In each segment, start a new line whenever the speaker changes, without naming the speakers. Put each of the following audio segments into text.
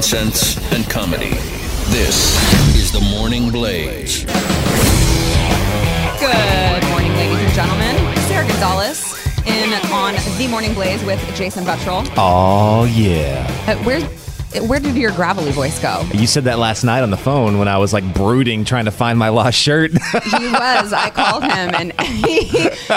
Of common sense and comedy.
This is the Morning Blaze.
Good morning, ladies and gentlemen. Sarah Gonzalez in on The Morning Blaze with Jason Buttrill.
Oh yeah.
Uh, where, where did your gravelly voice go?
You said that last night on the phone when I was like brooding trying to find my lost shirt.
He was. I called him and he,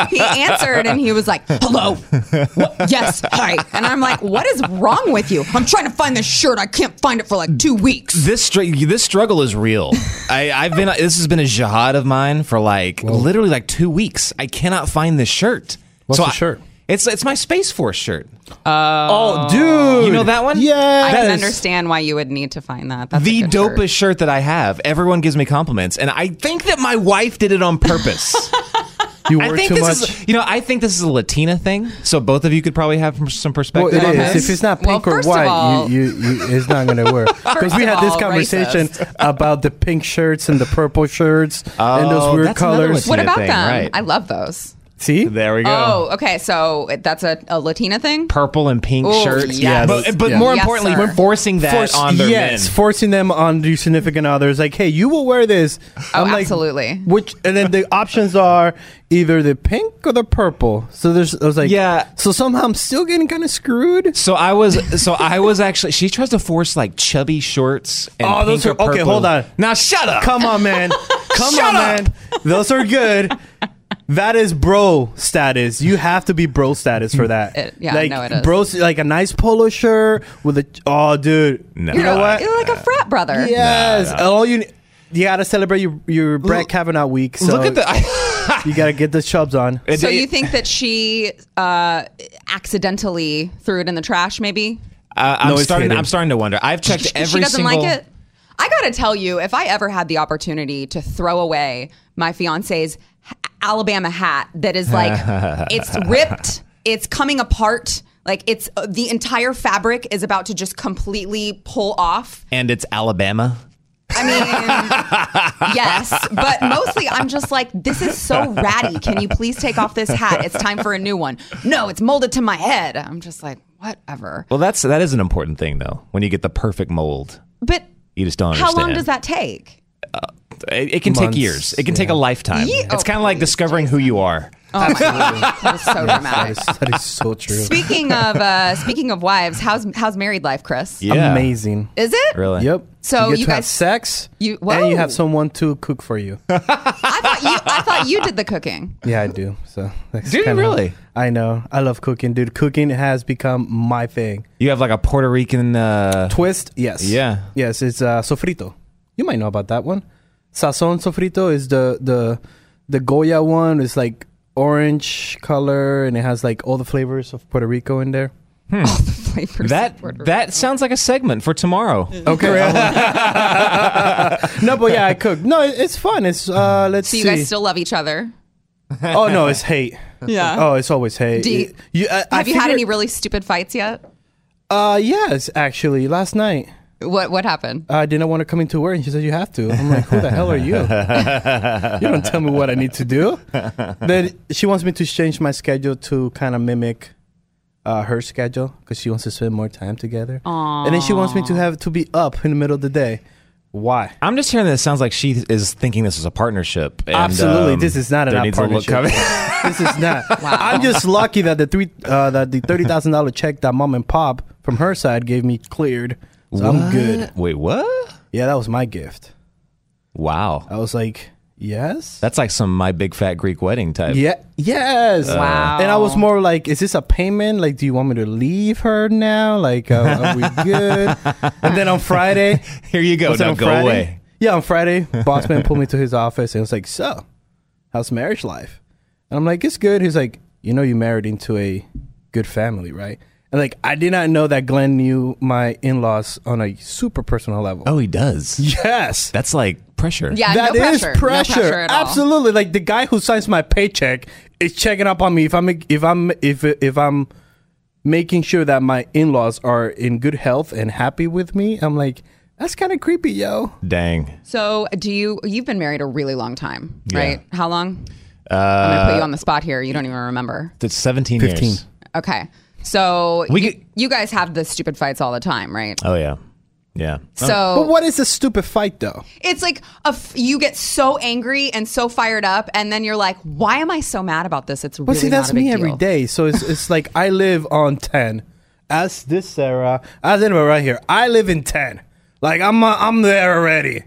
he answered and he was like, hello. What? Yes. Hi. And I'm like, what is wrong with you? I'm trying to find this shirt. I can't find it for like two weeks.
this str- this struggle is real. I, I've been this has been a jihad of mine for like literally like two weeks. I cannot find this shirt.
What's
So
the
I-
shirt?
It's it's my Space Force shirt.
Oh, oh dude.
You know that one?
Yeah.
I can
That is
understand why you would need to find that. That's a
the
good
dopest
shirt.
shirt. that I have. Everyone gives me compliments, and I think that my wife did it on purpose.
You
I
work
think
too
this
much.
is, you know, I think this is a Latina thing. So both of you could probably have some
well,
perspective.
it
on
is.
this.
If it's not
Well,
pink or
first of
white,
all-
you, you, you, it's not going to work. Because we
of
had this
all,
conversation
racist.
about the pink shirts and the purple shirts and those
Oh,
weird
that's another
colors.
Latina
What about
thing,
them?
right.
I love those.
See?
There we go.
Oh, okay. So that's a, a Latina thing?
Purple and pink
Oh,
shirts.
yes.
but, but
yeah.
more
Yes,
importantly,
sir.
we're forcing that
Force-
on their
yes,
men.
forcing them on the significant others. Like, hey, you will wear this.
Oh,
I'm like,
absolutely.
Which and then the options are either the pink or the purple. So there's, I was like,
Yeah.
So somehow I'm still getting kind of screwed.
So I was, so I was actually. She tries to force like chubby shorts. And
Oh, those are-
or
okay, hold on.
Now shut up.
Come on, man. Come
Shut
on,
up.
man. Those are good. That is bro status. You have to be bro status for that.
It- yeah,
like,
no, it is.
Bro, like a nice polo shirt with a. Oh, dude.
No.
You know what?
You're like a frat brother.
Yes.
Nah, nah.
All you. You gotta celebrate your your Brett Kavanaugh week. So
Look at the.
you gotta get the chubs on.
So you think that she uh, accidentally threw it in the trash? Maybe
Uh, I'm
No,
starting.
kidding.
I'm starting to wonder. I've checked every
she doesn't
single.
like it. I gotta tell you, if I ever had the opportunity to throw away my fiance's h- Alabama hat that is like it's ripped, it's coming apart, like it's uh, the entire fabric is about to just completely pull off.
And it's Alabama.
I mean, yes, but mostly I'm just like, this is so ratty. Can you please take off this hat? It's time for a new one. No, it's molded to my head. I'm just like, whatever.
Well, that's that is an important thing though. When you get the perfect mold,
But
you just don't
how
understand.
long does that take?
It, it can
Months,
take years. It can take a
yeah.
lifetime.
Ye-
it's
oh,
kind of like
please,
discovering who you are.
Oh my god, that is so
That
dramatic.
is, that is so true.
Speaking of uh, speaking of wives, how's how's married life, Chris?
Yeah.
Amazing.
Is it?
Really?
Yep.
So
you get
you
to have
guys-
sex,
you-
and you
whoa.
have someone to cook for you.
I thought you I thought you did the cooking.
yeah, I do. So that's
Do you
kinda-
really?
I know. I love cooking, dude. Cooking has become my thing.
You have like a Puerto Rican. Uh,
Twist, yes.
Yeah.
Yes, it's uh, sofrito. You might know about that one. Sazon sofrito is the the the Goya one. It's like orange color, and it has like all the flavors of Puerto Rico in there.
Flavors
that
of Puerto
that
Rico.
sounds like a segment for tomorrow.
Okay. no, but yeah, I cook. No, it's fun. It's uh, let's
So you
see.
guys still love each other?
oh no, it's hate.
Yeah.
Oh, it's always hate.
Do you-
You- I- I
Have you had any really stupid fights yet?
Uh, yes, actually, last night.
What what happened?
I didn't want to come into work, and she said, "You have to." I'm like, "Who the hell are you? you don't tell me what I need to do." Then she wants me to change my schedule to kind of mimic uh, her schedule because she wants to spend more time together. Aww. And then she wants me to have to be up in the middle of the day. Why?
I'm just hearing that it sounds like she is thinking this is a partnership. and,
Absolutely,
um,
this is not an
needs a
partnership. this is not. I'm just lucky that the three uh, that the thirty thousand dollar check that mom and pop from her side gave me cleared. So I'm good.
Wait, what?
Yeah, that was my gift.
Wow,
I was like, yes.
that's like some my big fat Greek wedding type.
Yeah. Yes.
Wow.
And I was more like, is this a payment? Like, do you want me to leave her now? Like, uh, are we good? and then on Friday,
Here you go. Now
on
go
Friday?
away.
Yeah, on Friday, boss man pulled me to his office and was like, so, how's marriage life? And I'm like, it's good. He's like, you know, you married into a good family, right? And like, I did not know that Glenn knew my in-laws on a super personal level.
Oh, he does.
yes.
That's like pressure.
Yeah,
That
no
is
pressure.
pressure.
No pressure at all.
Absolutely. Like the guy who signs my paycheck is checking up on me if I'm if I'm if if I'm making sure that my in-laws are in good health and happy with me. I'm like, that's kind of creepy, yo.
Dang.
So, do you? You've been married a really long time,
Yeah.
right? How long?
Uh,
I'm gonna put you on the spot here. You don't even remember.
It's 17
15.
years.
Okay. So
We
you,
get-
you guys have the stupid fights all the time, right?
Oh, yeah. Yeah.
So
But what is a stupid fight though?
it's like a f- you get so angry and so fired up, and then you're like, "Why am I so mad about this?" It's really
But see,
not
that's
a big
me every
deal.
day. So it's it's like I live on ten. As this Sarah, as anyway right here, I live in ten. Like I'm uh, I'm there already.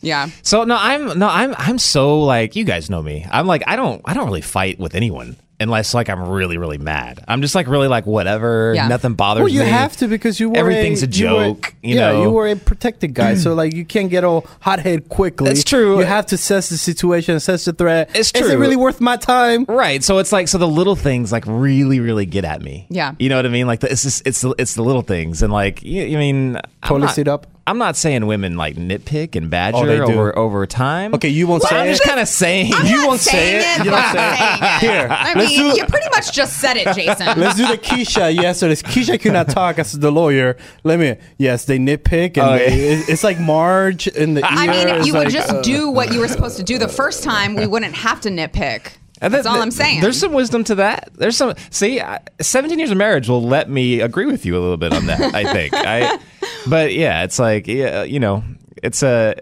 Yeah.
So no, I'm no, I'm I'm so like you guys know me. I'm like I don't I don't really fight with anyone unless like I'm really really mad. I'm just like really like whatever.
Yeah.
Nothing bothers me.
Well, you
me.
have to because you were
Everything's a
you were-
joke, you
yeah,
know.
you were a protected guy, so like you can't get all hot head quickly.
That's true.
You have to assess the situation, assess the threat.
It's true.
Is it really worth my time?
Right. So it's like so the little things like really really get at me.
Yeah.
You know what I mean? Like the, it's just, it's the, it's the little things and like you, you mean I'm
Totally
not-
sit up.
I'm not saying women like nitpick and badger
Oh, they do.
over over time.
Okay, you won't
But
say
I'm
it?
just kind of saying.
I'm
You
not
won't say
saying
it.
it.
You
but
don't
I'm
say it.
saying it.
Here,
I
let's
mean,
do-
you pretty much just said it, Jason.
Let's do the Keisha. Yes, so this Keisha could not talk as the lawyer. Let me. Yes, they nitpick, and
Oh,
they, it- it's like Marge in the.
I
ear.
mean,
It's
you would
like,
just
uh,
do what you were supposed to do the first time. We wouldn't have to nitpick.
And
That's
that-
all I'm saying.
There's some wisdom to that. There's some. See, I, 17 years of marriage will let me agree with you a little bit on that. I think. I, but yeah, it's like yeah, you know, it's a.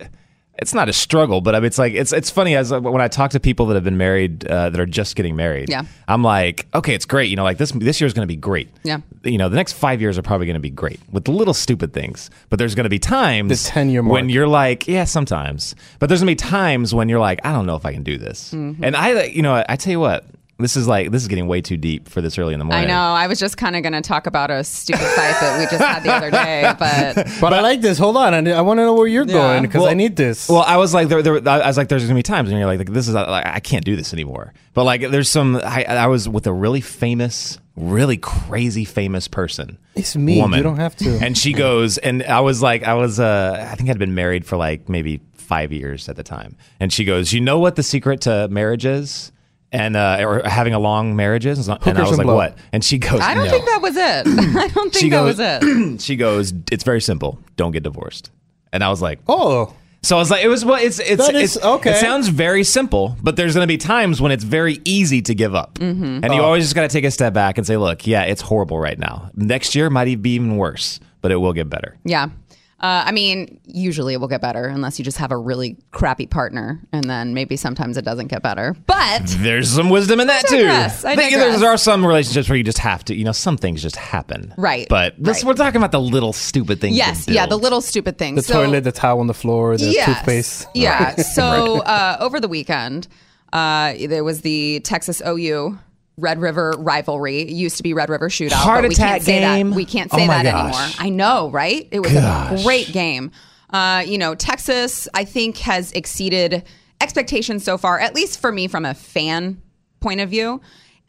It's not a struggle, but I mean, it's like it's it's funny as uh, when I talk to people that have been married uh, that are just getting married.
Yeah.
I'm like, okay, it's great. You know, like this this year's going to be great.
Yeah.
You know, the next five years are probably going to be great with little stupid things. But there's going to be times
The 10-year
when you're like, yeah, sometimes. But there's going to be times when you're like, I don't know if I can do this.
Mm-hmm.
And I, you know, I tell you what, this is like this is getting way too deep for this early in the morning.
I know. I was just kind of going to talk about a stupid fight that we just had the other day, but
But I like this. Hold on, I, I want to know where you're
Yeah.
going because
Well-
I need this.
Well, I was like, there, there, I was like, there's gonna be times when you're like, this is like, I can't do this anymore. But like, there's some. I, I was with a really famous, really crazy famous person.
It's me.
Woman.
You don't have to.
And she goes, and I was like, I was, uh, I think I'd been married for like maybe five years at the time. And she goes, you know what the secret to marriage is? And uh, or having a long marriage is, and I was
and
like,
blow.
what? And she goes,
I don't
no.
think that was it. I don't think
She
that
goes-
was it.
she goes, it's very simple. Don't get divorced. And I was like,
oh,
so I was like, it was well, it's it's,
That is-
it's
okay.
It sounds very simple, but there's going to be times when it's very easy to give up,
Mm-hmm.
and you
Oh.
always just got to take a step back and say, look, yeah, it's horrible right now. Next year might be even worse, but it will get better.
Yeah. Uh, I mean, usually it will get better unless you just have a really crappy partner, and then maybe sometimes it doesn't get better. But
There's some wisdom in that
I
too.
digress. I
think
digress.
there are some relationships where you just have to, you know, some things just happen,
Right,
But this,
right.
we're talking about the little stupid things.
yes, yeah, the little stupid things.
the
So-
toilet, the towel on the floor, the
Yes.
toothpaste.
Yeah. So uh, over the weekend, uh, there was the Texas OU Red River rivalry. It used to be Red River Shootout.
Heart
but we
attack
can't say
game.
that. We can't
Oh
say
my
that
gosh.
anymore. I know, right? It was
Gosh.
a great game. Uh, you know, Texas, I think, has exceeded expectations so far, at least for me from a fan point of view.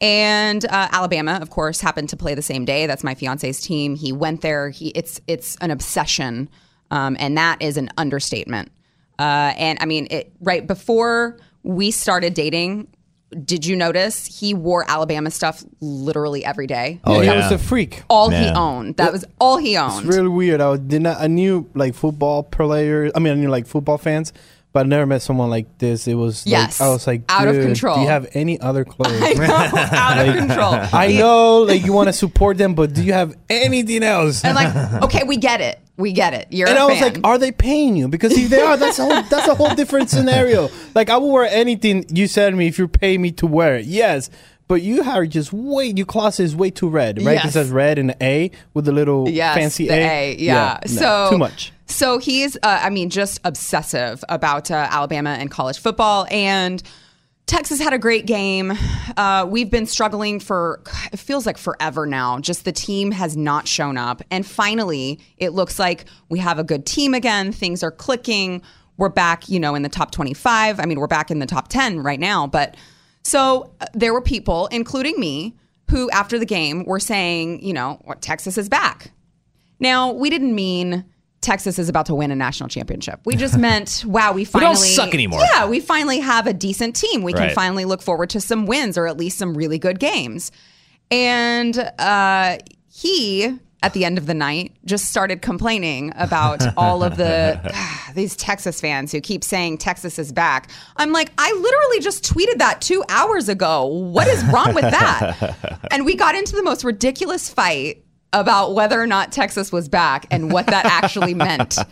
And uh, Alabama, of course, happened to play the same day. That's my fiance's team. He went there. He it's it's an obsession, um, and that is an understatement. Uh, and I mean, it, right before we started dating, did you notice he wore Alabama stuff literally every day?
Oh,
he
yeah.
was a freak.
All he owned. That was all he owned.
It's really weird. I did not. I knew like football players. I mean, I knew like football fans, but I never met someone like this. It was like,
Yes.
I was like,
Out of control."
Do you have any other clothes?
I know, out of control.
I know, like you want to support them, but do you have anything else?
And like, okay, we get it. We get it. You're
And
a
I was
fan.
like, are they paying you? Because if they are, that's a whole, that's a whole different scenario. Like I will wear anything you send me if you pay me to wear it. Yes. But you are just way your closet is way too red, right? It says red and A with the little
yes,
fancy A.
A. Yeah.
no,
so
too much.
So he's, uh, I mean, just obsessive about uh, Alabama and college football. And Texas had a great game. Uh, we've been struggling for, it feels like forever now. Just the team has not shown up. And finally, it looks like we have a good team again. Things are clicking. We're back, you know, in the top 25. I mean, we're back in the top 10 right now. But so uh, there were people, including me, who, after the game, were saying, you know, what Texas is back. Now, we didn't mean Texas is about to win a national championship. We just meant, wow, we finally don't
suck anymore.
Yeah, we finally have a decent team. We can finally look forward to some wins or at least some really good games. And uh, he, at the end of the night, just started complaining about all of the these Texas fans who keep saying Texas is back. I'm like, I literally just tweeted that two hours ago. What is wrong with that? and we got into the most ridiculous fight about whether or not Texas was back and what that actually meant.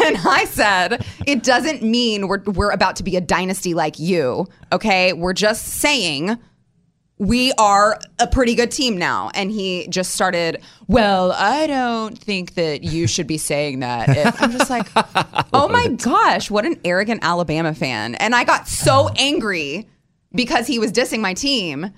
And I said, it doesn't mean we're, we're about to be a dynasty like you. Okay. We're just saying we are a pretty good team now. And he just started, well, I don't think that you should be saying that. If, I'm just like, oh my gosh, what an arrogant Alabama fan. And I got so angry because he was dissing my team.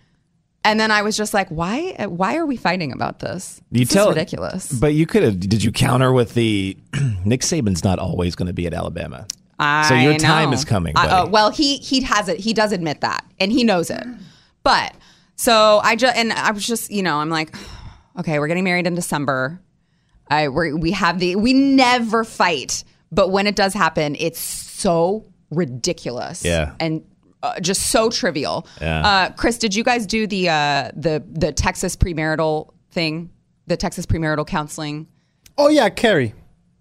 And then I was just like, why why are we fighting about this?
You
this
tell
is ridiculous.
But you could have. Did you counter with the Nick Saban's not always going to be at Alabama? I so your
I
time is coming.
I- uh, well, he he has it. He does admit that, and he knows it. But so I just and I was just you know I'm like, okay, we're getting married in December. I we we have the we never fight, but when it does happen, it's so ridiculous.
Yeah.
and. Uh, just so trivial.
Yeah.
Uh, Chris, did you guys do the uh, the the Texas premarital thing? The Texas premarital counseling?
Oh yeah, Carrie.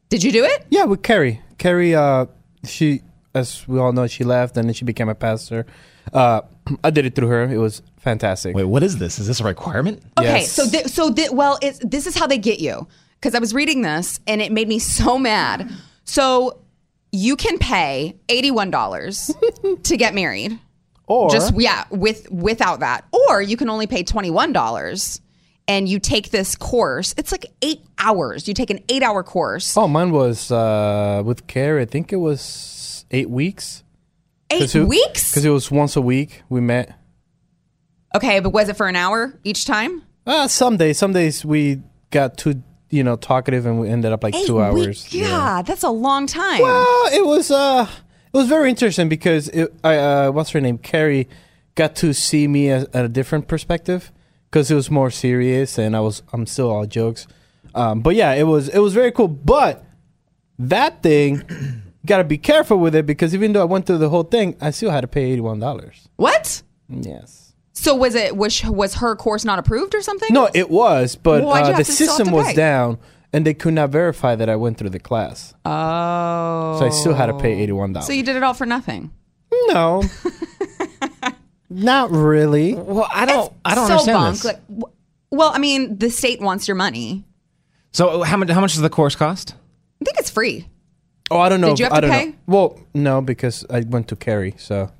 Did you do it?
Yeah, with Carrie. Carrie, uh, she, as we all know, she left and then she became a pastor. Uh, I did it through her. It was fantastic.
Wait, what is this? Is this a requirement?
Okay,
Yes.
so th- so th- well, it's, this is how they get you because I was reading this and it made me so mad. So you can pay eighty one dollars to get married,
Or
just yeah, with without that, or you can only pay twenty one dollars and you take this course. It's like eight hours. You take an eight hour course.
oh, mine was uh, with care. I think it was eight weeks.
eight
it,
weeks.
Because it was once a week we met.
Okay, but was it for an hour each time?
Uh, some days, some days we got too, you know, talkative and we ended up like
Eight
two
weeks?
hours.
Yeah, that's a long time.
Well, it was uh, it was very interesting because it, I uh, what's her name, Carrie, got to see me as, at a different perspective because it was more serious and I was I'm still all jokes. Um, but yeah, it was it was very cool. But that thing, you got to be careful with it because even though I went through the whole thing, I still had to pay eighty one dollars.
What?
Yes.
So was it was was her course not approved or something?
No, it was, but
Why'd you
uh,
have
the
to still have
system
to
was
pay?
down and they could not verify that I went through the class.
Oh.
So I still had to pay eighty one dollars.
So you did it all for nothing.
No. Not really.
Well, I don't. I don't
so
understand
bunk.
this.
Like, w- well, I mean, the state wants your money.
so how much? How much does the course cost?
I think it's free.
Oh, I don't know.
Did you have
I
to
don't
pay?
know. Well, no, because I went to Carrie, so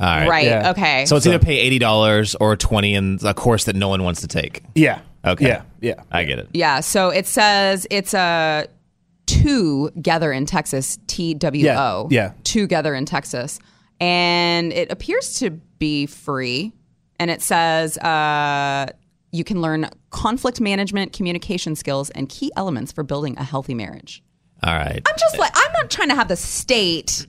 All right.
Right.
Yeah.
Okay.
So it's either pay eighty dollars or twenty in a course that no one wants to take.
yeah.
Okay.
Yeah. Yeah.
I get it.
yeah. So it says it's a two together in Texas. T W O.
Yeah, yeah.
Together in Texas, and it appears to be free. And it says uh, you can learn conflict management, communication skills, and key elements for building a healthy marriage.
All right.
I'm just like I'm not trying to have the state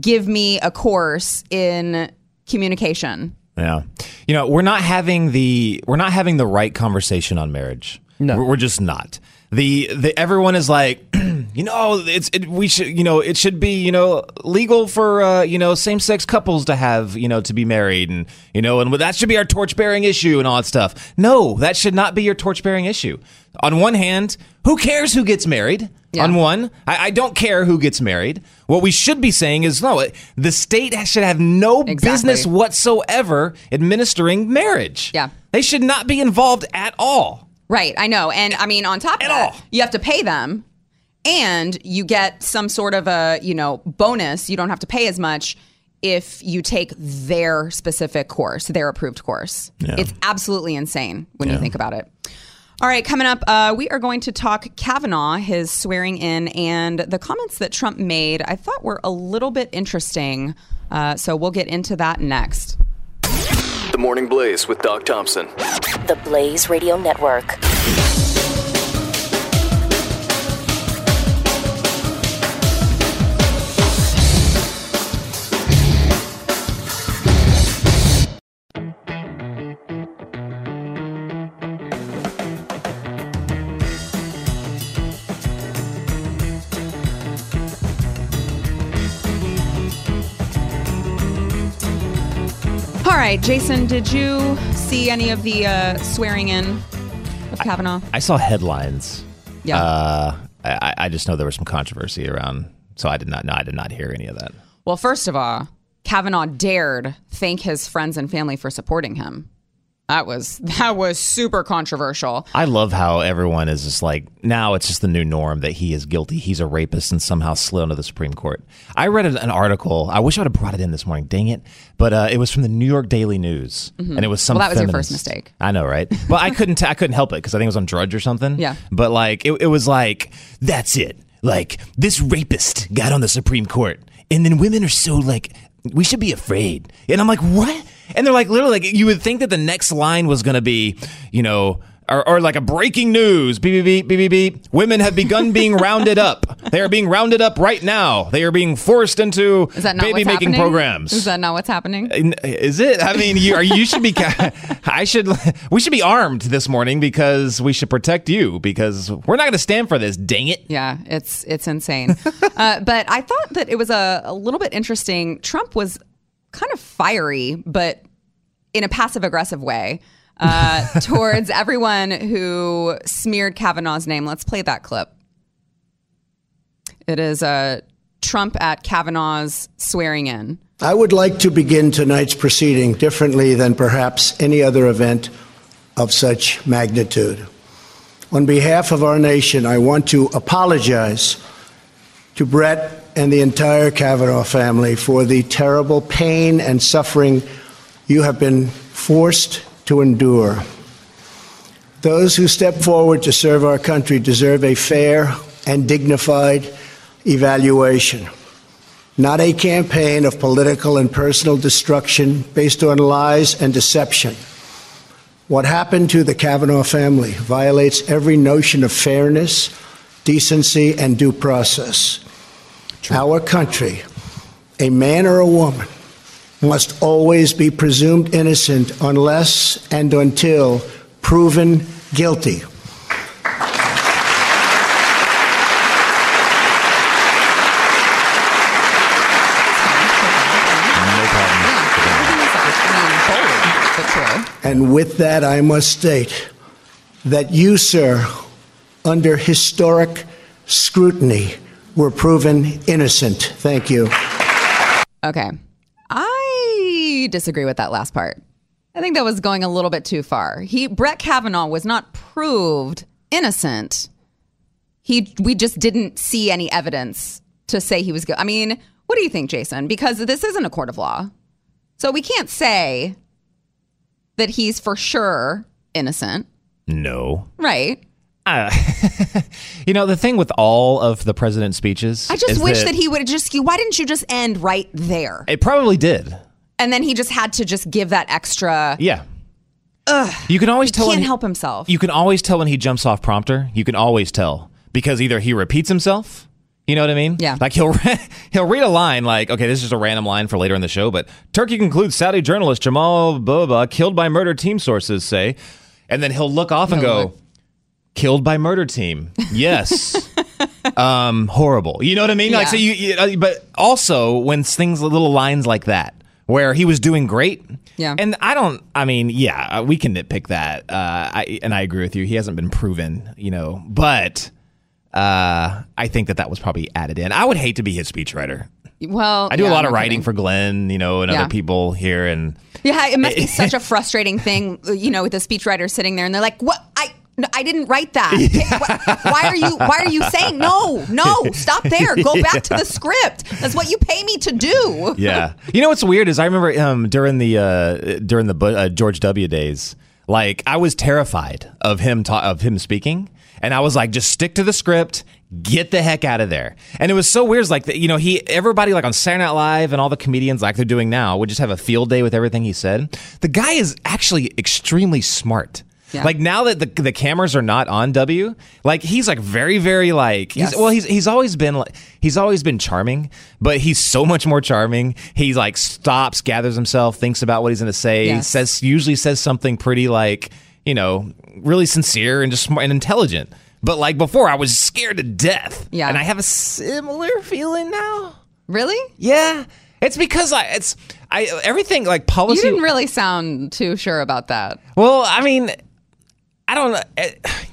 give me a course in communication.
Yeah. You know, we're not having the we're not having the right conversation on marriage.
No.
We're, we're just not. The the everyone is like, you know, it's it, we should, you know, it should be, you know, legal for uh, you know, same-sex couples to have, you know, to be married and, you know, and that should be our torch-bearing issue and all that stuff. No, that should not be your torch-bearing issue. On one hand, who cares who gets married?
Yeah.
On one, I, I don't care who gets married. What we should be saying is no, the state should have no
Exactly.
business whatsoever administering marriage.
Yeah.
They should not be involved at all.
Right, I know. And I mean, on top of
At
that,
all.
you have to pay them and you get some sort of a, you know, bonus. You don't have to pay as much if you take their specific course, their approved course. It's absolutely insane when you think about it. All right, coming up, uh, we are going to talk Kavanaugh, his swearing in, and the comments that Trump made. I thought were a little bit interesting. Uh, so we'll get into that next.
The Morning Blaze with Doc Thompson.
The Blaze Radio Network.
Right, Jason, did you see any of the uh, swearing in of Kavanaugh?
I saw headlines.
Yeah.
Uh, I, I just know there was some controversy around, so I did not. No, I did not hear any of that.
Well, first of all, Kavanaugh dared thank his friends and family for supporting him. That was that was super controversial.
I love how everyone is just like now it's just the new norm that he is guilty, he's a rapist, and somehow slid onto the Supreme Court. I read an article. I wish I would have brought it in this morning. Dang it! But uh, it was from the New York Daily News, and it was some.
Mm-hmm. Well, that was your first mistake.
I know, right? But I couldn't. I I couldn't help it because I think it was on Drudge or something.
Yeah.
But like, it, it was like that's it. Like this rapist got on the Supreme Court, and then women are so like we should be afraid. And I'm like, what? And they're like, literally, like you would think that the next line was going to be, you know. Or, or like a breaking news, beep, beep, beep, beep, beep, beep. Women have begun being rounded up. They are being rounded up right now. They are being forced into
Is that not
baby making
happening?
programs.
Is that not what's happening?
Is it? I mean, you are. You should be. I should. We should be armed this morning because we should protect you because we're not going to stand for this. Dang it!
Yeah, it's it's insane. uh, but I thought that it was a, a little bit interesting. Trump was kind of fiery, but in a passive aggressive way uh, towards everyone who smeared Kavanaugh's name. Let's play that clip. It is uh, Trump at Kavanaugh's swearing in.
I would like to begin tonight's proceeding differently than perhaps any other event of such magnitude. On behalf of our nation, I want to apologize to Brett and the entire Kavanaugh family for the terrible pain and suffering you have been forced to endure. Those who step forward to serve our country deserve a fair and dignified evaluation not a campaign of political and personal destruction based on lies and deception. What happened to the Kavanaugh family violates every notion of fairness, decency, and due process. Our country, a man or a woman, must always be presumed innocent unless and until proven guilty. And with that, I must state that you, sir, under historic scrutiny, were proven innocent. Thank you.
Okay. I disagree with that last part. I think that was going a little bit too far. He Brett Kavanaugh was not proved innocent. He we just didn't see any evidence to say he was guilty. I mean, what do you think, Jason? Because this isn't a court of law. So we can't say that he's for sure innocent,
No.
right?
Uh, you know the thing with all of the president's speeches.
I just
is
wish that, he would have just why didn't you just end right there?
It probably did.
And then he just had to just give that extra
Yeah. You can always tell.
He
can't
help himself.
You can always tell when he jumps off prompter. You can always tell because either he repeats himself. You know what I mean?
Yeah.
Like he'll he'll read a line like, okay, this is just a random line for later in the show, but Turkey concludes Saudi journalist Jamal blah killed by murder team sources say, and then he'll look off and
He'll
go,
look.
Killed by murder team. Yes. um, horrible. You know what I mean? Like so you, you uh, but also when things little lines like that where he was doing great.
Yeah.
And I don't. I mean, yeah, uh, we can nitpick that. Uh, I and I agree with you. He hasn't been proven, you know, but uh, I think that that was probably added in. I would hate to be his speechwriter.
Well,
I do
yeah,
a lot
no
of writing
kidding.
for Glenn, you know, and
Yeah.
other people here, and
Yeah, it must be such a frustrating thing, you know, with the speechwriter sitting there and they're like, "What? I no, I didn't write that. Why, why are you Why are you saying no? No, stop there. Go back to the script. That's what you pay me to do."
yeah. You know what's weird is I remember um, during the uh, during the uh, George W. days, like I was terrified of him ta- of him speaking, and I was like, just stick to the script, get the heck out of there. And it was so weird, it's like you know, he everybody like on Saturday Night Live and all the comedians like they're doing now would just have a field day with everything he said. The guy is actually extremely smart.
Yeah.
Like now that the the cameras are not on W, like he's like very very like he's well he's he's always been like he's always been charming, but he's so much more charming. He like stops, gathers himself, thinks about what he's going to say,
Yes.
says usually says something pretty like you know really sincere and just smart and intelligent. But like before, I was scared to death.
Yeah.
and I have a similar feeling now.
Really?
Yeah, it's because I it's I everything like policy.
You didn't really sound too sure about that.
Well, I mean, I don't know. Eh,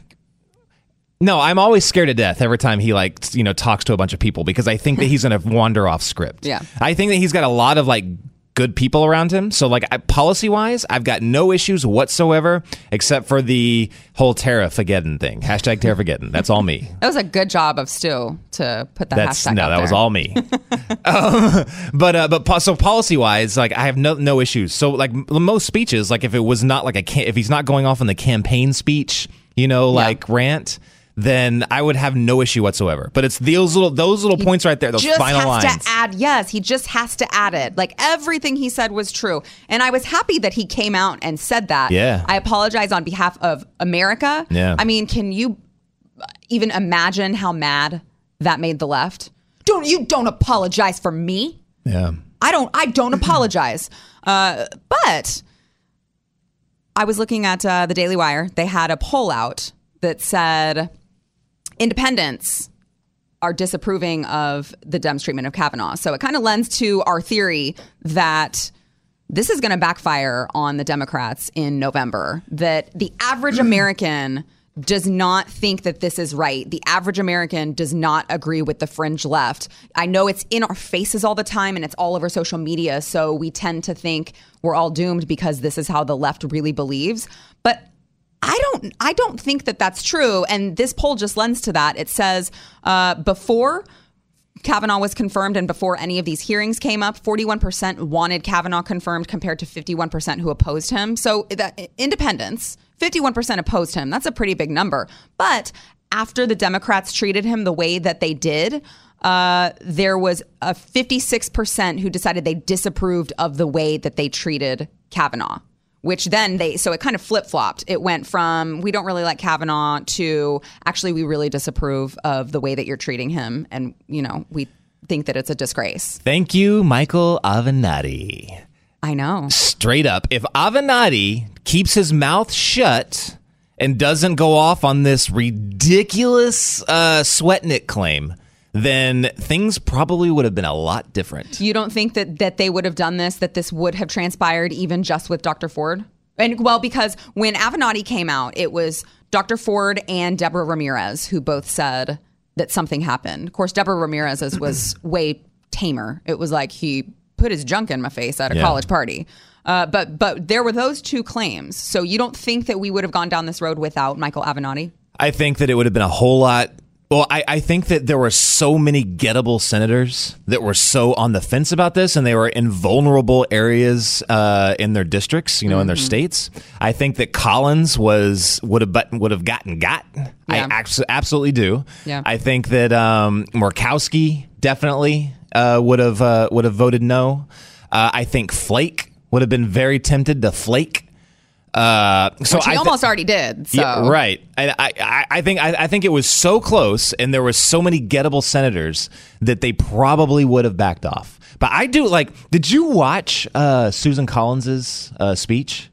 No, I'm always scared to death every time he like you know talks to a bunch of people because I think that he's going to wander off script.
Yeah.
I think that he's got a lot of like good people around him. So like policy wise, I've got no issues whatsoever except for the whole tariff-ageddon thing. Hashtag tariff-ageddon. That's all me.
That was a good job of Stu to put that
That's
hashtag
no, that was all me. um, but uh, but so policy wise, like I have no no issues. So like most speeches, like if it was not like a if he's not going off on the campaign speech, you know, like rant. Then I would have no issue whatsoever. But it's those little those little points right there, those
just
final
has
lines.
to add yes he just has to add it like everything he said was true and i was happy that he came out and said that
Yeah.
i apologize on behalf of america
Yeah.
i mean can you even imagine how mad that made the left don't you don't apologize for me
yeah.
I don't I don't apologize. Uh, but I was looking at uh, the Daily Wire. They had a poll out that said independents are disapproving of the Dems treatment of Kavanaugh. So it kind of lends to our theory that this is going to backfire on the Democrats in November. That the average American does not think that this is right. The average American does not agree with the fringe left. I know it's in our faces all the time and it's all over social media. So we tend to think we're all doomed because this is how the left really believes. But I don't I don't think that that's true. And this poll just lends to that. It says uh, before Kavanaugh was confirmed and before any of these hearings came up, 41% wanted Kavanaugh confirmed compared to 51% who opposed him. So that independence, 51% opposed him. That's a pretty big number. But after the Democrats treated him the way that they did, uh, there was a 56% who decided they disapproved of the way that they treated Kavanaugh which then they so it kind of flip flopped. It went from we don't really like Kavanaugh to actually we really disapprove of the way that you're treating him, and you know we think that it's a disgrace.
Thank you, Michael Avenatti.
I know.
Straight up, if Avenatti keeps his mouth shut and doesn't go off on this ridiculous uh, Swetnick claim, then things probably would have been a lot different.
You don't think that that they would have done this, that this would have transpired even just with Dr. Ford? And well, because when Avenatti came out, it was Dr. Ford and Deborah Ramirez who both said that something happened. Of course, Deborah Ramirez's was way tamer. It was like he put his junk in my face at a
Yeah.
college party. Uh, but but there were those two claims. So you don't think that we would have gone down this road without Michael Avenatti?
I think that it would have been a whole lot. Well, I, I think that there were so many gettable senators that were so on the fence about this, and they were in vulnerable areas uh, in their districts, you know, in their states. I think that Collins was would have but would have gotten got. I abs- absolutely do.
Yeah.
I think that um, Murkowski definitely uh, would have uh, would have voted no. Uh, I think Flake would have been very tempted to flake. Uh, so
Which he
I thi-
almost already did. So
yeah, right. And I, I, I think I, I think it was so close, and there were so many gettable senators that they probably would have backed off. But I do like. Did you watch uh, Susan Collins's uh, speech?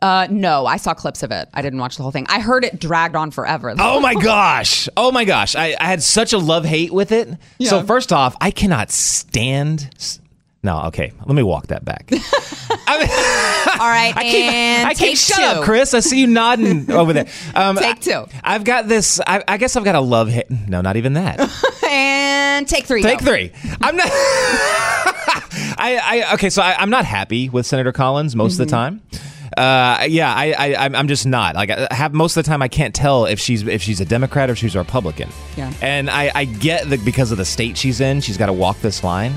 Uh, no, I saw clips of it. I didn't watch the whole thing. I heard it dragged on forever.
Oh my gosh! Oh my gosh! I, I had such a love hate with it. So first off, I cannot stand. S- No, okay. Let me walk that back. I mean,
All right,
I keep,
and
I keep shut
two.
up, Chris. I see you nodding over there. Um,
Take two.
I've got this. I, I guess I've got a love hit. No, not even that.
And take three.
Take
go.
three. I'm not. I, I okay. So I, I'm not happy with Senator Collins most of the
Mm-hmm.
time. Uh, yeah, I, I, I'm- I'm just not. Like, I have most of the time, I can't tell if she's if she's a Democrat or if she's a Republican.
Yeah.
And I, I get that because of the state she's in, she's got to walk this line.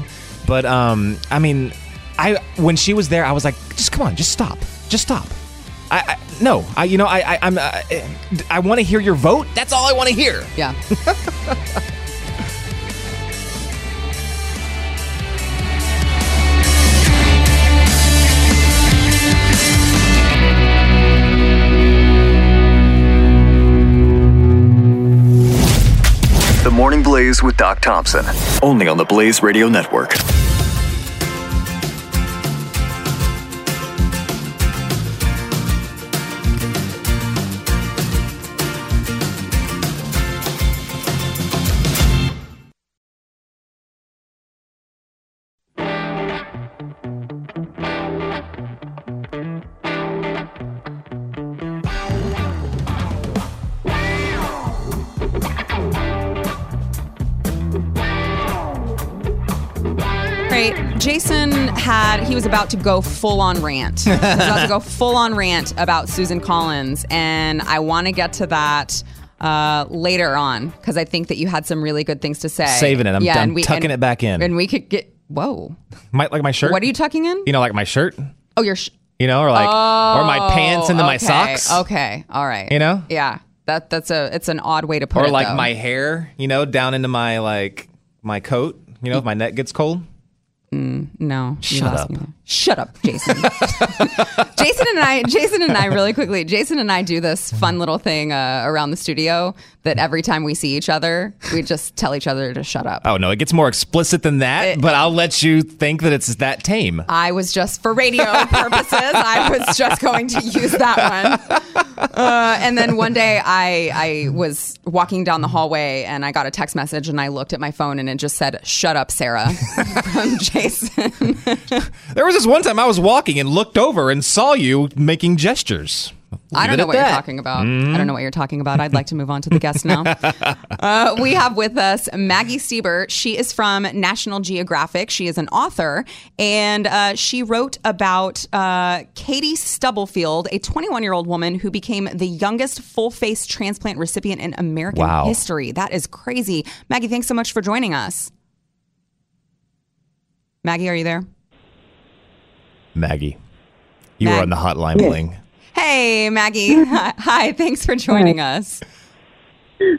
But um, I mean, I when she was there, I was like, just come on, just stop, just stop. I, I no, I you know I, I I'm uh, I want to hear your vote. That's all I want to hear.
Yeah.
Morning Blaze with Doc Thompson. Only on the Blaze Radio Network.
Was about to go full on rant. he was about to go full on rant about Susan Collins, and I want to get to that uh, later on because I think that you had some really good things to say.
Saving it. I'm- I'm tucking
and-
it back in.
and we could get. Whoa,
My, like my shirt.
what are you tucking in?
You know, like my shirt.
Oh, your. Sh-
You know, or like or my pants into my socks.
Okay, all right.
You know?
Yeah, that that's a it's an odd way to put
Or
it.
Or like
though.
my hair. You know, down into my like my coat. You know, if my neck gets cold.
Mm, no. you
Shut up.
me. Shut up, Jason. Jason and I, Jason and I, really quickly, Jason and I do this fun little thing uh, around the studio that every time we see each other, we just tell each other to shut up.
Oh no, it gets more explicit than that.
It-
but I'll let you think that it's that tame.
I was just for radio purposes. I was just going to use that one. Uh, and then one day, I I was walking down the hallway and I got a text message and I looked at my phone and it just said "Shut up, Sarah" from Jason.
There was one time I was walking and looked over and saw you making gestures.
I don't know
at
what you're talking about. I don't know what you're talking about. I'd like to move on to the guest now. Uh, we have with us Maggie Steber. She is from National Geographic. She is an author, and uh, she wrote about uh, Katie Stubblefield, a 21 year old woman who became the youngest full face transplant recipient in American
Wow.
history. That is crazy. Maggie, thanks so much for joining us. Maggie, are you there?
Maggie, you
Mag-
were on the hotline bling.
Hey, Maggie. Hi, Hi, thanks for joining us.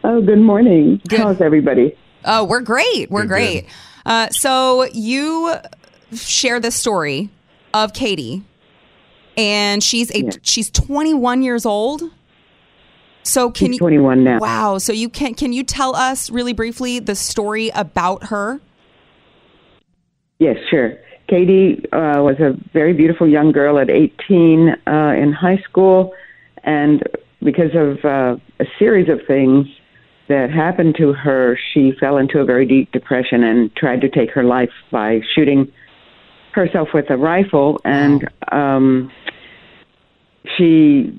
Oh, good morning.
Good.
How's everybody?
Oh, we're great. We're
Good,
great. Uh, so you share the story of Katie, and she's a
Yeah.
she's 21 years old. So can
She's
you?
21 now.
Wow. So you can can you tell us really briefly the story about her?
Yes, sure. Katie uh, was a very beautiful young girl at 18 uh, in high school, and because of uh, a series of things that happened to her, she fell into a very deep depression and tried to take her life by shooting herself with a rifle. And um, she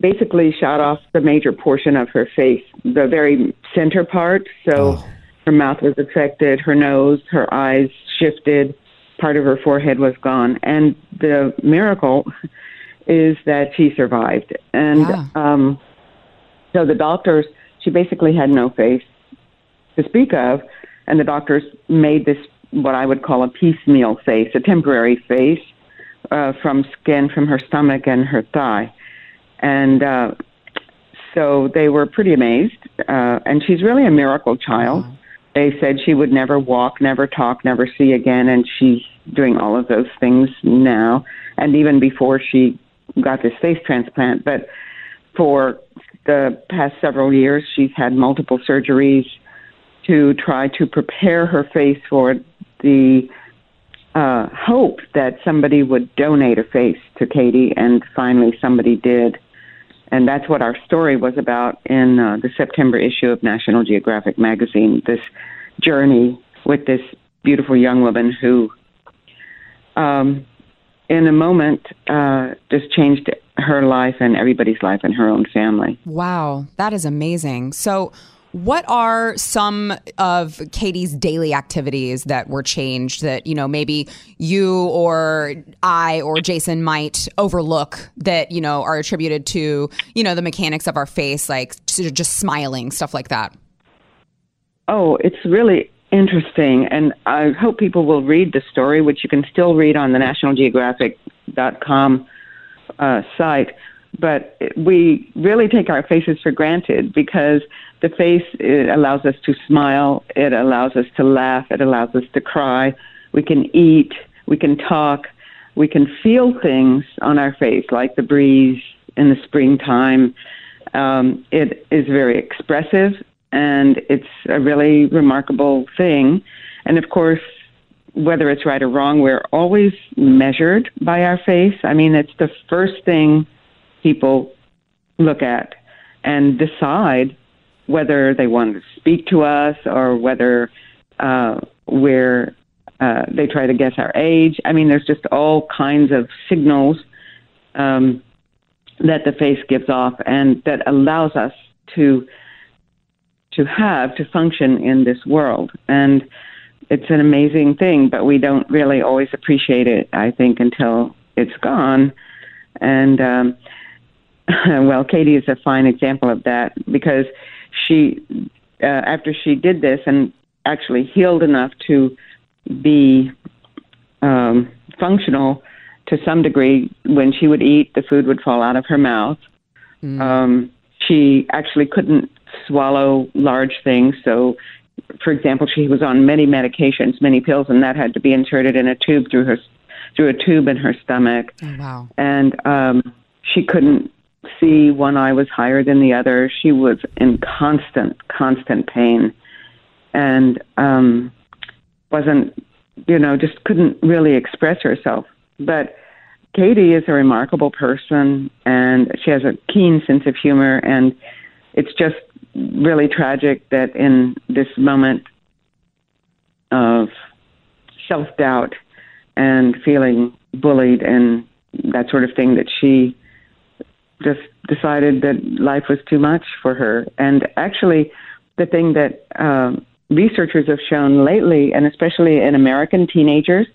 basically shot off the major portion of her face, the very center part. So her mouth was affected, her nose, her eyes shifted, part of her forehead was gone. And the miracle is that she survived. And
Yeah.
um, so the doctors, she basically had no face to speak of, and the doctors made this what I would call a piecemeal face, a temporary face uh, from skin from her stomach and her thigh. And uh, so they were pretty amazed. Uh, and she's really a miracle child. They said she would never walk, never talk, never see again, and she's doing all of those things now. And even before she got this face transplant, but for the past several years, she's had multiple surgeries to try to prepare her face for the uh, hope that somebody would donate a face to Katie, and finally somebody did. And that's what our story was about in uh, the September issue of National Geographic magazine this journey with this beautiful young woman who, um, in a moment, uh, just changed her life and everybody's life and her own family.
Wow, that is amazing. So, what are some of Katie's daily activities that were changed that, you know, maybe you or I or Jason might overlook that, you know, are attributed to, you know, the mechanics of our face, like just smiling, stuff like that?
Oh, it's really interesting, and I hope people will read the story, which you can still read on the National NationalGeographic.com uh, site. But we really take our faces for granted because the face it allows us to smile, it allows us to laugh, it allows us to cry. We can eat, we can talk, we can feel things on our face, like the breeze in the springtime. Um, it is very expressive and it's a really remarkable thing. And of course, whether it's right or wrong, we're always measured by our face. I mean, it's the first thing people look at and decide whether they want to speak to us or whether uh, we're uh, they try to guess our age. I mean, there's just all kinds of signals um, that the face gives off, and that allows us to to have to function in this world. And it's an amazing thing, but we don't really always appreciate it. I think until it's gone, and um, well, Katie is a fine example of that because she, uh, after she did this and actually healed enough to be um, functional to some degree, when she would eat, the food would fall out of her mouth. Um, she actually couldn't swallow large things, so for example, she was on many medications, many pills, and that had to be inserted in a tube through her through a tube in her stomach.
Oh, wow.
And um, she couldn't see. One eye was higher than the other. She was in constant, constant pain, and um, wasn't, you know, just couldn't really express herself. But Katie is a remarkable person, and she has a keen sense of humor, and it's just really tragic that in this moment of self doubt and feeling bullied and that sort of thing that she just decided that life was too much for her. And actually, the thing that um, researchers have shown lately, and especially in American teenagers,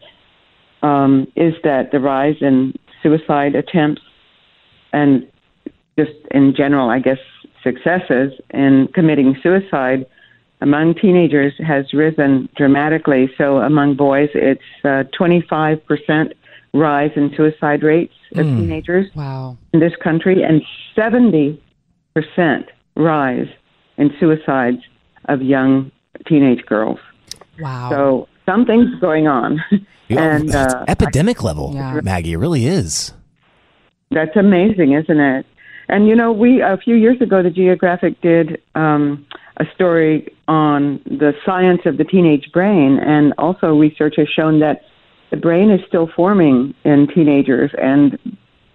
um, is that the rise in suicide attempts and just in general, I guess, successes in committing suicide among teenagers has risen dramatically. So among boys, it's uh, 25% rise in suicide rates of teenagers
Wow.
in this country and 70% rise in suicides of young teenage girls.
Wow.
So something's going on.
Yeah,
and uh,
epidemic level,
Yeah.
Maggie. It really is.
That's amazing, isn't it? And you know, we a few years ago, the Geographic did um, a story on the science of the teenage brain, and also research has shown that the brain is still forming in teenagers, and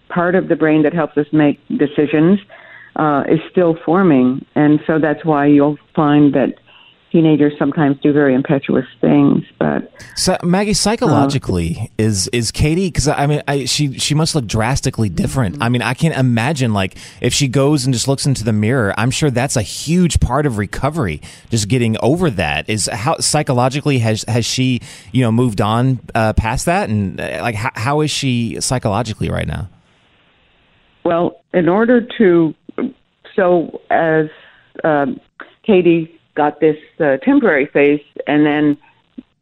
part of the brain that helps us make decisions uh, is still forming, and so that's why you'll find that teenagers sometimes do very impetuous things, but
So, Maggie, psychologically, is is Katie? Because I mean, I, she she must look drastically different. I mean, I can't imagine like if she goes and just looks into the mirror. I'm sure that's a huge part of recovery. Just getting over that is how psychologically has has she you know moved on uh, past that and uh, like how, how is she psychologically right now?
Well, in order to, so as um, Katie got this uh, temporary face, and then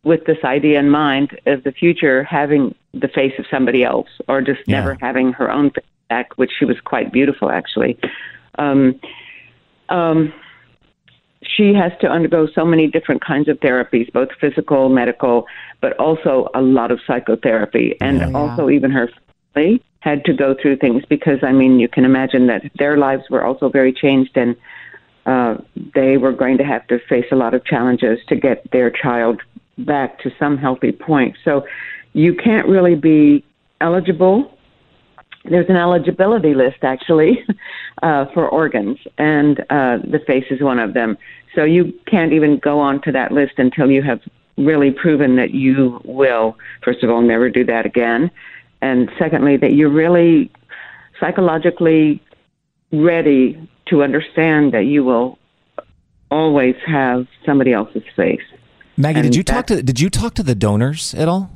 with this idea in mind of the future having the face of somebody else, or just
Yeah.
never having her own face back, which she was quite beautiful actually. Um, um, she has to undergo so many different kinds of therapies, both physical, medical, but also a lot of psychotherapy, and
Yeah.
also even her family had to go through things because I mean you can imagine that their lives were also very changed and uh, they were going to have to face a lot of challenges to get their child back to some healthy point. So you can't really be eligible. There's an eligibility list actually uh, for organs, and uh, the face is one of them. So you can't even go on to that list until you have really proven that you will, first of all, never do that again, and secondly, that you're really psychologically ready to understand that you will always have somebody else's face.
Maggie, did
And
you talk to did you talk to the donors at all?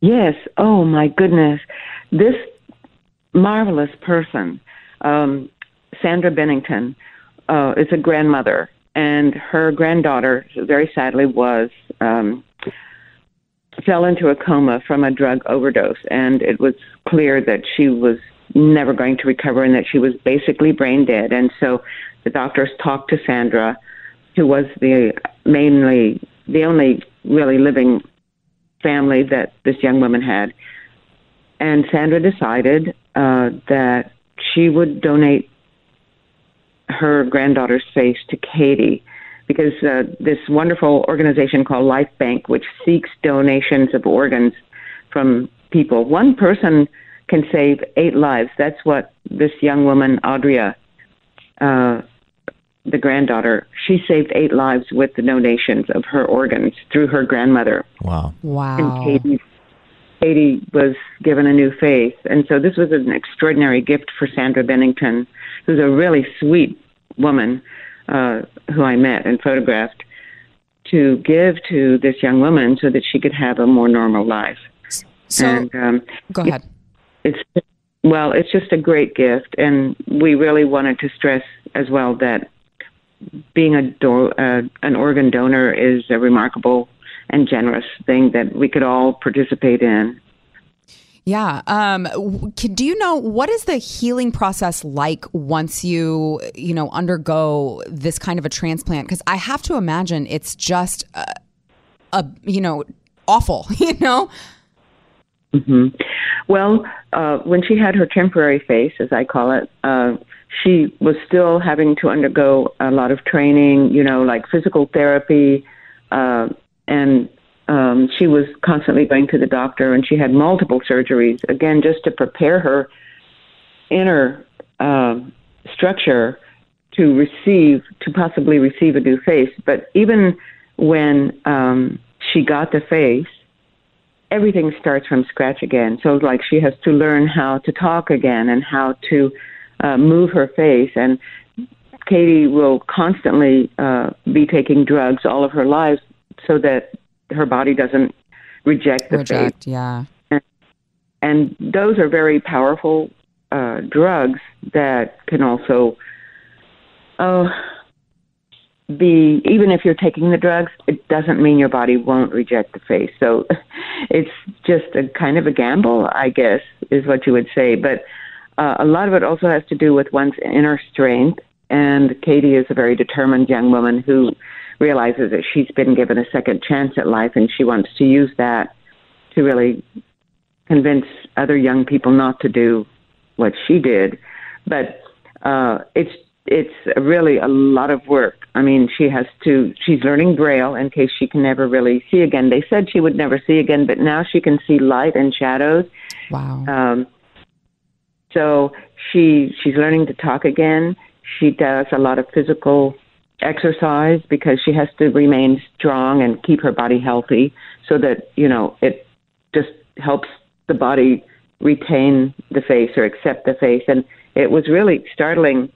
Yes. Oh my goodness, this marvelous person, um, Sandra Bennington, uh, is a grandmother, and her granddaughter, very sadly, was um, fell into a coma from a drug overdose, and it was clear that she was never going to recover and that she was basically brain dead. And so the doctors talked to Sandra, who was the mainly the only really living family that this young woman had. And Sandra decided uh, that she would donate her granddaughter's face to Katie because uh, this wonderful organization called Life Bank, which seeks donations of organs from people, one person can save eight lives. That's what this young woman, Adrea, uh, the granddaughter, she saved eight lives with the donations of her organs through her grandmother.
Wow.
Wow.
And Katie, Katie was given a new face. And so this was an extraordinary gift for Sandra Bennington, who's a really sweet woman uh, who I met and photographed. to give to this young woman so that she could have a more normal life.
So
and um,
go ahead.
It's well, it's just a great gift, and we really wanted to stress as well that being a do- uh, an organ donor is a remarkable and generous thing that we could all participate in.
Yeah. Um, do you know what is the healing process like once you, you know, undergo this kind of a transplant? Because I have to imagine it's just a, a you know, awful. You know.
Hmm Well, uh, when she had her temporary face, as I call it, uh, she was still having to undergo a lot of training, you know, like physical therapy, uh, and um, she was constantly going to the doctor, and she had multiple surgeries, again, just to prepare her inner uh, structure to receive, to possibly receive a new face. But even when um, she got the face, everything starts from scratch again. So, like, she has to learn how to talk again and how to uh, move her face. And Katie will constantly uh, be taking drugs all of her life so that her body doesn't reject the face.
Reject. Yeah.
And and those are very powerful uh, drugs that can also uh, be, even if you're taking the drugs, it doesn't mean your body won't reject the face. So it's just a kind of a gamble, I guess, is what you would say. But uh, a lot of it also has to do with one's inner strength. And Katie is a very determined young woman who realizes that she's been given a second chance at life and she wants to use that to really convince other young people not to do what she did. But uh, it's it's really a lot of work. I mean, she has to. She's learning Braille in case she can never really see again. They said she would never see again, but now she can see light and shadows.
Wow.
Um, so she she's learning to talk again. She does a lot of physical exercise because she has to remain strong and keep her body healthy so that you know it just helps the body retain the face or accept the face and it was really startling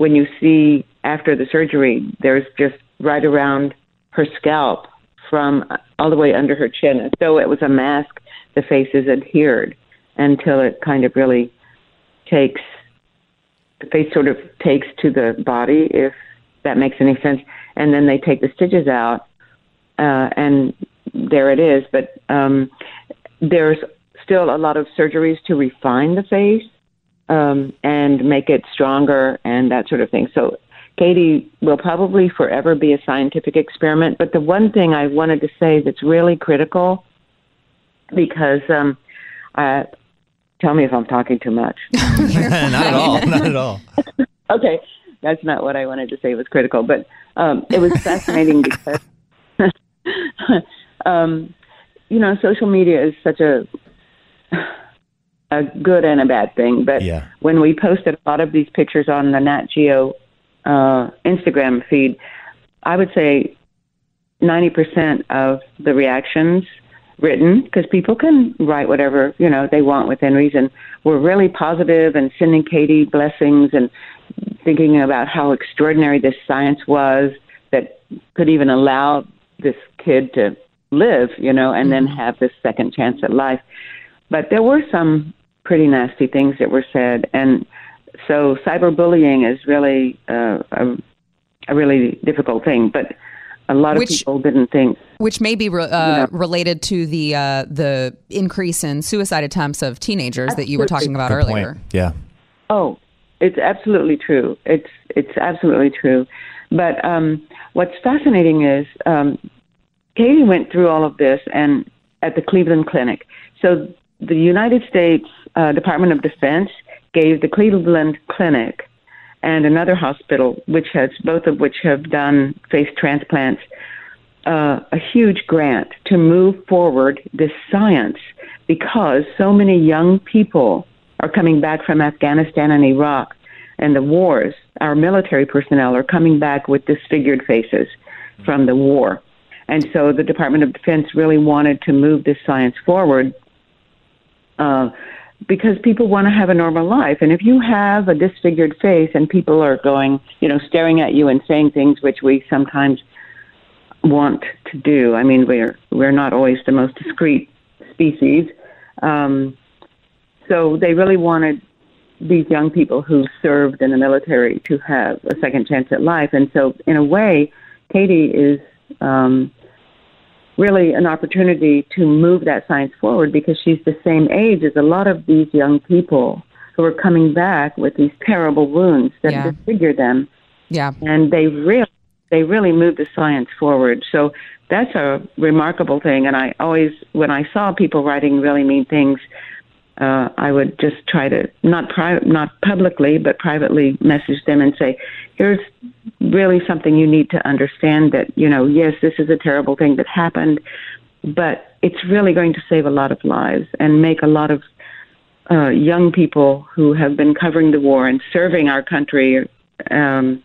when you see after the surgery there's just right around her scalp from all the way under her chin so it was a mask the face is adhered until it kind of really takes the face sort of takes to the body if that makes any sense. And then they take the stitches out, uh, and there it is. But um, there's still a lot of surgeries to refine the face um, and make it stronger and that sort of thing. So Katie will probably forever be a scientific experiment. But the one thing I wanted to say that's really critical, because um, uh, tell me if I'm talking too much.
not at all. Not at all.
okay, that's not what I wanted to say was critical, but um, it was fascinating because, um, you know, social media is such a a good and a bad thing. But
Yeah.
when we posted a lot of these pictures on the Nat Geo uh, Instagram feed, I would say ninety percent of the reactions written because people can write whatever you know they want within reason were really positive and sending Katie blessings and thinking about how extraordinary this science was that could even allow this kid to live, you know, and then have this second chance at life. But there were some pretty nasty things that were said, and so cyberbullying is really uh, a, a really difficult thing. But a lot of
Which-
people didn't think
Which may be re- uh,
Yeah.
related to the uh, the increase in suicide attempts of teenagers that you were talking about
Good
earlier.
point. Yeah.
Oh, it's absolutely true. It's it's absolutely true. But um, what's fascinating is um, Katie went through all of this and at the Cleveland Clinic. So the United States uh, Department of Defense gave the Cleveland Clinic and another hospital, which has both of which have done face transplants, uh, a huge grant to move forward this science because so many young people are coming back from Afghanistan and Iraq and the wars. Our military personnel are coming back with disfigured faces from the war. And so the Department of Defense really wanted to move this science forward uh, because people want to have a normal life. And if you have a disfigured face and people are going, you know, staring at you and saying things which we sometimes want to do. I mean, we're we're not always the most discreet species, um, so they really wanted these young people who served in the military to have a second chance at life. And so, in a way, Katie is um, really an opportunity to move that science forward because she's the same age as a lot of these young people who are coming back with these terrible wounds that
Yeah.
disfigure them
Yeah.
and they really they really moved the science forward. So that's a remarkable thing. And I always, when I saw people writing really mean things, uh, I would just try to not private, not publicly, but privately message them and say, "Here's really something you need to understand. That you know, yes, this is a terrible thing that happened, but it's really going to save a lot of lives and make a lot of uh, young people who have been covering the war and serving our country um,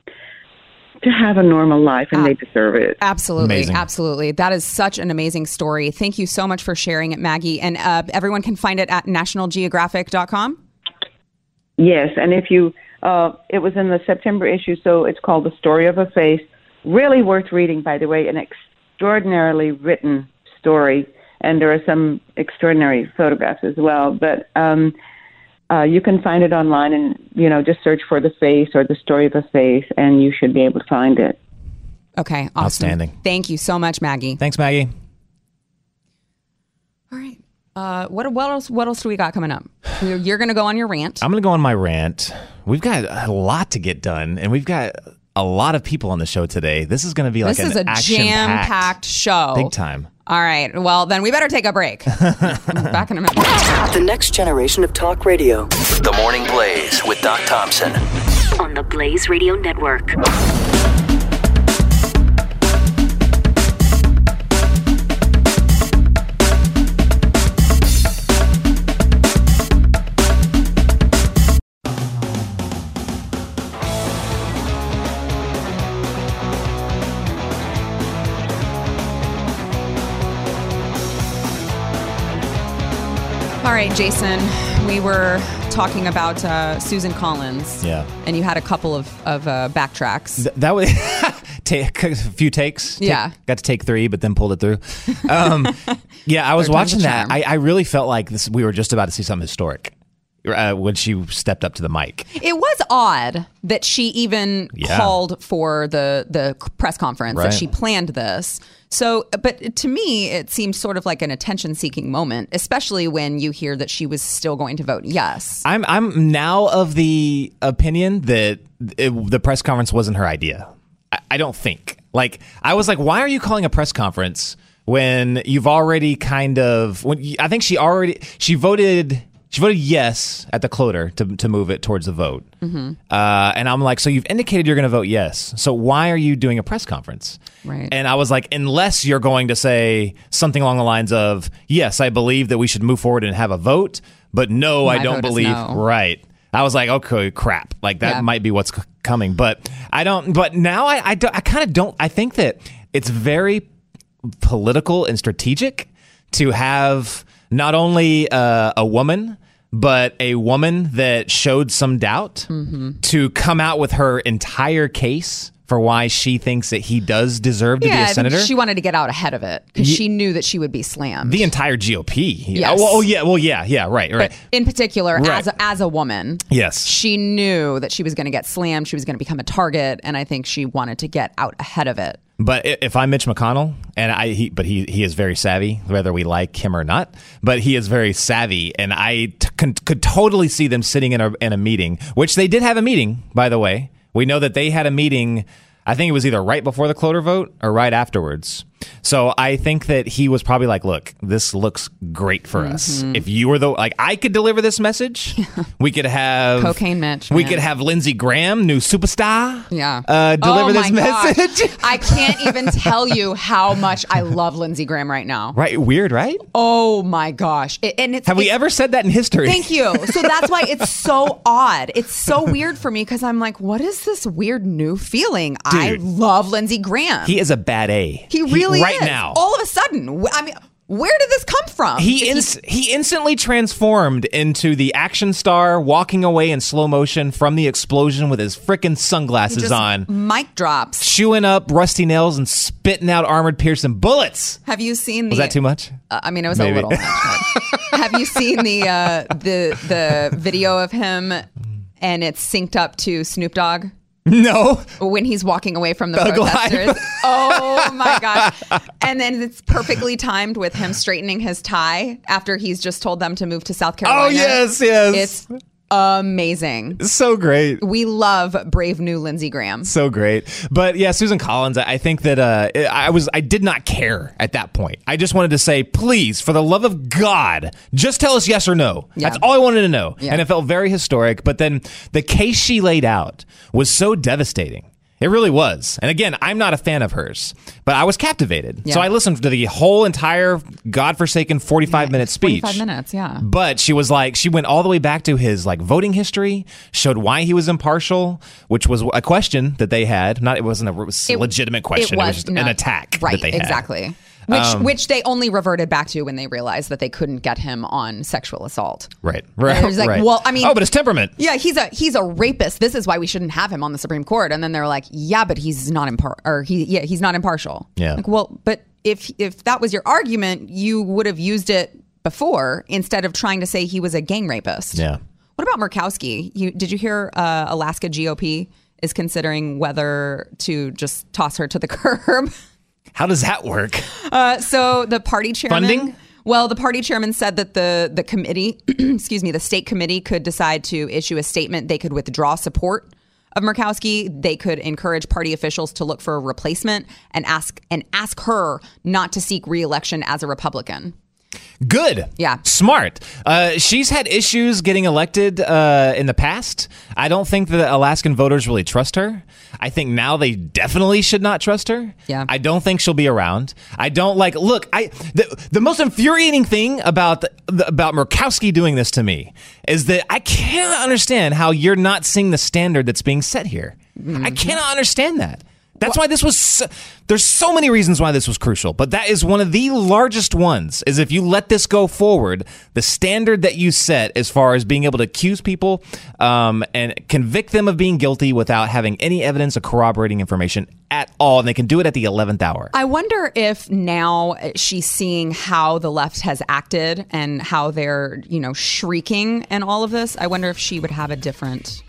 to have a normal life, and they deserve it.
Absolutely,
Amazing.
absolutely. That is such an amazing story. Thank you so much for sharing it, Maggie. And uh, everyone can find it at nationalgeographic.com.
Yes, and if you, uh, it was in the September issue, so it's called The Story of a Face. Really worth reading, by the way, an extraordinarily written story, and there are some extraordinary photographs as well. But um, uh, you can find it online, and you know, just search for the face or the story of the face, and you should be able to find it.
Okay, awesome.
Outstanding.
Thank you so much, Maggie.
Thanks, Maggie.
All right. Uh, what what else? What else do we got coming up? You're, you're going to go on your rant.
I'm going to go on my rant. We've got a lot to get done, and we've got a lot of people on the show today. This is going to be like
this is a
action-packed,
jam-packed show.
big time.
All right. Well, then we better take a break. Back in a minute.
The next generation of talk radio.
The Morning Blaze with Doc Thompson.
On the Blaze Radio Network.
Right, Jason. We were talking about uh, Susan Collins.
Yeah.
And you had a couple of of uh, backtracks.
Th- that was take a few takes. Take-
Yeah.
got to take three, but then pulled it through. Um, yeah, I was watching that. I, I really felt like this. We were just about to see something historic uh, when she stepped up to the mic.
It was odd that she even
Yeah.
called for the the press conference that she planned this. So, but to me, it seems sort of like an attention-seeking moment, especially when you hear that she was still going to vote yes.
I'm I'm now of the opinion that it, the press conference wasn't her idea. I, I don't think. Like I was like, why are you calling a press conference when you've already kind of? When I think she already she voted. She voted yes at the cloture to, to move it towards the vote.
Mm-hmm.
Uh, and I'm like, so you've indicated you're going to vote yes. So why are you doing a press conference?
Right.
And I was like, unless you're going to say something along the lines of, yes, I believe that we should move forward and have a vote, but no, I don't believe.
no.
Right. I was like, okay, crap. Like that
Yeah.
might be what's c- coming, but I don't. But now I, I, I kind of don't. I think that it's very political and strategic to have not only uh, a woman but a woman that showed some doubt
Mm-hmm.
to come out with her entire case for why she thinks that he does deserve to
yeah,
be a senator.
she wanted to get out ahead of it because she knew that she would be slammed.
the entire GOP. Yeah.
Yes.
Oh, oh, yeah. Well, yeah. Yeah. Right. Right.
but in particular,
Right.
as a, as a woman,
yes.
she knew that she was going to get slammed. She was going to become a target, and I think she wanted to get out ahead of it.
But if I'm Mitch McConnell, and I, he, but he he is very savvy, whether we like him or not. But he is very savvy, and I t- could totally see them sitting in a in a meeting, which they did have a meeting, by the way. We know that they had a meeting. I think it was either right before the Cloture vote or right afterwards. So I think that he was probably like, "Look, this looks great for us.
Mm-hmm.
If you were the like, I could deliver this message. we could have
Cocaine Mitch.
We
man.
could have Lindsey Graham, new superstar.
Yeah.
uh, deliver
oh
this
gosh.
message.
I can't even tell you how much I love Lindsey Graham right now.
Right, weird, right?
Oh my gosh. It, and it's
Have we ever said that in history?
Thank you. So that's why it's so odd. It's so weird for me because I'm like, what is this weird new feeling? I love Lindsey Graham.
He is a bad A.
He really
right
is.
now.
All of a sudden, I mean, Where did this come from?
He ins- he instantly transformed into the action star walking away in slow motion from the explosion with his frickin' sunglasses on,
mic drops.
chewing up rusty nails and spitting out armored piercing bullets.
Have you seen the?
Was that too much?
Uh, I mean, it was
Maybe.
a little. much, Have you seen the uh, the the video of him and it's synced up to Snoop Dogg?
No.
when he's walking away from the
Thug life.
protesters. oh my gosh. And then it's perfectly timed with him straightening his tie after he's just told them to move to South oh, Carolina.
Oh yes, yes.
It's amazing.
so great.
We love brave new Lindsey Graham.
So great. But yeah, Susan Collins, I think that uh, I was I did not care at that point. I just wanted to say, please, for the love of God, just tell us yes or no.
Yeah.
That's all I wanted to know.
Yeah.
And it felt very historic. But then the case she laid out was so devastating. It really was. And again, I'm not a fan of hers, but I was captivated.
Yeah.
So I listened to the whole entire godforsaken 45 minute speech.
45 minutes, yeah.
But she was like, she went all the way back to his like voting history, showed why he was impartial, which was a question that they had. Not it wasn't a, it was
It-
legitimate question. It was, just
no,
an attack
Right,
that they had.
exactly. Which,
Um,
which they only reverted back to when they realized that they couldn't get him on sexual assault.
Right, right,
it was like,
right.
well, I mean-
oh, but his temperament.
Yeah, he's a he's a rapist. This is why we shouldn't have him on the Supreme Court. And then they're like, yeah, but he's not impar or he yeah he's not impartial.
Yeah.
Like, well, but if if that was your argument, you would have used it before instead of trying to say he was a gang rapist.
Yeah.
What about Murkowski? You did you hear uh, Alaska GOP is considering whether to just toss her to the curb?
How does that work?
Uh, so the party chairman.
Funding?
Well, the party chairman said that the the committee, excuse me, the state committee could decide to issue a statement. They could withdraw support of Murkowski. They could encourage party officials to look for a replacement and ask and ask her not to seek reelection as a Republican.
Good.
Yeah.
Smart. Uh, she's had issues getting elected uh, in the past. I don't think the Alaskan voters really trust her. I think now they definitely should not trust her.
Yeah.
I don't think she'll be around. I don't like. Look, I the, the most infuriating thing about the, the, about Murkowski doing this to me is that I cannot understand how you're not seeing the standard that's being set here. I cannot understand that. That's why this was. So, there's so many reasons why this was crucial, but that is one of the largest ones. Is if you let this go forward, the standard that you set as far as being able to accuse people um, and convict them of being guilty without having any evidence or corroborating information at all, and they can do it at the eleventh hour.
I wonder if now she's seeing how the left has acted and how they're, you know, shrieking and all of this. I wonder if she would have a different.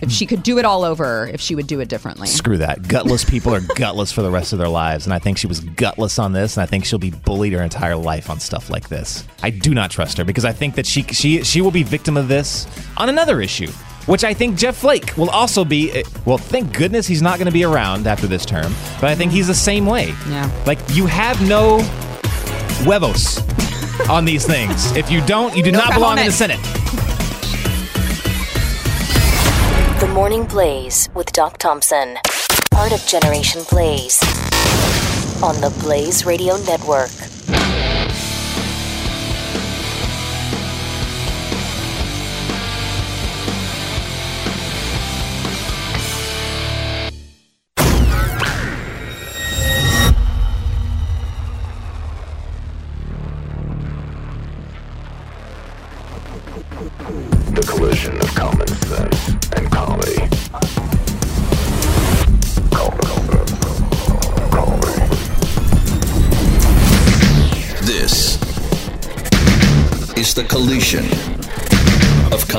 If she could do it all over, if she would do it differently.
Screw that. Gutless people are gutless for the rest of their lives. And I think she was gutless on this, and I think she'll be bullied her entire life on stuff like this. I do not trust her because I think that she she she will be victim of this on another issue. Which I think Jeff Flake will also be. eh, Well, thank goodness he's not going to be around after this term. But I think he's the same way.
Yeah.
Like, you have no huevos on these things. If you don't, you do
No
not belong in the. Senate.
The Morning Blaze with Doc Thompson. Part of Generation Blaze. On the Blaze Radio Network.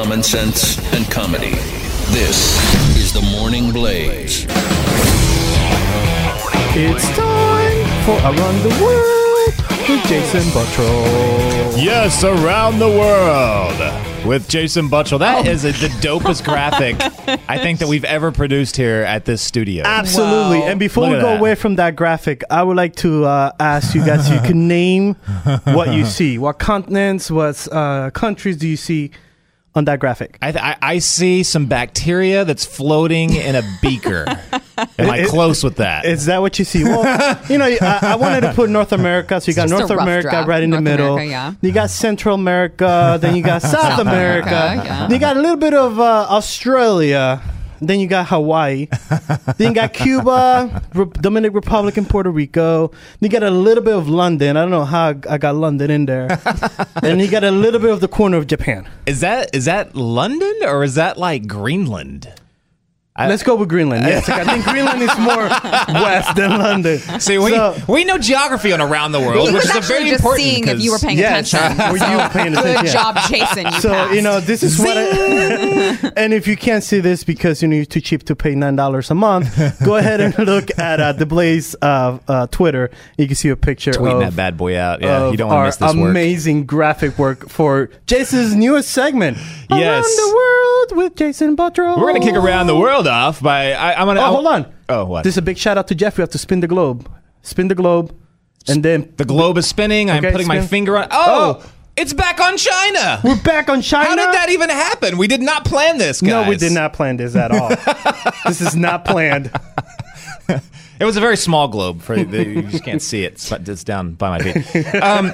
Common sense and comedy.
This is the Morning Blaze.
It's time for Around the World with Jason Buttrill.
Yes, around the world with Jason Buttrill. That is a, the dopest graphic I think that we've ever produced here at this studio.
Absolutely. And before
Look
we go
that.
away from that graphic, I would like to uh, ask you guys if you can name what you see. What continents, what uh, countries do you see on that graphic?
I, th- I, I see some bacteria that's floating in a beaker. Am I
It-
close with that?
Is that what you see? Well, you know, I, I wanted to put North America, so you got
It's just
North America
draft.
right in the middle.
America, yeah.
You got Central America, then you got South,
South
America,
America, yeah.
you got a little bit of uh, Australia Then you got Hawaii. then you got Cuba, Re- Dominican Republic, and Puerto Rico. Then you got a little bit of London. I don't know how I- I got London in there. and you got a little bit of the corner of Japan.
Is that is that London or is that like Greenland?
Let's go with Greenland. Yes, I think Greenland is more west than London.
See, we
So-
we know geography on around the world, which is a very
just
important.
seeing if you were paying
Yes,
attention.
were you
So,
paying
Good
attention?
job, Jason. You
so
passed.
you know this is what I, and if you can't see this because you know you're too cheap to pay nine dollars a month go ahead and look at uh, the blaze uh, uh, twitter you can see a picture
tweeting
of,
that bad boy out. Yeah, you don't want to
our
miss this work.
amazing graphic work for jason's newest segment
Yes.
around the world with jason Buttrill.
We're gonna kick around the world off by. I, I'm gonna.
oh hold on
Oh, what?
this is a big shout out to jeff we have to spin the globe spin the globe and then
the globe is spinning. I'm
Okay,
putting my finger on. Oh! oh, it's back on China.
we're back on china
How did that even happen? We did not plan this, guys.
no we did not plan this at all this is not planned
It was a very small globe. For the, you just can't see it. It's, it's down by my feet. Um,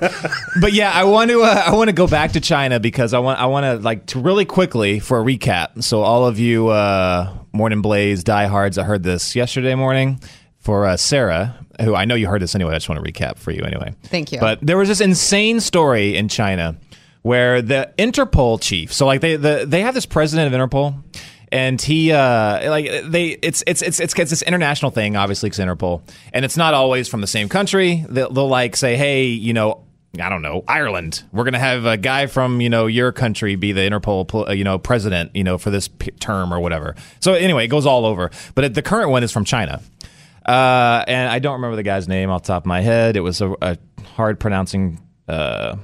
but yeah, I want to. Uh, I want to go back to China because I want. I want to like to really quickly for a recap. So all of you uh, Morning Blaze diehards, I heard this yesterday morning for uh, Sarah, who I know you heard this anyway. I just want to recap for you anyway.
Thank you.
But there was this insane story in China where the Interpol chief. So like they the, they have this president of Interpol and he uh like they it's it's it's it's, it's this international thing obviously it's interpol and it's not always from the same country they'll, they'll like say hey you know I don't know Ireland. We're gonna have a guy from you know your country be the Interpol uh, you know president you know for this p- term or whatever. So anyway, it goes all over. But the current one is from China, uh, and I don't remember the guy's name off top of my head. It was a, a hard pronouncing uh,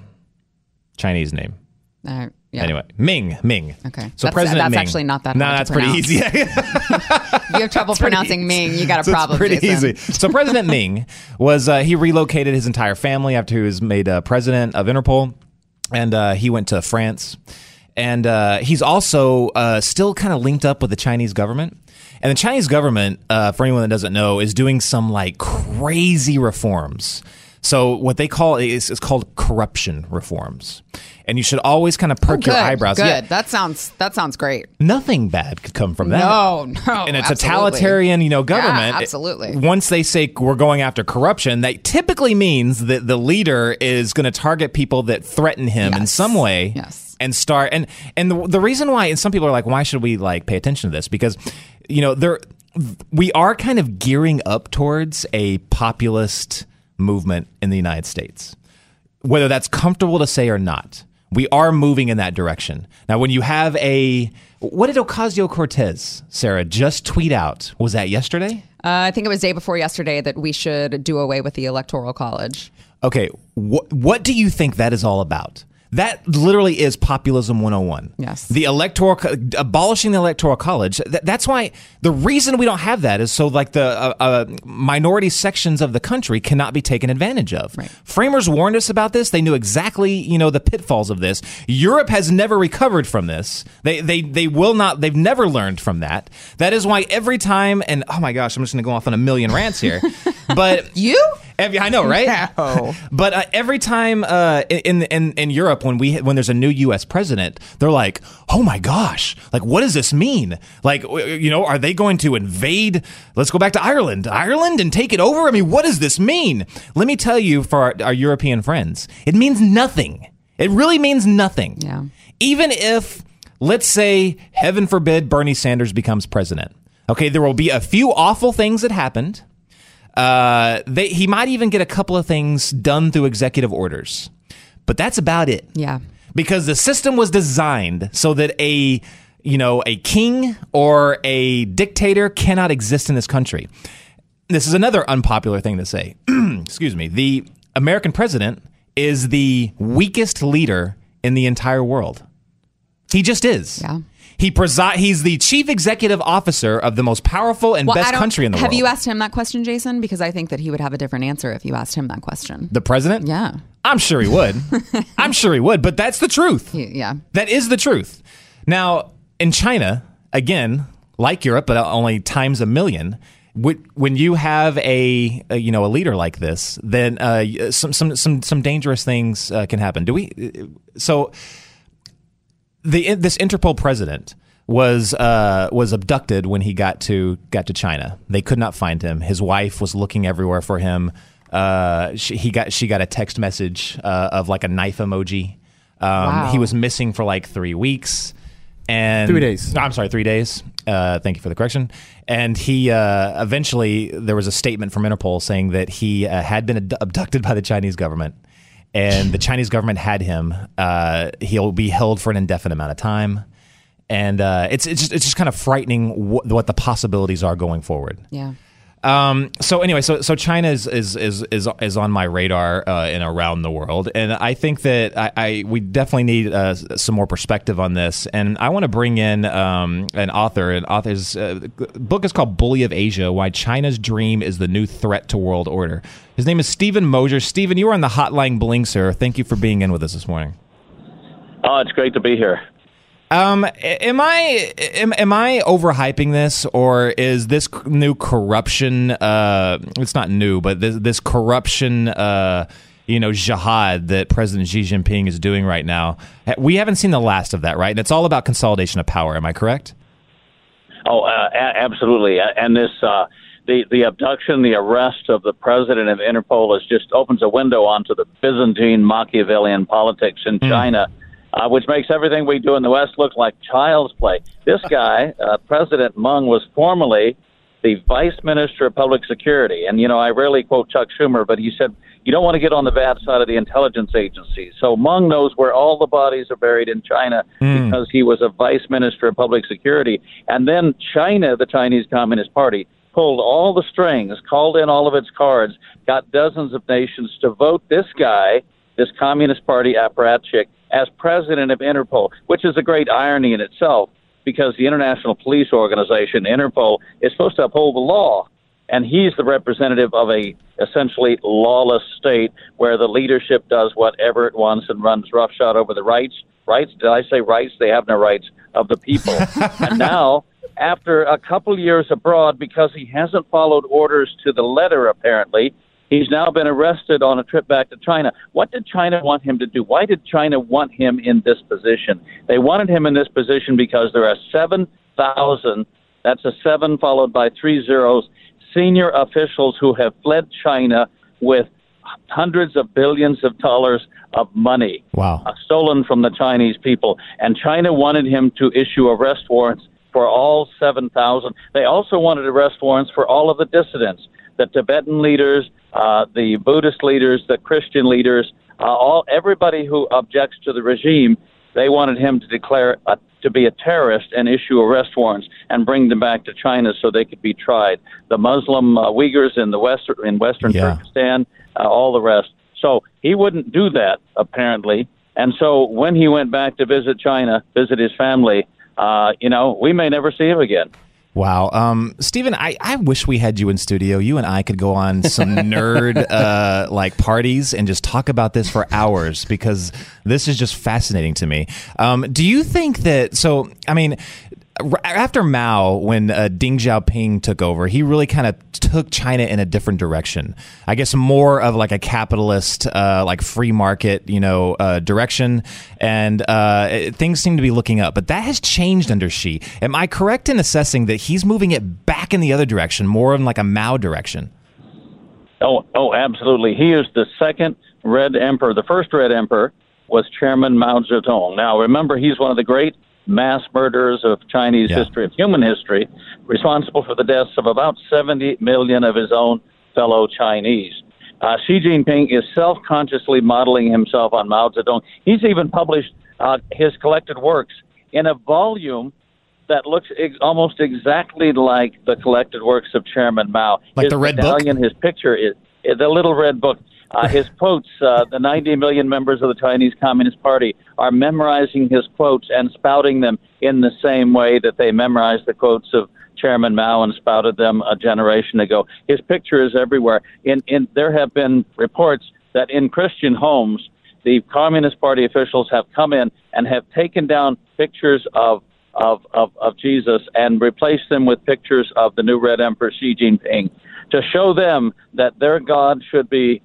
Chinese name.
Uh, yeah.
Anyway, Ming Ming.
Okay.
So
That's-
President
that's
Ming.
actually not that
No,
hard
that's pretty easy.
You have trouble pronouncing Ming, you got a
So it's
problem.
pretty
Jason.
easy. So President Ming was uh, he relocated his entire family after he was made uh, president of Interpol, and uh, he went to France, and uh, he's also uh, still kind of linked up with the Chinese government. And the Chinese government, uh, for anyone that doesn't know, is doing some like crazy reforms. So what they call is, is called corruption reforms, and you should always kind of perk
Oh,
your eyebrows.
Good.
Yeah,
That sounds that sounds great.
nothing bad could come from that.
No, no.
In a
absolutely.
totalitarian, you know, government,
Yeah, absolutely.
Once they say we're going after corruption, that typically means that the leader is going to target people that threaten him in some way.
Yes.
And start and and the, the reason why and some people are like, why should we like pay attention to this? Because you know there we are kind of gearing up towards a populist movement in the United States whether that's comfortable to say or not, we are moving in that direction. Now, when you have a, what did Ocasio Cortez, Sarah, just tweet out? Was that yesterday?
Uh, I think it was day before yesterday that we should do away with the electoral college.
Okay, wh- what do you think that is all about? That literally is populism 101.
Yes.
The electoral, abolishing the electoral college. Th- that's why the reason we don't have that is so like the uh, uh, minority sections of the country cannot be taken advantage of.
Right.
Framers warned us about this. They knew exactly, you know, the pitfalls of this. Europe has never recovered from this. They, they, they will not, they've never learned from that. That is why every time, and oh my gosh, I'm just going to go off on a million rants here. but
You?
Every, I know, right?
No.
But uh, every time uh, in in in Europe, when we when there's a new U.S. president, they're like, "Oh my gosh! Like, what does this mean? Like, you know, are they going to invade? Let's go back to Ireland, Ireland, and take it over? I mean, what does this mean? Let me tell you, for our, our European friends, it means nothing. It really means nothing.
Yeah.
Even if, let's say, heaven forbid, Bernie Sanders becomes president. Okay, there will be a few awful things that happened. Uh, they, he might even get a couple of things done through executive orders, but that's about it.
Yeah.
Because the system was designed so that a you know a king or a dictator cannot exist in this country. This is another unpopular thing to say. Excuse me. The American president is the weakest leader in the entire world. He just is.
Yeah.
He presi- He's the chief executive officer of the most powerful and
Well,
best country in the
have
world.
Have you asked him that question, Jason? Because I think that he would have a different answer if you asked him that question.
the president?
Yeah.
I'm sure he would. I'm sure he would, but that's the truth.
Yeah.
That is the truth. Now, in China, again, like Europe, but only times a million, when you have a, a you know a leader like this, then uh, some some some some dangerous things uh, can happen. Do we? So the this Interpol president was uh, was abducted when he got to got to China. They could not find him. His wife was looking everywhere for him. Uh, she, he got she got a text message uh, of like a knife emoji. Um,
Wow.
He was missing for like three weeks. And
Three days.
No, I'm sorry, three days. Uh, thank you for the correction. And he uh, eventually there was a statement from Interpol saying that he uh, had been ad- abducted by the Chinese government, and the Chinese government had him. Uh, he'll be held for an indefinite amount of time, and uh, it's it's just, it's just kind of frightening wh- what the possibilities are going forward.
Yeah.
Um, so anyway, so so China is is is is, is on my radar uh, and around the world, and I think that I, I we definitely need uh, some more perspective on this. And I want to bring in um, an author. An author's uh, book is called "Bully of Asia: Why China's Dream is the New Threat to World Order." His name is Steven Mosher. Steven, you are on the hotline bling, sir. Thank you for being in with us this morning.
Oh, it's great to be here.
Um, am I am, am I overhyping this, or is this new corruption? Uh, it's not new, but this, this corruption, uh, you know, jihad that President Xi Jinping is doing right now. We haven't seen the last of that, right? And it's all about consolidation of power. Am I correct?
Oh, uh, a- absolutely. And this, uh, the the abduction, the arrest of the president of Interpol, is just opens a window onto the Byzantine Machiavellian politics in China, uh, which makes everything we do in the West look like child's play. This guy, uh, President Meng, was formerly the vice minister of public security, and you know I rarely quote Chuck Schumer, but he said you don't want to get on the bad side of the intelligence agencies. So Meng knows where all the bodies are buried in China because he was a vice minister of public security. And then China, the Chinese Communist Party, pulled all the strings, called in all of its cards, got dozens of nations to vote this guy, this Communist Party apparatchik, as president of Interpol, which is a great irony in itself because the International Police Organization, Interpol, is supposed to uphold the law. And he's the representative of a essentially lawless state where the leadership does whatever it wants and runs roughshod over the rights. Rights? Did I say rights? They have no rights of the people. and now, after a couple years abroad, because he hasn't followed orders to the letter, apparently, he's now been arrested on a trip back to China. What did China want him to do? Why did China want him in this position? They wanted him in this position because there are 7,000, that's a seven followed by three zeros, senior officials who have fled China with hundreds of billions of dollars of money
Wow.
uh, stolen from the Chinese people. And China wanted him to issue arrest warrants for all 7,000. They also wanted arrest warrants for all of the dissidents, the Tibetan leaders, uh, the Buddhist leaders, the Christian leaders, uh, all everybody who objects to the regime. They wanted him to declare a, to be a terrorist and issue arrest warrants and bring them back to China so they could be tried. The Muslim uh, Uyghurs in the west in Western
Yeah.
Turkestan, uh, all the rest. So he wouldn't do that apparently. And so when he went back to visit China, visit his family, uh, you know, we may never see him again.
Wow. Um, Steven, I, I wish we had you in studio. You and I could go on some nerd uh, like parties and just talk about this for hours because this is just fascinating to me. Um, do you think that? So, I mean, after Mao, when uh, Deng Xiaoping took over, he really kind of took China in a different direction. I guess more of like a capitalist, uh, like free market, you know, uh, direction, and uh, it- things seem to be looking up. But that has changed under Xi. Am I correct in assessing that he's moving it back in the other direction, more in like a Mao direction?
Oh, oh, absolutely. He is the second Red Emperor. The first Red Emperor was Chairman Mao Zedong. Now, remember, he's one of the great mass murderers of Chinese
Yeah.
history, of human history, responsible for the deaths of about 70 million of his own fellow Chinese. Uh, Xi Jinping is self-consciously modeling himself on Mao Zedong. He's even published uh, his collected works in a volume that looks ex- almost exactly like the collected works of Chairman Mao.
Like
his
the Red Book?
medallion, his picture is the little red book. Uh, his quotes, uh, the 90 million members of the Chinese Communist Party are memorizing his quotes and spouting them in the same way that they memorized the quotes of Chairman Mao and spouted them a generation ago. His picture is everywhere. In, in, there have been reports that in Christian homes, the Communist Party officials have come in and have taken down pictures of of, of, of Jesus and replaced them with pictures of the new Red Emperor Xi Jinping to show them that their God should be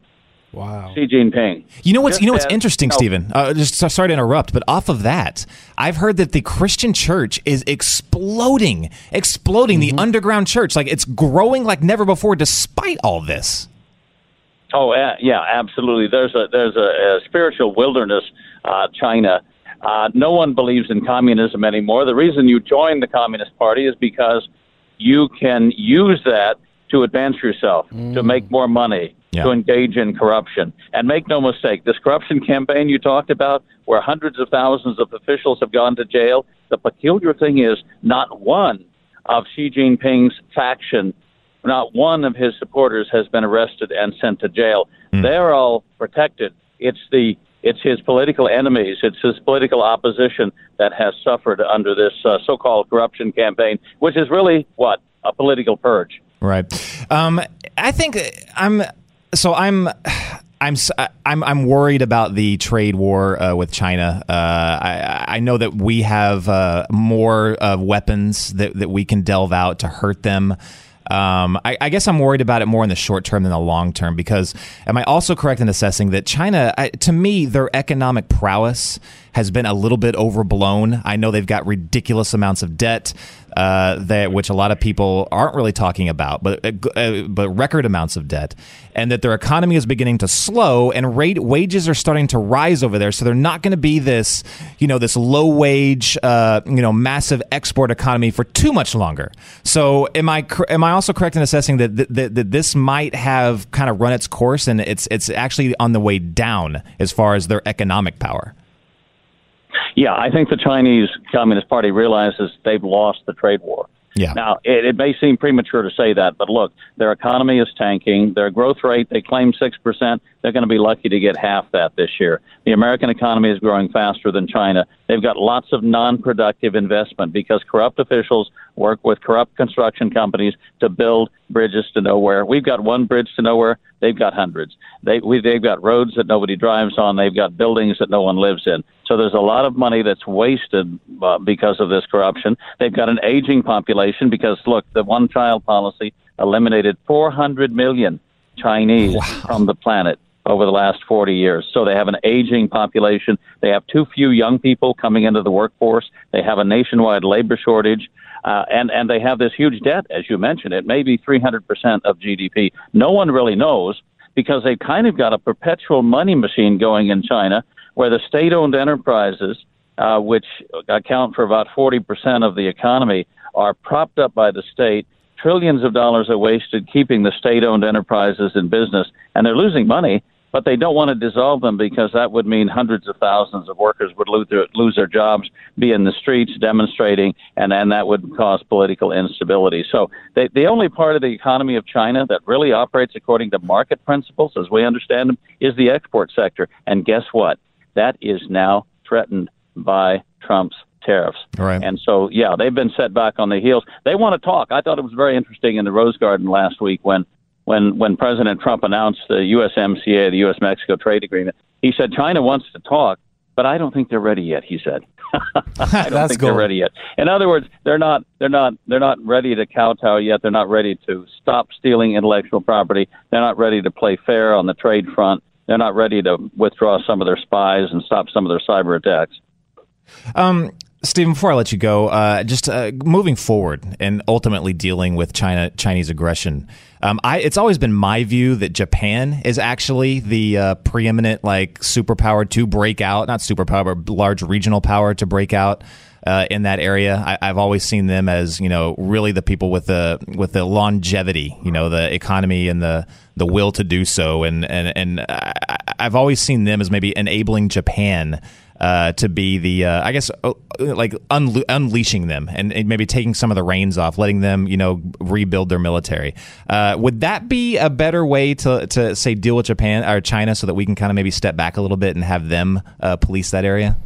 Wow.
Xi Jinping.
You know what's
Just
you know what's
as-
interesting,
no,
Steven? Uh, just sorry to interrupt, but off of that, I've heard that the Christian church is exploding, exploding.
Mm-hmm.
The underground church, like it's growing like never before, despite all this.
Oh uh, yeah, absolutely. There's a there's a, a spiritual wilderness, uh, China. Uh, no one believes in communism anymore. The reason you join the Communist Party is because you can use that to advance yourself, to make more money, to engage in corruption. And make no mistake, this corruption campaign you talked about, where hundreds of thousands of officials have gone to jail, the peculiar thing is not one of Xi Jinping's faction, not one of his supporters has been arrested and sent to jail. They're all protected. It's the it's his political enemies, it's his political opposition that has suffered under this uh, so-called corruption campaign, which is really what a political purge.
Right. Um, I think I'm. So I'm. I'm I'm I'm worried about the trade war uh, with China. Uh, I I know that we have uh, more weapons that that we can delve out to hurt them. Um, I, I guess I'm worried about it more in the short term than the long term because am I also correct in assessing that China, I, to me, their economic prowess has been a little bit overblown. I know they've got ridiculous amounts of debt uh, that which a lot of people aren't really talking about, but uh, uh, but record amounts of debt, and that their economy is beginning to slow, and rate wages are starting to rise over there. So they're not going to be this, you know, this low wage, uh, you know, massive export economy for too much longer. So am I am I also correct in assessing that that, that, that this might have kind of run its course, and it's it's actually on the way down as far as their economic power?
Yeah, I think the Chinese Communist Party realizes they've lost the trade war.
Yeah.
Now, it, it may seem premature to say that, but look, their economy is tanking. Their growth rate, they claim 6%. They're going to be lucky to get half that this year. The American economy is growing faster than China. They've got lots of non productive investment because corrupt officials work with corrupt construction companies to build bridges to nowhere. We've got one bridge to nowhere. They've got hundreds. They, we, they've got roads that nobody drives on. They've got buildings that no one lives in. So there's a lot of money that's wasted uh, because of this corruption. They've got an aging population because, look, the one child policy eliminated 400 million Chinese from the planet over the last 40 years. So they have an aging population. They have too few young people coming into the workforce. They have a nationwide labor shortage. Uh, and, and they have this huge debt, as you mentioned. It may be 300% of GDP. No one really knows because they've kind of got a perpetual money machine going in China where the state owned enterprises, uh, which account for about 40% of the economy, are propped up by the state. Trillions of dollars are wasted keeping the state owned enterprises in business, and they're losing money. But they don't want to dissolve them because that would mean hundreds of thousands of workers would lose their, lose their jobs, be in the streets demonstrating, and then that would cause political instability. So they, the only part of the economy of China that really operates according to market principles, as we understand them, is the export sector. And guess what? That is now threatened by Trump's tariffs.
Right.
And so, yeah, they've been set back on the heels. They want to talk. I thought it was very interesting in the Rose Garden last week when when when President Trump announced the USMCA, the U.S. Mexico trade agreement. He said China wants to talk, but I don't think they're ready yet. He said. I don't think
gold.
they're ready yet. In other words, they're not they're not they're not ready to kowtow yet. They're not ready to stop stealing intellectual property. They're not ready to play fair on the trade front. They're not ready to withdraw some of their spies and stop some of their cyber attacks.
Um, Steven, before I let you go, uh, just uh, moving forward and ultimately dealing with China Chinese aggression, um, I, it's always been my view that Japan is actually the uh, preeminent like superpower to break out, not superpower, but large regional power to break out. Uh, in that area, I, I've always seen them as you know really the people with the with the longevity, you know, the economy and the the will to do so, and and and I, I've always seen them as maybe enabling Japan uh, to be the uh, I guess uh, like unle- unleashing them and, and maybe taking some of the reins off, letting them you know rebuild their military. Uh, would that be a better way to to say deal with Japan or China so that we can kind of maybe step back a little bit and have them uh, police that area?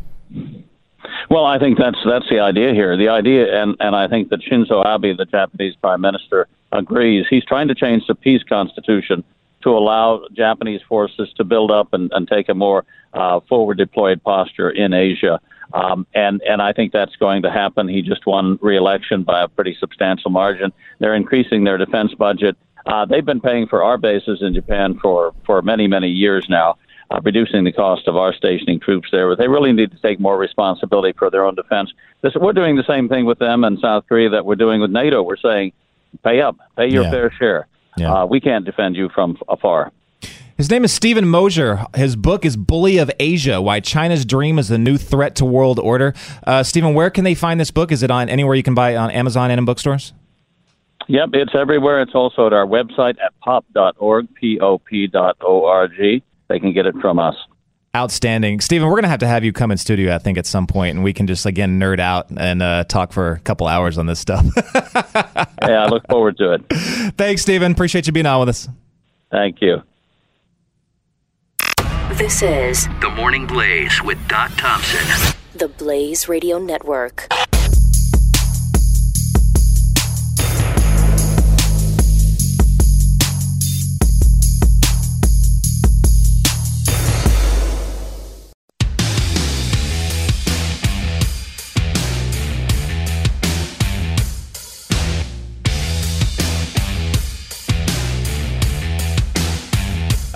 Well, I think that's that's the idea here. The idea, and and I think that Shinzo Abe, the Japanese Prime Minister, agrees. He's trying to change the peace constitution to allow Japanese forces to build up and, and take a more uh, forward deployed posture in Asia. Um, and and I think that's going to happen. He just won re-election by a pretty substantial margin. They're increasing their defense budget. Uh, they've been paying for our bases in Japan for, for many, many years now, uh, reducing the cost of our stationing troops there. But they really need to take more responsibility for their own defense. This, we're doing the same thing with them and South Korea that we're doing with NATO. We're saying, pay up, pay your
Yeah.
fair share.
Yeah.
Uh, we can't defend you from afar.
His name is Steven Mosher. His book is Bully of Asia Why China's Dream is the New Threat to World Order. Uh, Steven, where can they find this book? Is it on anywhere you can buy it on Amazon and in bookstores?
Yep, it's everywhere. It's also at our website at pop.org, P-O-P dot O-R-G. They can get it from us.
Outstanding. Steven, we're going to have to have you come in studio, I think, at some point, and we can just, again, nerd out and uh, talk for a couple hours on this stuff.
yeah, I look forward to it.
Thanks, Steven. Appreciate you being on with us.
Thank you.
This is
The Morning Blaze with Doc Thompson.
the Blaze Radio Network.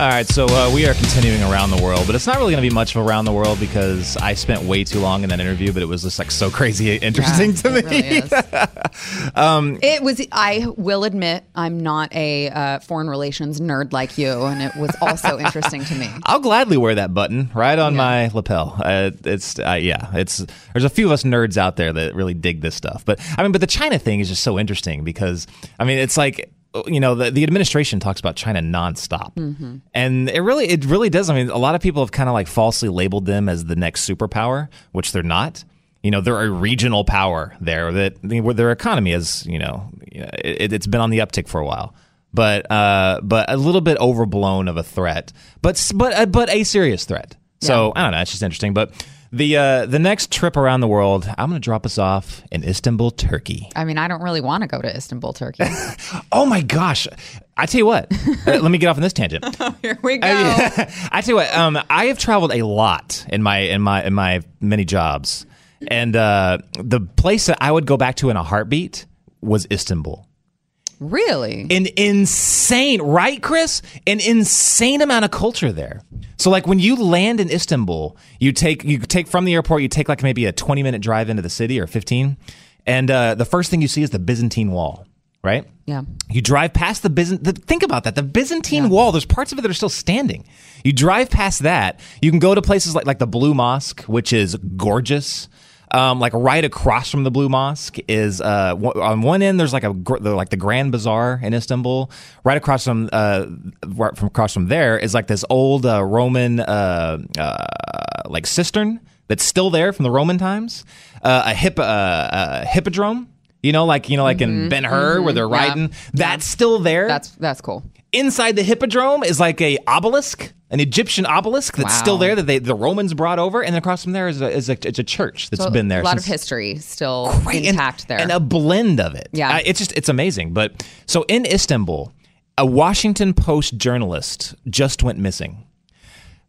All right, so uh, we are continuing around the world, but it's not really going to be much of around the world because I spent way too long in that interview, but it was just like so crazy interesting to me.
it really is.
um,
It was. I will admit, I'm not a uh, foreign relations nerd like you, and it was also interesting to me.
I'll gladly wear that button right on my lapel. Uh, it's uh, yeah, it's there's a few of us nerds out there that really dig this stuff. But I mean, but the China thing is just so interesting because I mean, it's like you know the, the administration talks about China nonstop,
Mm-hmm.
and it really it really does. I mean, a lot of people have kind of like falsely labeled them as the next superpower, which they're not. You know, they're a regional power there that where their economy is. You know, it, it's been on the uptick for a while but uh, but a little bit overblown of a threat, but but uh, but a serious threat. So I don't know. It's just interesting. But the uh, the next trip around the world, I'm going to drop us off in Istanbul, Turkey.
I mean, I don't really want to go to Istanbul, Turkey.
Oh my gosh! I tell you what. uh, let me get off on this tangent.
Here we go.
I tell you what. Um, I have traveled a lot in my in my in my many jobs, and uh, the place that I would go back to in a heartbeat was Istanbul.
Really?
An insane, right, Chris? An insane amount of culture there. So, like when you land in Istanbul, you take you take from the airport, you take like maybe a twenty minute drive into the city or fifteen, and uh, the first thing you see is the Byzantine Wall, right?
Yeah.
You drive past the Byzantine. Think about that. The Byzantine Wall. There's parts of it that are still standing. You drive past that. You can go to places like like the Blue Mosque, which is gorgeous. Um, like right across from the Blue Mosque is uh, on one end. There's like a the, like the Grand Bazaar in Istanbul. Right across from uh, right from across from there is like this old uh, Roman uh, uh, like cistern that's still there from the Roman times. Uh, a hip uh, uh, hippodrome. You know, like you know, like in Ben Hur where they're
Mhm. Yeah.
riding. That's still there.
That's that's cool.
Inside the hippodrome is like a obelisk, an Egyptian obelisk that's
Wow.
still there that they the Romans brought over, and across from there is a, is a it's a church that's
So
been there.
A lot of history still
Great, and-
intact there.
and a blend of it.
Yeah.
Uh, it's just it's amazing. But so in Istanbul, a Washington Post journalist just went missing.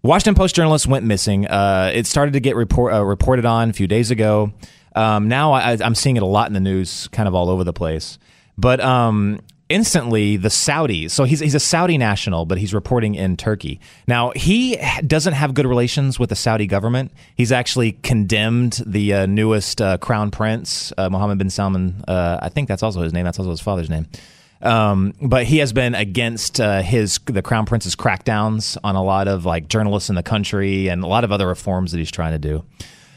Washington Post journalist went missing. Uh, it started to get report, uh, reported on a few days ago. Um, now I, I'm seeing it a lot in the news, kind of all over the place. But um, instantly, the Saudis. So he's he's a Saudi national, but he's reporting in Turkey. Now he doesn't have good relations with the Saudi government. He's actually condemned the uh, newest uh, crown prince, uh, Mohammed bin Salman. Uh, I think that's also his name. That's also his father's name. Um, but he has been against uh, his the crown prince's crackdowns on a lot of like journalists in the country and a lot of other reforms that he's trying to do.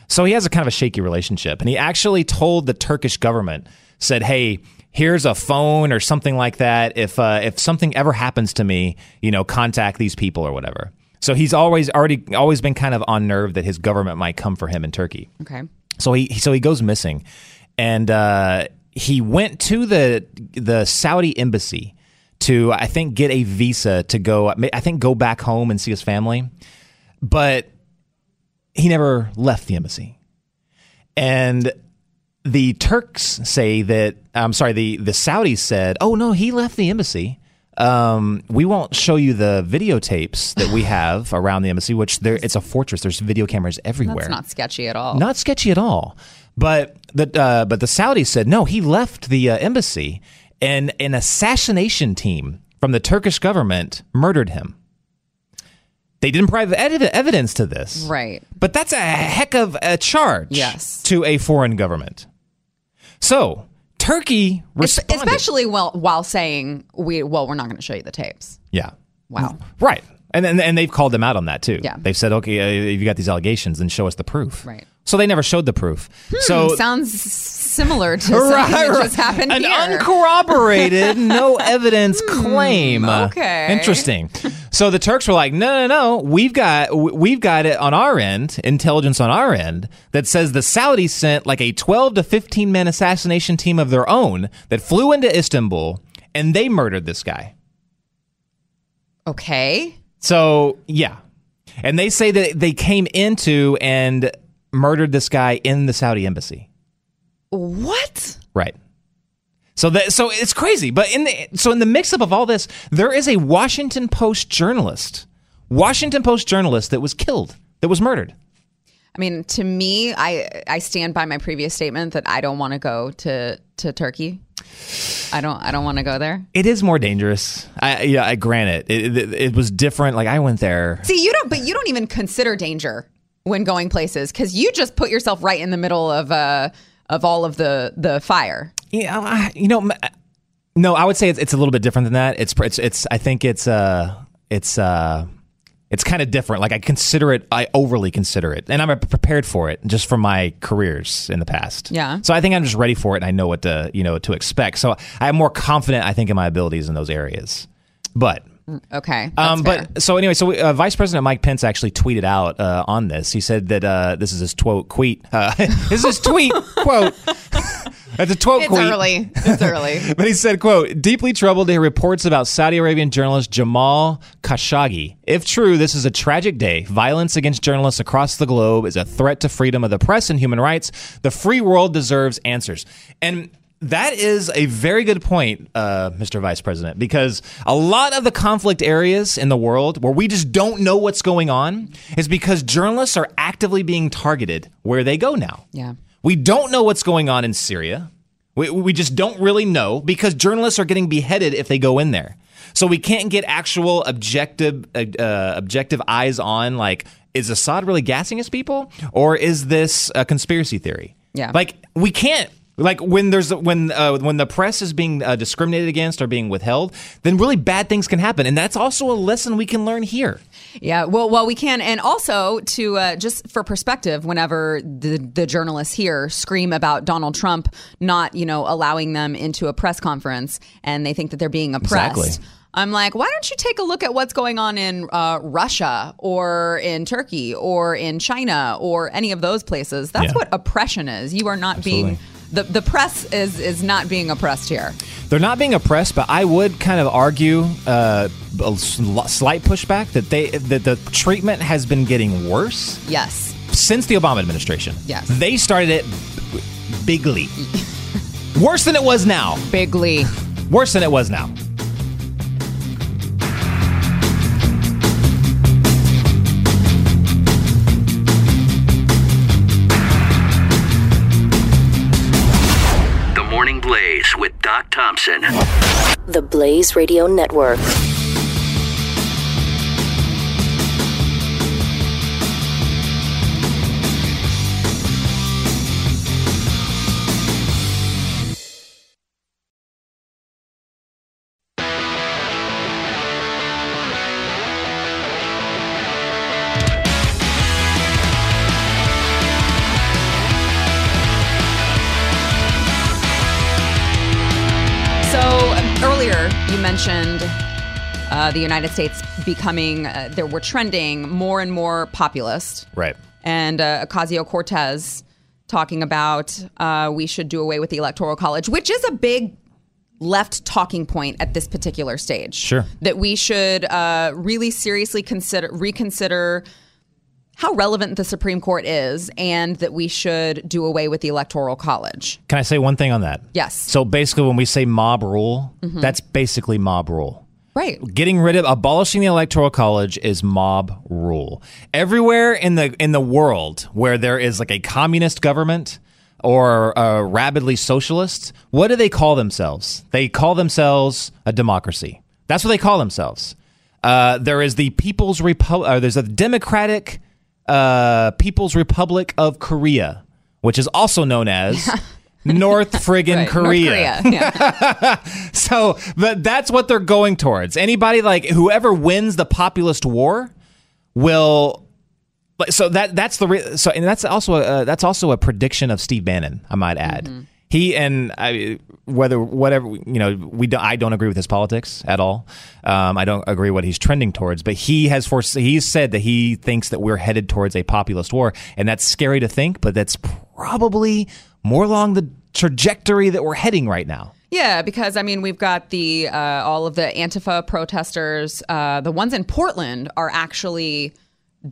So he has a kind of a shaky relationship, and he actually told the Turkish government, said, "Hey, here's a phone or something like that. If uh, if something ever happens to me, you know, contact these people or whatever." So he's always already always been kind of on nerve that his government might come for him in Turkey.
okay.
So he so he goes missing, and uh, he went to the the Saudi embassy to I think get a visa to go. I think go back home and see his family, but he never left the embassy. And the Turks say that I'm sorry. The the Saudis said, "Oh no, he left the embassy." Um, we won't show you the videotapes that we have around the embassy, which there it's a fortress. There's video cameras everywhere.
That's not sketchy at all.
Not sketchy at all. But the uh, but the Saudis said no. He left the uh, embassy, and an assassination team from the Turkish government murdered him. They didn't provide ev- evidence to this.
Right.
But that's a heck of a charge
Yes.
to a foreign government. So, Turkey responded.
Especially while while saying we well, we're not going to show you the tapes.
yeah.
Wow.
Right. And, and and they've called them out on that too.
Yeah.
They've said, okay, uh, if you got these allegations, then show us the proof.
Right.
So they never showed the proof. so
Hmm, sounds similar to something that just happened
An
here.
uncorroborated, no evidence claim.
okay.
Interesting. So the Turks were like, no, no, no. We've got we've got it on our end, intelligence on our end that says the Saudis sent like a 12 to 15 man assassination team of their own that flew into Istanbul and they murdered this guy.
okay.
So yeah, and they say that they came into and murdered this guy in the Saudi embassy.
What?
Right. So that so it's crazy, but in the so in the mix up of all this, there is a Washington Post journalist, Washington Post journalist that was killed, that was murdered.
I mean, to me, I I stand by my previous statement that I don't want to go to to Turkey. I don't I don't want to go there.
It is more dangerous. I yeah, I grant it. It, it. it was different. Like I went there.
See, you don't, but you don't even consider danger when going places because you just put yourself right in the middle of uh of all of the the fire.
Yeah, you know, no, I would say it's, it's a little bit different than that. It's it's it's. I think it's uh it's uh it's kind of different. Like I consider it, I overly consider it, and I'm prepared for it just from my careers in the past.
Yeah.
So I think I'm just ready for it, and I know what to you know to expect. So I'm more confident, I think, in my abilities in those areas. But
Okay.
um,
that's fair.
but so anyway, so uh, Vice President Mike Pence actually tweeted out uh, on this. He said that uh, this is his quote. Tweet. Uh, this is his tweet quote. That's a quote.
it's
tweet.
early. It's early.
But he said, quote, deeply troubled to hear reports about Saudi Arabian journalist Jamal Khashoggi. If true, this is a tragic day. Violence against journalists across the globe is a threat to freedom of the press and human rights. The free world deserves answers. And that is a very good point, uh, Mr. Vice President, because a lot of the conflict areas in the world where we just don't know what's going on is because journalists are actively being targeted where they go now.
yeah.
We don't know what's going on in Syria. We, we just don't really know because journalists are getting beheaded if they go in there. So we can't get actual objective uh, uh, objective eyes on like is Assad really gassing his people or is this a conspiracy theory?
Yeah.
Like we can't like when there's when uh, when the press is being uh, discriminated against or being withheld, then really bad things can happen, and that's also a lesson we can learn here.
Yeah, well, well, we can, and also to uh, just for perspective, whenever the the journalists here scream about Donald Trump not, you know, allowing them into a press conference, and they think that they're being oppressed.
Exactly.
I'm like, why don't you take a look at what's going on in uh, Russia or in Turkey or in China or any of those places? That's
Yeah.
what oppression is. You are not being the the press is is not being oppressed here.
They're not being oppressed, but I would kind of argue uh, a slight pushback that they that the treatment has been getting worse
Yes.
since the Obama administration.
Yes.
they started it bigly, worse than it was now.
Bigly.
Worse than it was now.
The Blaze
Radio Network.
Uh, the United States becoming, uh, there were trending more and more populist.
Right.
And uh, Ocasio Cortez talking about uh, we should do away with the Electoral College, which is a big left talking point at this particular stage.
Sure.
That we should uh, really seriously consider reconsider how relevant the Supreme Court is, and that we should do away with the Electoral College.
Can I say one thing on that?
Yes.
So basically, when we say mob rule,
Mhm.
that's basically mob rule.
Right.
Getting rid of abolishing the electoral college is mob rule. Everywhere in the in the world where there is like a communist government or a rabidly socialist, what do they call themselves? They call themselves a democracy. That's what they call themselves. Uh, there is the People's Republic. Uh, there's a Democratic uh, People's Republic of Korea, which is also known as North friggin'
Right, North
Korea.
Korea, yeah.
so, but that's what they're going towards. Anybody like whoever wins the populist war will. like, So that that's the re- so and that's also a, that's also a prediction of Steve Bannon. I might add. He and I, whether whatever you know, we don't, I don't agree with his politics at all. Um, I don't agree what he's trending towards, but he has forced. He's said that he thinks that we're headed towards a populist war, and that's scary to think, but that's probably more along the trajectory that we're heading right now.
Yeah, because I mean, we've got the uh, all of the Antifa protesters. Uh, the ones in Portland are actually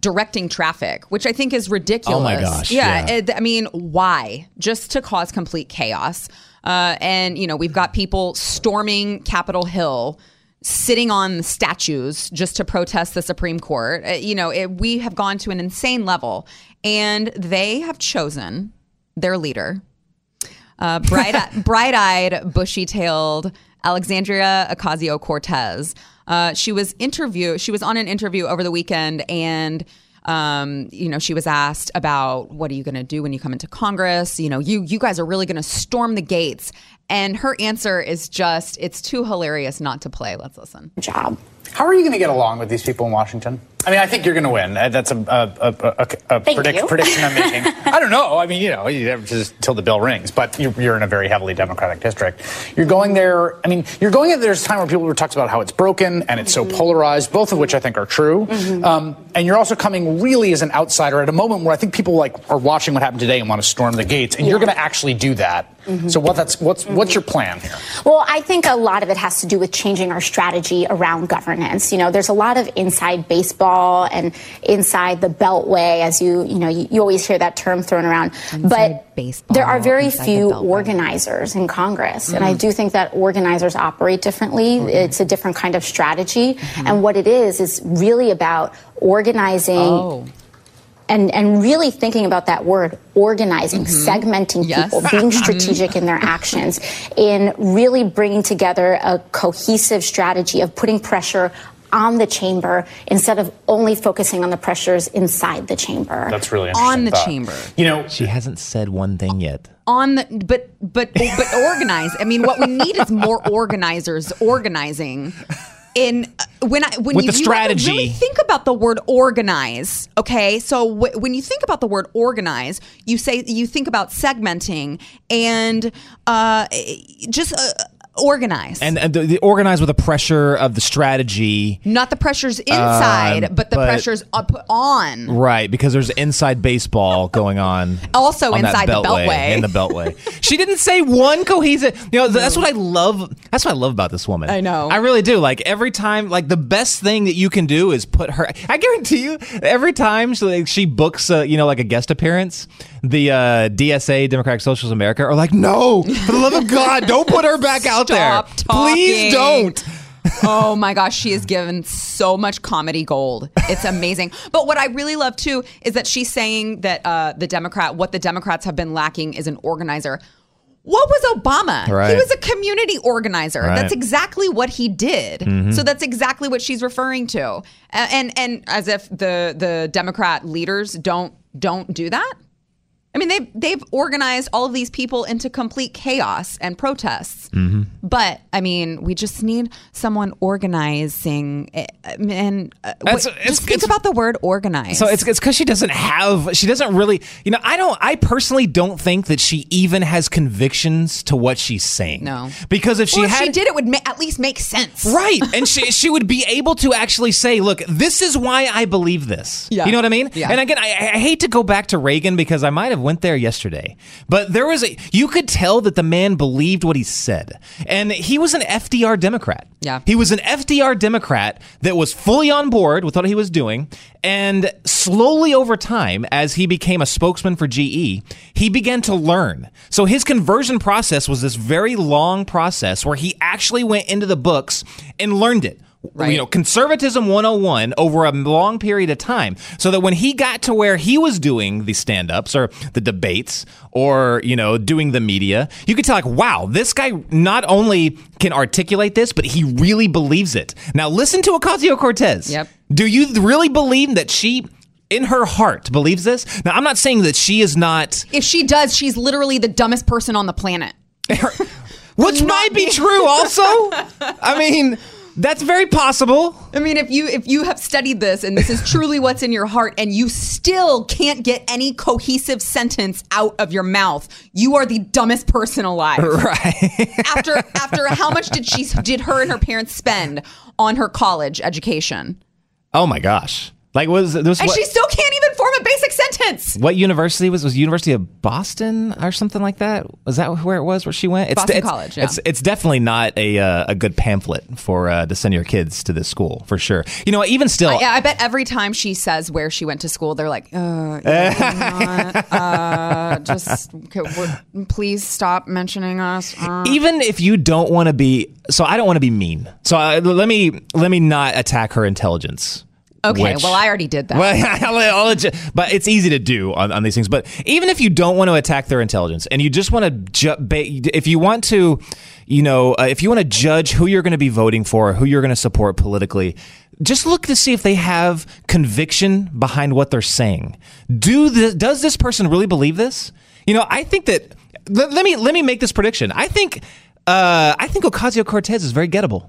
directing traffic, which I think is ridiculous.
Oh my gosh,
Yeah,
yeah.
it- I mean, why? Just to cause complete chaos. Uh, and you know, we've got people storming Capitol Hill. Sitting on statues just to protest the Supreme Court. Uh, you know, it, we have gone to an insane level, and they have chosen their leader, uh, bright bright-eyed, bushy-tailed Alexandria Ocasio-Cortez. Uh, she was interview. She was on an interview over the weekend, and um, you know, she was asked about what are you going to do when you come into Congress? You know, you you guys are really going to storm the gates. And her answer is just, it's too hilarious not to play. Let's listen.
Job. How are you going to get along with these people in Washington? I mean, I think you're going to win. Uh, That's a, a, a, a, a predict- prediction I'm making. I don't know. I mean, you know, you just till the bell rings. But you're, you're in a very heavily Democratic district. You're going there. I mean, you're going. There's a time where people were talks about how it's broken and it's so polarized. Both of which I think are true. Um, and you're also coming really as an outsider at a moment where I think people like are watching what happened today and want to storm the gates. And you're going to actually do that. So what? That's what's what's your plan here?
Well, I think a lot of it has to do with changing our strategy around governance. You know, there's a lot of inside baseball and inside the beltway, as you you know, you, you always hear that term thrown around. but
baseball,
there are very few organizers in Congress, and I
Mm.
do think that organizers operate differently. It's a different kind of strategy, and what it is is really about organizing
Oh.
And and really thinking about that word organizing mm-hmm. segmenting
Yes.
people being mm-hmm. strategic in their actions in really bringing together a cohesive strategy of putting pressure on the chamber instead of only focusing on the pressures inside the chamber
That's really
On the chamber.
You know,
she hasn't said one thing yet.
on the but but but organize. I mean, what we need is more organizers organizing. In uh, when I when
With
you,
the
you have to
strategy.
really think about the word organize, okay? So w- when you think about the word organize, you say you think about segmenting and uh, just uh, organize.
And, and the, the organize with the pressure of the strategy.
not the pressures inside,
Um,
but the
but-
pressures up on.
Right, because there's inside baseball going on.
Also
on
inside the beltway.
In the beltway. she didn't say one cohesive. You know, that's what I love. That's what I love about this woman.
I know.
I really do. Like every time, like the best thing that you can do is put her. I guarantee you, every time she, like, she books, uh, you know, like a guest appearance, the uh, DSA, Democratic Socialists of America, are like, no, for the love of God, don't put her back out there.
Stop
Please don't.
oh my gosh, she is given so much comedy gold. It's amazing. But what I really love too is that she's saying that uh, the Democrat, what the Democrats have been lacking is an organizer. What was Obama? He was a community organizer.
Right.
That's exactly what he did.
Mhm.
So that's exactly what she's referring to. A- And and as if the the Democrat leaders don't don't do that. I mean, they've they've organized all of these people into complete chaos and protests.
Mm-hmm.
But I mean, we just need someone organizing, and uh, wait,
it's-
just think
it's-
about the word organize.
So it's it's because she doesn't have she doesn't really you know I don't I personally don't think that she even has convictions to what she's saying.
No.
because if she
Well, if
had
she did, it would ma- at least make sense,
Right. And she she would be able to actually say, look, this is why I believe this.
Yeah.
You know what I mean?
Yeah.
And again, I, I hate to go back to Reagan because I might have went there yesterday. But there was a you could tell that the man believed what he said. And he was an FDR Democrat.
Yeah.
He was an FDR Democrat that was fully on board with what he was doing. And slowly over time, as he became a spokesman for GE, he began to learn. So his conversion process was this very long process where he actually went into the books and learned it. You know, conservatism 101 over a long period of time. So that when he got to where he was doing the stand ups or the debates or, you know, doing the media, you could tell, like, wow, this guy not only can articulate this, but he really believes it. Now, listen to Ocasio Cortez.
Yep.
Do you really believe that she. In her heart, believes this. Now, I'm not saying that she is not
If she does, she's literally the dumbest person on the planet.
Which might be true also. I mean, that's very possible.
I mean, if you if you have studied this and this is truly what's in your heart and you still can't get any cohesive sentence out of your mouth, you are the dumbest person alive.
Right.
after after how much did she did her and her parents spend on her college education?
Oh my gosh. Like was this
And
what,
she still can't
what university was was University of Boston or something like that? Was that where it was where she went? It's,
Boston
it's,
College, yeah.
It's it's definitely not a uh, a good pamphlet for uh, to send your kids to this school for sure. You know, even still,
I, yeah, I bet every time she says where she went to school, they're like, uh, yeah, not, uh, just okay, please stop mentioning us. Uh.
even if you don't want to be so i don't want to be mean so uh, let me let me not attack her intelligence
Okay,
which-
well, I already did that.
well, I'll let- I'll you- but it's easy to do on, on these things. But even if you don't want to attack their intelligence and you just want to, ju- if you want to, you know, uh, if you want to judge who you're going to be voting for, who you're going to support politically, just look to see if they have conviction behind what they're saying. Do the, does this person really believe this? You know, I think that. Let, let me let me make this prediction. I think uh, I think Ocasio Cortez is very gettable.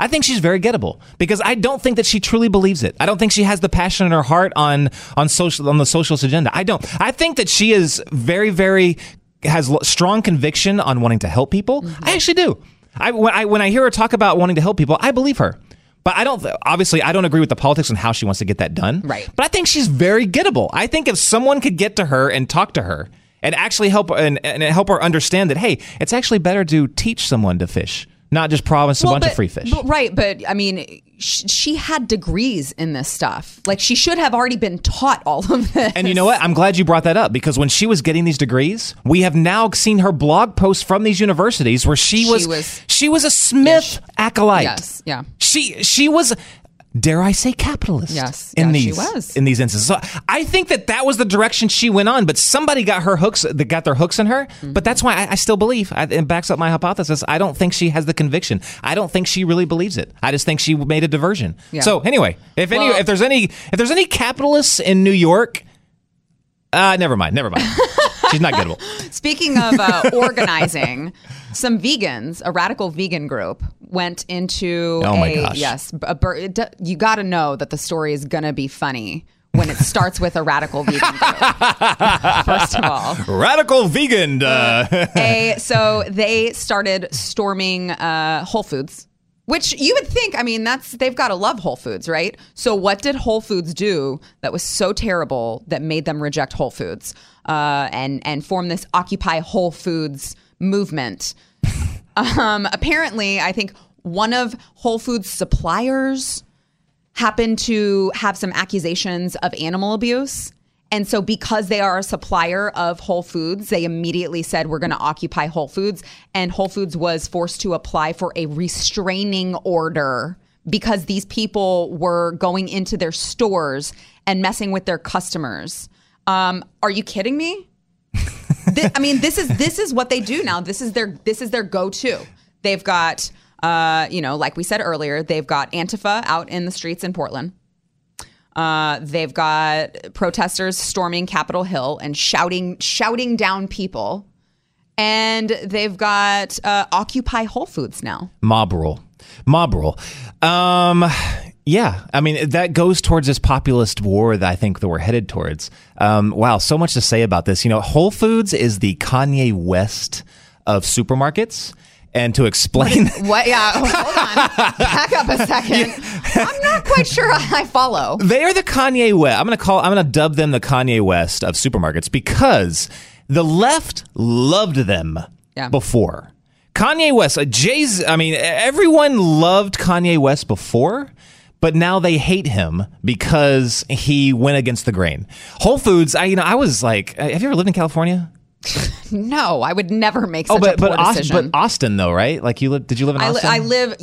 I think she's very gettable because I don't think that she truly believes it. I don't think she has the passion in her heart on on social on the socialist agenda. I don't. I think that she is very very has strong conviction on wanting to help people. Mm-hmm. I actually do. I when, I when I hear her talk about wanting to help people, I believe her. But I don't. Obviously, I don't agree with the politics and how she wants to get that done.
Right.
But I think she's very gettable. I think if someone could get to her and talk to her and actually help and, and help her understand that, hey, it's actually better to teach someone to fish, not just promise a bunch
but-
of free fish.
but- right, but I mean, sh- she had degrees in this stuff. Like she should have already been taught all of this.
And you know what? I'm glad you brought that up because when she was getting these degrees, we have now seen her blog posts from these universities where she,
She
was,
was-
she was a Smith acolyte.
Yes, yeah.
She she was dare I say capitalist.
Yes,
in
yes, she
these
was.
in these instances. So I think that that was the direction she went on, but somebody got her hooks that got their hooks in her.
Mm-hmm.
But that's why I, I still believe I, it backs up my hypothesis. I don't think she has the conviction. I don't think she really believes it. I just think she made a diversion.
Yeah.
So anyway, if any
Well-
if there's any if there's any capitalists in New York, uh, never mind, never mind. She's not gettable.
Speaking of uh, organizing, some vegans, a radical vegan group, went into
Oh my
a
gosh.
yes. A, bur- you got to know that the story is gonna be funny when it starts with a radical vegan group. First of all,
Radical vegan. Uh,
a so they started storming uh, Whole Foods, which you would think. I mean, that's they've got to love Whole Foods, right? So what did Whole Foods do that was so terrible that made them reject Whole Foods uh, and and form this Occupy Whole Foods movement? um, apparently, I think one of Whole Foods suppliers happened to have some accusations of animal abuse. And so, because they are a supplier of Whole Foods, they immediately said, We're going to occupy Whole Foods. And Whole Foods was forced to apply for a restraining order because these people were going into their stores and messing with their customers. Um, are you kidding me? Thi- I mean, this is this is what they do now. This is their this is their go-to. They've got, uh, you know, like we said earlier, they've got Antifa out in the streets in Portland. Uh, they've got protesters storming Capitol Hill and shouting shouting down people, and they've got uh, Occupy Whole Foods now.
mob rule. Mob rule. Um, yeah, I mean that goes towards this populist war that I think that we're headed towards. Um, wow, so much to say about this. You know, Whole Foods is the Kanye West of supermarkets. And to explain,
What? Yeah, hold on. Back up a second. I'm not quite sure I follow.
They are the Kanye West. I'm gonna call. I'm gonna dub them the Kanye West of supermarkets because the left loved them
Yeah.
before. Kanye West, uh, Jay's. I mean, everyone loved Kanye West before. But now they hate him because he went against the grain. Whole Foods, I you know, I was like, uh, have you ever lived in California?
No, I would never make oh, such
oh, but
a poor
but Austin,
decision.
but Austin though, right? Like you live? Did you live in
I, li-
Austin?
I live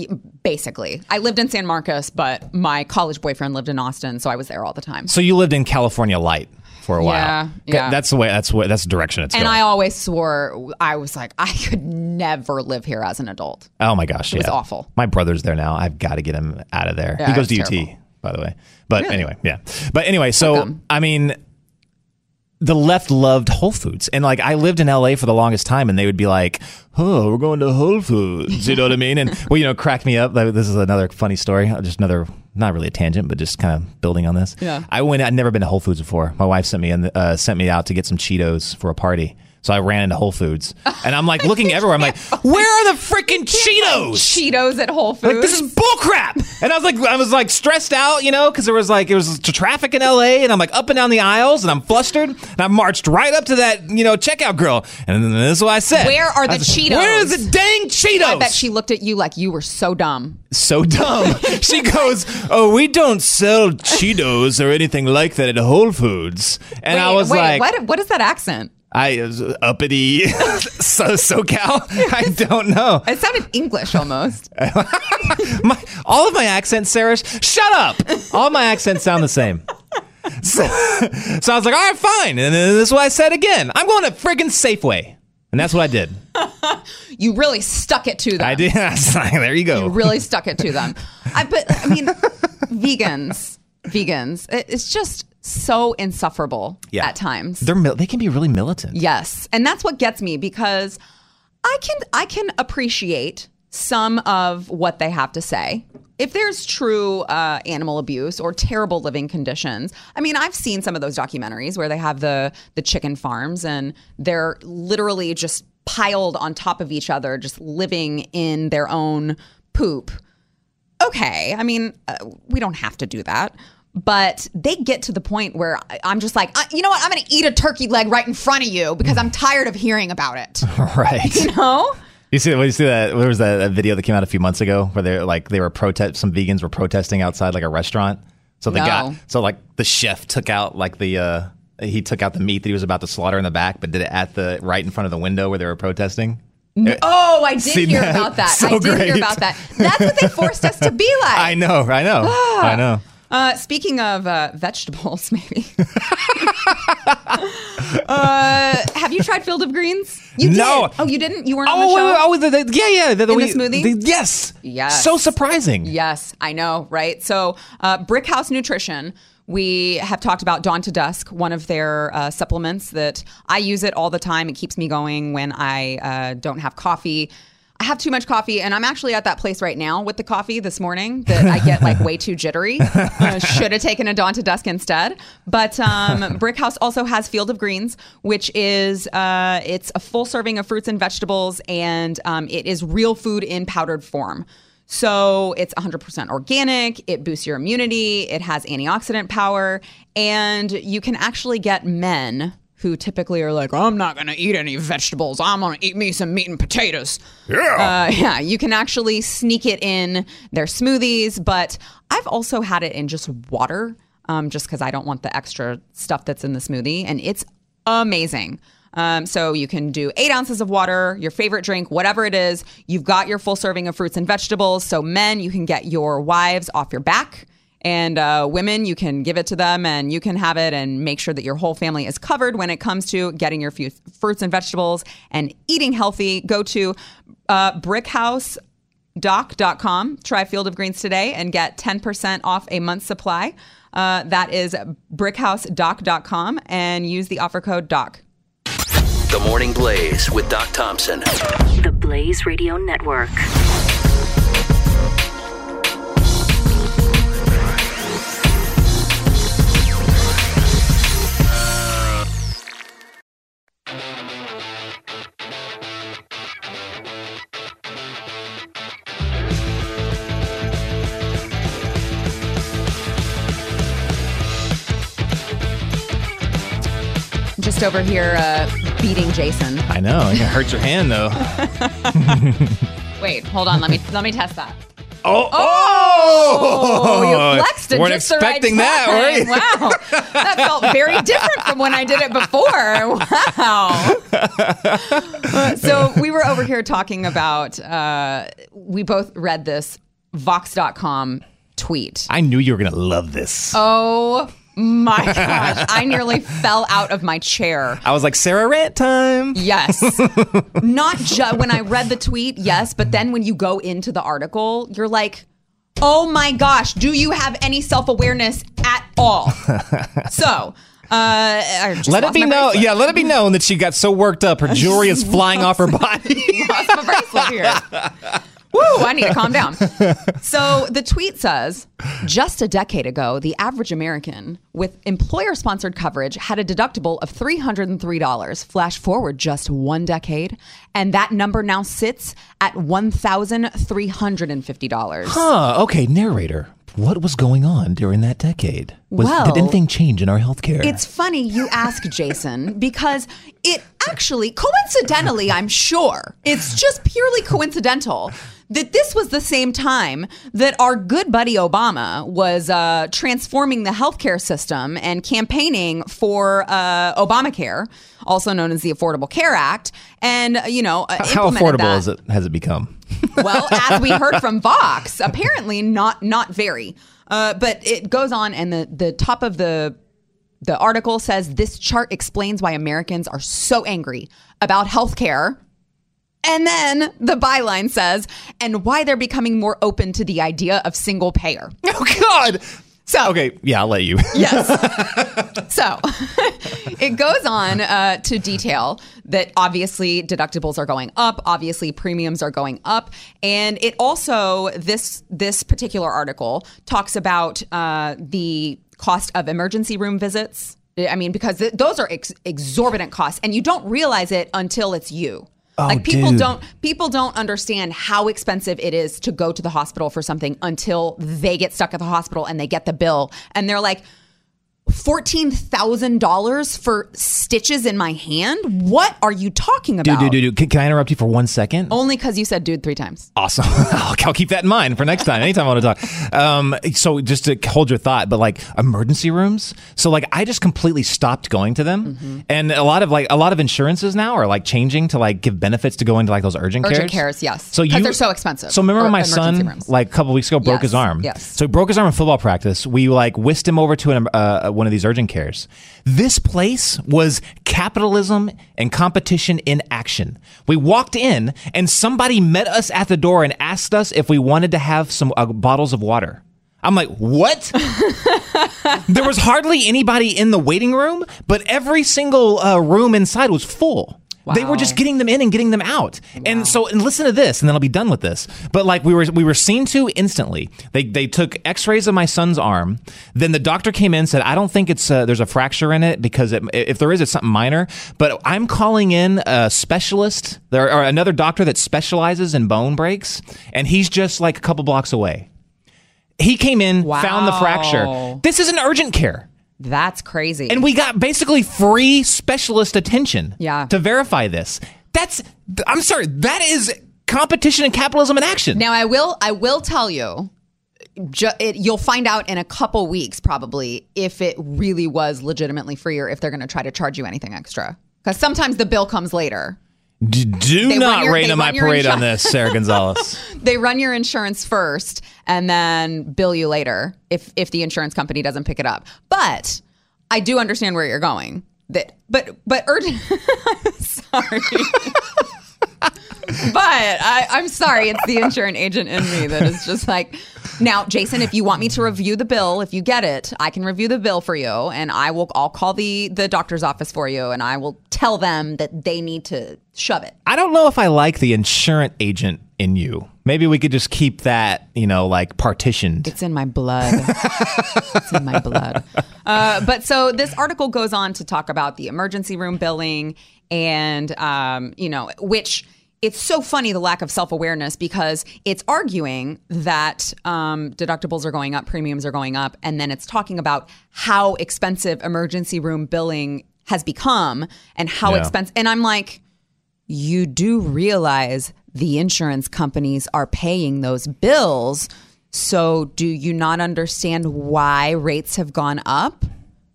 Basically, I lived in San Marcos, but my college boyfriend lived in Austin, so I was there all the time.
So you lived in California Light for a while.
Yeah, yeah.
That's the way. That's what. That's the direction it's going.
And
going.
I always swore I was like, I could never live here as an adult.
oh my gosh,
It was awful.
My brother's there now. I've got to get him out of there.
Yeah,
he goes to
it's
UT, by the way. But
Really?
anyway, yeah. But anyway, so I mean, the left loved Whole Foods, and like I lived in LA for the longest time, and they would be like, "Oh, we're going to Whole Foods," you know what I mean? And well, you know, cracked me up. This is another funny story. Just another, not really a tangent, but just kind of building on this.
Yeah.
I went. I'd never been to Whole Foods before. My wife sent me in, uh, sent me out to get some Cheetos for a party. So I ran into Whole Foods, and I'm like looking everywhere. I'm like, "Where are the freaking Cheetos?"
Cheetos at Whole Foods.
Like this is bullcrap. And I was like, I was like stressed out, you know, because there was like it was traffic in LA, and I'm like up and down the aisles, and I'm flustered, and I marched right up to that, you know, checkout girl, and then this is what I said.
Where are the
said,
Cheetos?
Where is the dang Cheetos?
I bet she looked at you like you were so dumb.
so dumb. she goes, "Oh, we don't sell Cheetos or anything like that at Whole Foods." And
wait,
I was
wait,
like,
what? What is that accent?
I was uppity so SoCal. I don't know.
It sounded English almost.
my, all of my accents, Sarah, shut up. All my accents sound the same. So, so I was like, all right, fine. And then this is what I said again. I'm going to friggin' Safeway. And that's what I did.
You really stuck it to them.
I did. I was like, there you go.
You really stuck it to them. I but I mean, vegans, vegans. it- It's just so insufferable
Yeah.
at times.
They're mil- they can be really militant.
Yes, and that's what gets me because I can I can appreciate some of what they have to say. If there's true uh, animal abuse or terrible living conditions, I mean, I've seen some of those documentaries where they have the the chicken farms and they're literally just piled on top of each other, just living in their own poop. Okay, I mean, uh, we don't have to do that. But they get to the point where I'm just like, uh, you know what? I'm going to eat a turkey leg right in front of you because I'm tired of hearing about it.
right.
You know?
You see, you see that? There was that, that video that came out a few months ago where they're like they were protest. Some vegans were protesting outside like a restaurant. So they
No.
got so like the chef took out like the uh he took out the meat that he was about to slaughter in the back, but did it at the right in front of the window where they were protesting.
Oh, I did hear
that?
about that.
So
I did hear about that. That's what they forced us to be like.
I know, I know, I know.
Uh, speaking of uh, vegetables, maybe. uh, have you tried Field of Greens? You
No.
did. Oh, you didn't. You weren't on
Oh,
the show.
wait, oh, the, the, yeah, yeah. The, the,
In the smoothie?
the- yes,
Yes.
So surprising.
Yes, I know, right? So, uh, Brickhouse Nutrition, we have talked about Dawn to Dusk, one of their uh, supplements that I use it all the time. It keeps me going when I uh, don't have coffee. I have too much coffee, and I'm actually at that place right now with the coffee this morning that I get like way too jittery. Uh, should have taken a Dawn to Dusk instead. But um, Brickhouse also has Field of Greens, which is uh, it's a full serving of fruits and vegetables, and um, it is real food in powdered form. So it's 100% organic, it boosts your immunity, it has antioxidant power, and you can actually get men who typically are like, I'm not going to eat any vegetables. I'm going to eat me some meat and potatoes. Yeah. Uh, yeah, you can actually sneak it in their smoothies, but I've also had it in just water um, just because I don't want the extra stuff that's in the smoothie, and it's amazing. Um, so you can do eight ounces of water, your favorite drink, whatever it is. You've got your full serving of fruits and vegetables. So men, you can get your wives off your back. And uh, women, you can give it to them and you can have it and make sure that your whole family is covered when it comes to getting your few fruits and vegetables and eating healthy. Go to uh, brickhouse.com, try Field of Greens today and get 10% off a month's supply. Uh, that is brickhousedoc.com and use the offer code DOC.
The Morning Blaze with Doc Thompson.
The Blaze Radio Network.
Just over here uh, beating Jason.
I know. It hurts your hand though.
Wait, hold on. Let me let me test that.
Oh,
oh! You flexed it
Weren't
just the right
expecting that, were?
Wow, that felt very different from when I did it before. Wow. So we were over here talking about. Uh, we both read this Vox.com tweet.
I knew you were gonna love this.
Oh my gosh. I nearly fell out of my chair.
I was like, Sarah rant time.
Yes. Not just when I read the tweet, yes, but then when you go into the article, you're like, oh my gosh, do you have any self awareness at all? so, uh,
Let it be known. Yeah, let it be known that she got so worked up, her jewelry is flying off her body.
lost my bracelet here. Woo, I need to calm down. So the tweet says just a decade ago, the average American with employer sponsored coverage had a deductible of $303. Flash forward just one decade, and that number now sits at $1,350.
Huh. Okay, narrator. What was going on during that decade? Was,
Well-
did anything change in our healthcare?
It's funny you ask, Jason, because it actually, coincidentally, I'm sure, it's just purely coincidental that this was the same time that our good buddy Obama was uh, transforming the healthcare system and campaigning for uh, Obamacare, also known as the Affordable Care Act. And, uh, you know, uh,
How affordable
that.
is it? Has it become?
Well, as we heard from Vox, apparently not not very. Uh, but it goes on, and the the top of the the article says this chart explains why Americans are so angry about healthcare. And then the byline says, and why they're becoming more open to the idea of single payer.
Oh God.
So
Okay, yeah, I'll let you.
Yes. so it goes on uh, to detail that obviously deductibles are going up, obviously premiums are going up, and it also this this particular article talks about uh, the cost of emergency room visits. I mean, because th- those are ex- exorbitant costs, and you don't realize it until it's you.
Oh,
like people
dude.
don't people don't understand how expensive it is to go to the hospital for something until they get stuck at the hospital and they get the bill and they're like $14,000 for stitches in my hand? What are you talking about?
dude, dude, dude. Can, can I interrupt you for one second?
Only because you said dude three times.
Awesome. I'll, I'll keep that in mind for next time. Anytime I want to talk. Um, so just to hold your thought, but like emergency rooms. So like I just completely stopped going to them,
Mm-hmm.
and a lot of like a lot of insurances now are like changing to like give benefits to go into like those urgent,
Urgent
cares.
cares, yes.
So you
they're so expensive.
So remember
Or
my son
rooms.
like a couple weeks ago broke
Yes,
his arm.
yes.
So he broke his arm in football practice. We like whisked him over to an, uh, one of these urgent cares. This place was capitalism and competition in action. We walked in and somebody met us at the door and asked us if we wanted to have some uh, bottles of water. I'm like, what? there was hardly anybody in the waiting room, but every single uh, room inside was full. They were just getting them in and getting them out. And so and listen to this and then I'll be done with this. But like we were we were seen to instantly. They they took x-rays of my son's arm. Then the doctor came in and said, "I don't think it's uh, there's a fracture in it because it, if there is it's something minor." But I'm calling in a specialist there or another doctor that specializes in bone breaks and he's just like a couple blocks away. He came in, found the fracture. This is an urgent care.
That's crazy.
And we got basically free specialist attention
Yeah.
to verify this. That's I'm sorry, that is competition and capitalism in action.
Now I will I will tell you ju- it, you'll find out in a couple weeks probably if it really was legitimately free or if they're going to try to charge you anything extra. Because sometimes the bill comes later.
D- do
They
not
your-
rain on my parade on this, Sarah Gonzalez.
They run your insurance first and then bill you later if if the insurance company doesn't pick it up. But I do understand where you're going. That but but urgent sorry. but I, I'm sorry, it's the insurance agent in me that is just like, now, Jason, if you want me to review the bill, if you get it, I can review the bill for you, and I will. I'll call the the doctor's office for you, and I will tell them that they need to shove it.
I don't know if I like the insurance agent in you. Maybe we could just keep that, you know, like partitioned.
It's in my blood. it's in my blood. Uh, but so this article goes on to talk about the emergency room billing and, um, you know, which it's so funny the lack of self awareness because it's arguing that um, deductibles are going up, premiums are going up, and then it's talking about how expensive emergency room billing has become and how
Yeah.
expensive. And I'm like, you do realize the insurance companies are paying those bills. So do you not understand why rates have gone up?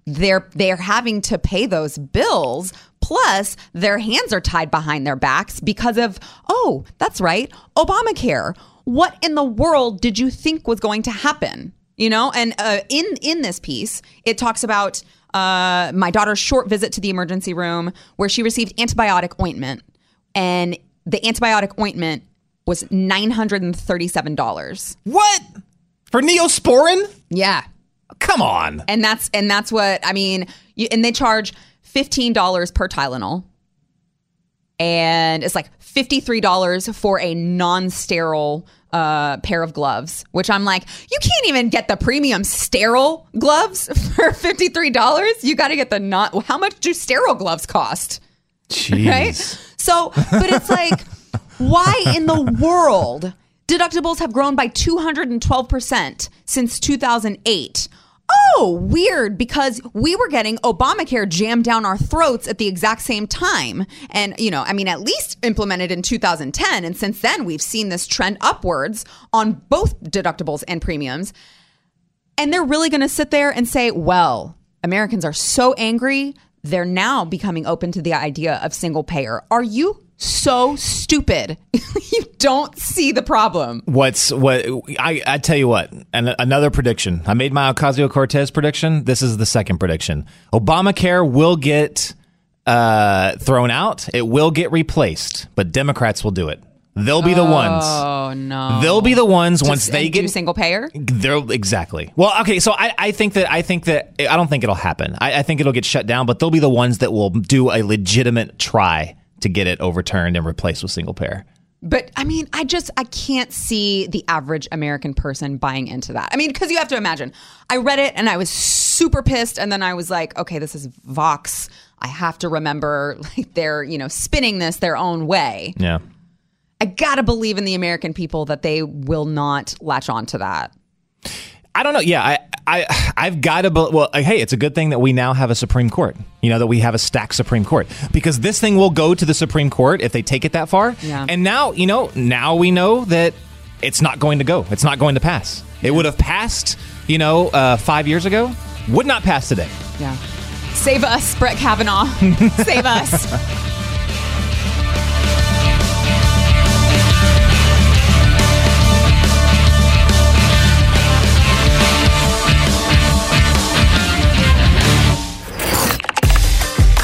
They're they're having to pay those bills plus their hands are tied behind their backs because of oh, that's right, Obamacare. what in the world did you think was going to happen? You know, and uh, in in this piece, it talks about uh, my daughter's short visit to the emergency room where she received antibiotic ointment, and the antibiotic ointment was nine hundred and thirty seven dollars.
What for Neosporin?
Yeah,
Come on.
and that's and that's what I mean. You, and they charge fifteen dollars per Tylenol, and it's like fifty three dollars for a non sterile uh, pair of gloves. Which I'm like, you can't even get the premium sterile gloves for fifty three dollars. You got to get the not. How much do sterile gloves cost?
Jeez.
Right. So, but it's like, why in the world deductibles have grown by 212% since 2008? Oh, weird, because we were getting Obamacare jammed down our throats at the exact same time. And, you know, I mean, at least implemented in 2010. And since then, we've seen this trend upwards on both deductibles and premiums. And they're really going to sit there and say, well, Americans are so angry, they're now becoming open to the idea of single payer. Are you so stupid? you don't see the problem.
What's what I, I tell you what, and another prediction. I made my Ocasio Cortez prediction. This is the second prediction. Obamacare will get uh, thrown out. It will get replaced, but Democrats will do it. They'll be the ones.
Oh no.
They'll be the ones once they get
single payer.
They're exactly. Well, okay, so I, I think that I think that I don't think it'll happen. I, I think it'll get shut down, but they'll be the ones that will do a legitimate try to get it overturned and replaced with single payer.
But I mean, I just I can't see the average American person buying into that. I mean, because you have to imagine, I read it and I was super pissed, and then I was like, okay, this is Vox. I have to remember like they're you know spinning this their own way.
Yeah.
I gotta believe in the American people that they will not latch on to that.
I don't know. Yeah, I, I, I've got to. Be, well, hey, it's a good thing that we now have a Supreme Court. You know that we have a stacked Supreme Court because this thing will go to the Supreme Court if they take it that far.
Yeah.
And now, you know, now we know that it's not going to go. It's not going to pass. It would have passed, you know, uh, five years ago. Would not pass today.
Yeah. Save us, Brett Kavanaugh. Save us.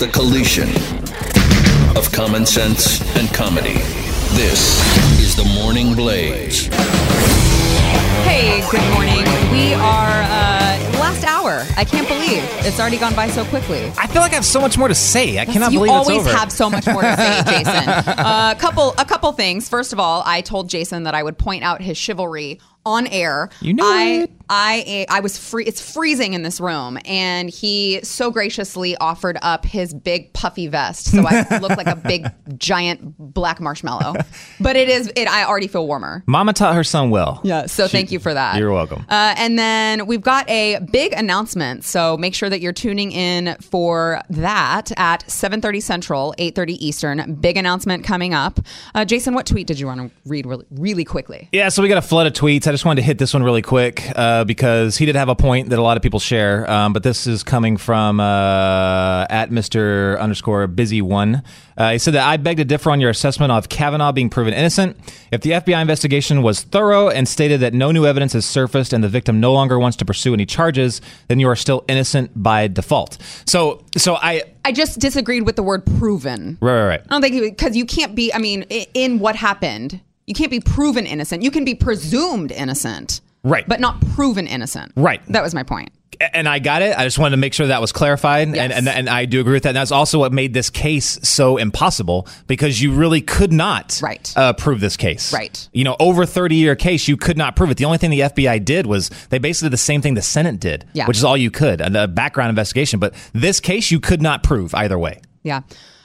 The collision of common sense and comedy.
This is the Morning Blaze.
Hey, good morning. We are uh, last hour. I can't believe it's already gone by so quickly.
I feel like I have so much more to say. I cannot
you
believe
always
it's over.
have so much more to say, Jason. A couple, a couple things. First of all, I told Jason that I would point out his chivalry on air.
You know
I,
it.
I, I was free. It's freezing in this room, and he so graciously offered up his big puffy vest, so I look like a big giant black marshmallow. But it is. It. I already feel warmer.
Mama taught her son well.
Yeah. So thank you for that.
You're welcome.
Uh, and then we've got a big announcement. So make sure that you're tuning in for that at 7:30 Central, 8:30 Eastern. Big announcement coming up. Uh, Jason, what tweet did you want to read really, really quickly?
Yeah, so we got a flood of tweets. I just wanted to hit this one really quick uh, because he did have a point that a lot of people share. Um, but this is coming from uh, at Mr. underscore busy one. Uh, he said that I beg to differ on your assessment of Kavanaugh being proven innocent. If the FBI investigation was thorough and stated that no new evidence has surfaced and the victim no longer wants to pursue any charges, then you are still innocent by default. So, so I
I just disagreed with the word proven.
right, right, right.
I don't think because you can't be. I mean, in what happened, you can't be proven innocent. You can be presumed innocent.
Right.
but not proven innocent.
Right.
That was my point.
and I got it. I just wanted to make sure that was clarified, and, and and I do agree with that. And that's also what made this case so impossible because you really could not
right.
uh, prove this case.
Right.
You know, over thirty year case, you could not prove it. The only thing the FBI did was they basically did the same thing the Senate did,
Yeah.
which is all you could, a background investigation. But this case, you could not prove either way.
Yeah.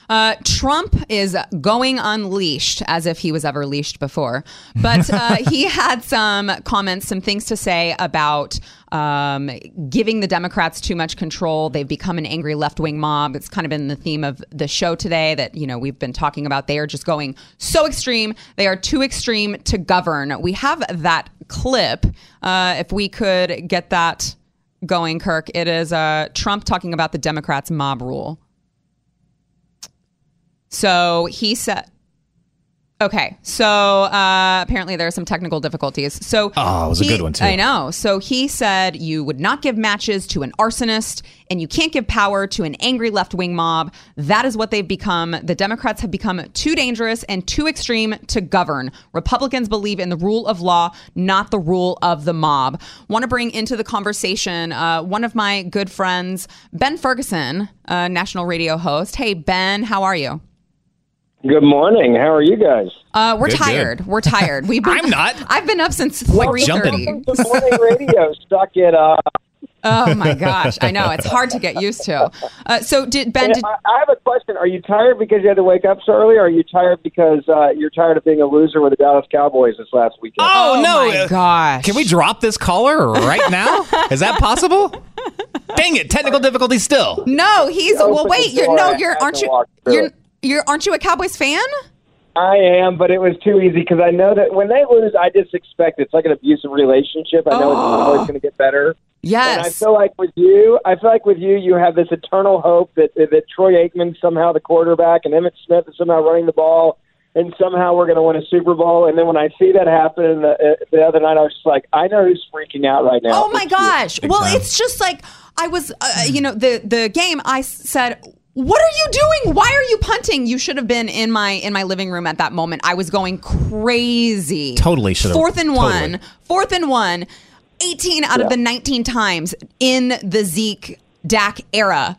Uh, Trump is going unleashed as if he was ever leashed before. But uh, he had some comments, some things to say about um, giving the Democrats too much control. They've become an angry left wing mob. It's kind of been the theme of the show today that, you know, we've been talking about. They are just going so extreme. They are too extreme to govern. We have that clip. Uh, if we could get that going, Kirk, it is uh, Trump talking about the Democrats' mob rule. So he said, okay, so uh, apparently there are some technical difficulties. So
Oh, it was a good one, too.
I know. So he said you would not give matches to an arsonist and you can't give power to an angry left wing mob. That is what they've become. The Democrats have become too dangerous and too extreme to govern. Republicans believe in the rule of law, not the rule of the mob. Want to bring into the conversation uh, one of my good friends, Ben Ferguson, a national radio host. Hey, Ben, how are you?
Good morning. How are you guys?
Uh, we're
Good, good.
tired. We're tired. We've been,
I'm not.
I've been up since three thirty.
Welcome to morning radio. Stuck it up.
Oh my gosh, I know it's hard to get used to. Uh, so did Ben? Did,
I, I have a question. Are you tired because you had to wake up so early, or are you tired because uh, you're tired of being a loser with the Dallas Cowboys this last weekend?
Oh, no!
my gosh!
Can we drop this caller right now? Is that possible? Dang it! Technical difficulty still.
no, he's well. Wait, you're no, you're aren't you? You're
it.
You're aren't you a Cowboys fan?
I am, but it was too easy because I know that when they lose, I just expect it's like an abusive relationship. I know it's always going to get better.
Yes.
And I feel like with you, I feel like with you, you have this eternal hope that that Troy Aikman somehow the quarterback and Emmitt Smith is somehow running the ball, and somehow we're going to win a Super Bowl. And then when I see that happen the, uh, the other night, I was just like, I know who's freaking out right now.
Oh my gosh! Well, it's just like I was, uh, you know, the the game. I said, "What are you doing? Why are you punting? You should have been in my in my living room at that moment. I was going crazy.
Totally should have.
Fourth and
totally.
one. Fourth and one. 18 out of the 19 times in the Zeke Dak era.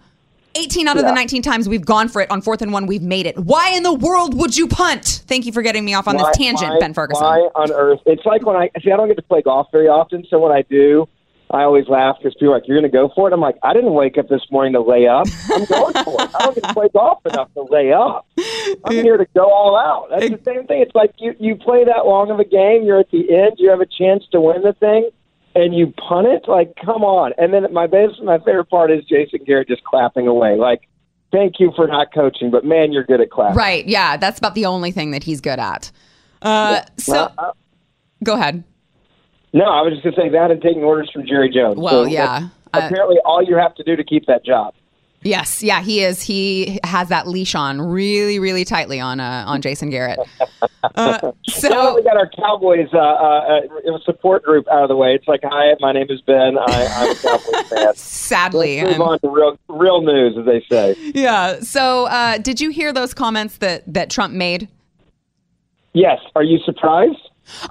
18 out of the 19 times we've gone for it on fourth and one, we've made it. Why in the world would you punt? Thank you for getting me off on
Why-
this tangent,
why-
Ben Ferguson.
Why on earth? It's like when I see. I don't get to play golf very often, so when I do, I always laugh because people are like, "You're going to go for it." I'm like, "I didn't wake up this morning to lay up. I'm going for it. I don't get to play golf enough to lay up. I'm here to go all out." That's the same thing. It's like you you play that long of a game. You're at the end. You have a chance to win the thing. And you punt it, like, come on! And then my best, my favorite part is Jason Garrett just clapping away, like, "Thank you for not coaching, but man, you're good at clapping."
Right. Yeah. That's about the only thing that he's good at. Uh, so
Uh,
go ahead.
No, I was just going to say that and taking orders from Jerry Jones.
Well,
So,
yeah.
uh, apparently, all you have to do to keep that job.
Yes. Yeah. He is. He has that leash on really, really tightly on uh, on Jason Garrett. Uh,
So now that we got our Cowboys uh, uh, uh, support group out of the way. It's like, hi, my name is Ben. I, I'm a Cowboys fan.
Sadly,
Let's move
I'm-
on to real real news, as they say.
yeah. So, uh, did you hear those comments that that Trump made?
Yes. Are you surprised?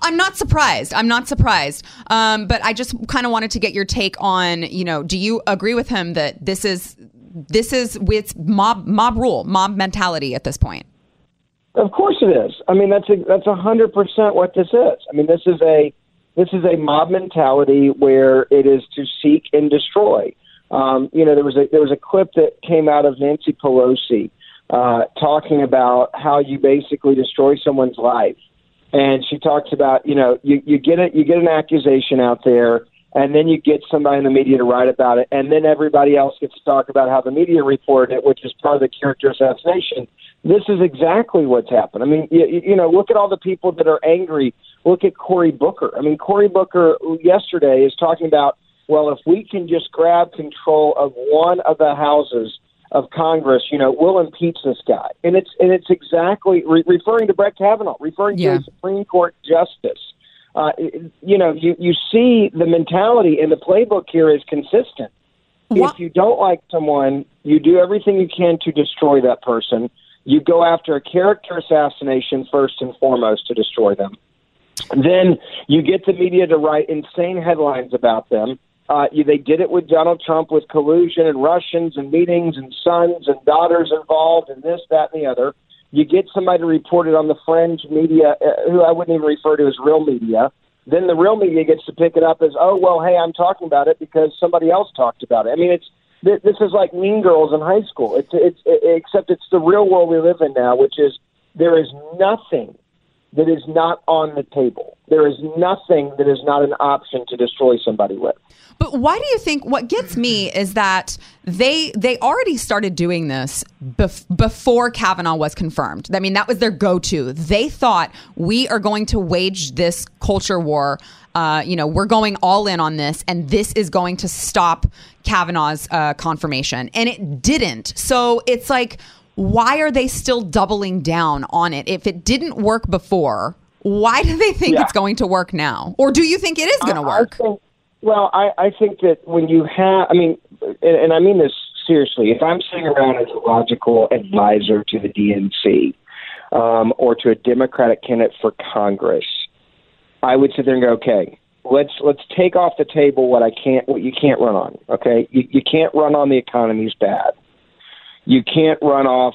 I'm not surprised. I'm not surprised. Um, but I just kind of wanted to get your take on, you know, do you agree with him that this is this is it's mob mob rule, mob mentality at this point?
Of course it is. I mean, that's a, that's a hundred percent what this is. I mean, this is a this is a mob mentality where it is to seek and destroy. Um, you know, there was a there was a clip that came out of Nancy Pelosi uh, talking about how you basically destroy someone's life, and she talks about you know you you get it you get an accusation out there. And then you get somebody in the media to write about it, and then everybody else gets to talk about how the media reported it, which is part of the character assassination this is exactly what's happened. I mean, you, you know, look at all the people that are angry. Look at Cory Booker. I mean, Cory Booker yesterday is talking about, well, if we can just grab control of one of the houses of Congress, you know, we'll impeach this guy. And it's and it's exactly re- referring to Brett Kavanaugh, referring
Yeah.
to a Supreme Court justice. Uh, you know, you you see the mentality and the playbook here is consistent. If you don't like someone, you do everything you can to destroy that person. You go after a character assassination first and foremost to destroy them. Then you get the media to write insane headlines about them. Uh, they did it with Donald Trump with collusion and Russians and meetings and sons and daughters involved and this, that, and the other. You get somebody to report it on the fringe media, uh, who I wouldn't even refer to as real media. Then the real media gets to pick it up as, oh, well, hey, I'm talking about it because somebody else talked about it. I mean, it's th- this is like Mean Girls in high school. It's it's it, except it's the real world we live in now, which is there is nothing that is not on the table. There is nothing that is not an option to destroy somebody with.
But why do you think what gets me is that they they already started doing this bef- before Kavanaugh was confirmed. I mean, that was their go-to. They thought we are going to wage this culture war. Uh, you know, we're going all in on this, and this is going to stop Kavanaugh's uh, confirmation, and it didn't. So it's like, why are they still doubling down on it? If it didn't work before, why do they think
Yeah.
it's going to work now? Or do you think it is going to work?
I think, well, I, I think that when you have, I mean, and, and I mean this seriously, if I'm sitting around as a logical advisor to the DNC um, or to a Democratic candidate for Congress, I would sit there and go, okay, let's let's take off the table what I can't, what you can't run on. Okay, you, you can't run on the economy's bad. You can't run off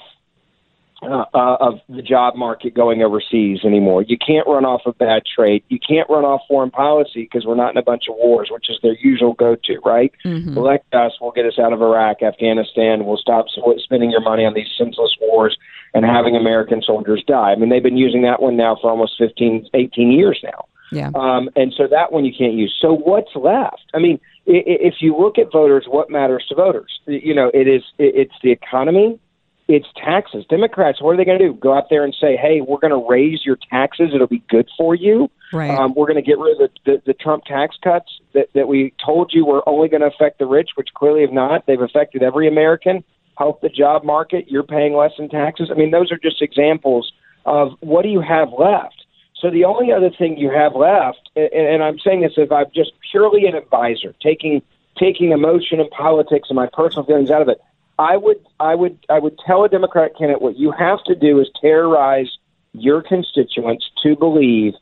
uh, uh, of the job market going overseas anymore. You can't run off of bad trade. You can't run off foreign policy because we're not in a bunch of wars, which is their usual go-to, right?
Mhm.
Elect us, we'll get us out of Iraq, Afghanistan. We'll stop spending your money on these senseless wars and having American soldiers die. I mean, they've been using that one now for almost 15, 18 years now.
Yeah.
Um, and so that one you can't use. So what's left? I mean, if you look at voters, what matters to voters? You know, it is it's the economy, it's taxes. Democrats, what are they going to do? Go out there and say, "Hey, we're going to raise your taxes. It'll be good for you."
Right.
Um, we're going to get rid of the, the, the Trump tax cuts that, that we told you were only going to affect the rich, which clearly have not. They've affected every American. Help the job market. You're paying less in taxes. I mean, those are just examples of what do you have left. So the only other thing you have left, and, and I'm saying this if I'm just purely an advisor, taking taking emotion and politics and my personal feelings out of it, I would I would I would tell a Democratic candidate what you have to do is terrorize your constituents to believe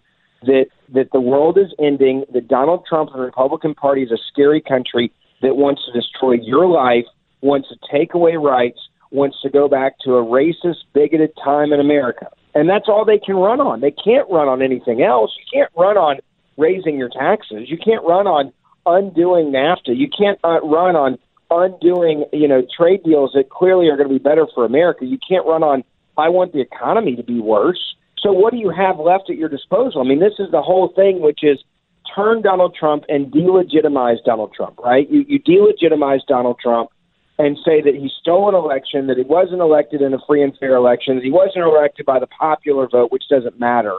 that that the world is ending, that Donald Trump and the Republican Party is a scary country that wants to destroy your life, wants to take away rights, wants to go back to a racist, bigoted time in America. And that's all they can run on. They can't run on anything else. You can't run on raising your taxes. You can't run on undoing NAFTA. You can't uh, run on undoing, you know, trade deals that clearly are going to be better for America. You can't run on I want the economy to be worse. So what do you have left at your disposal? I mean, this is the whole thing, which is turn Donald Trump and delegitimize Donald Trump, right? You, you delegitimize Donald Trump and say that he stole an election, that he wasn't elected in a free and fair election, that he wasn't elected by the popular vote, which doesn't matter.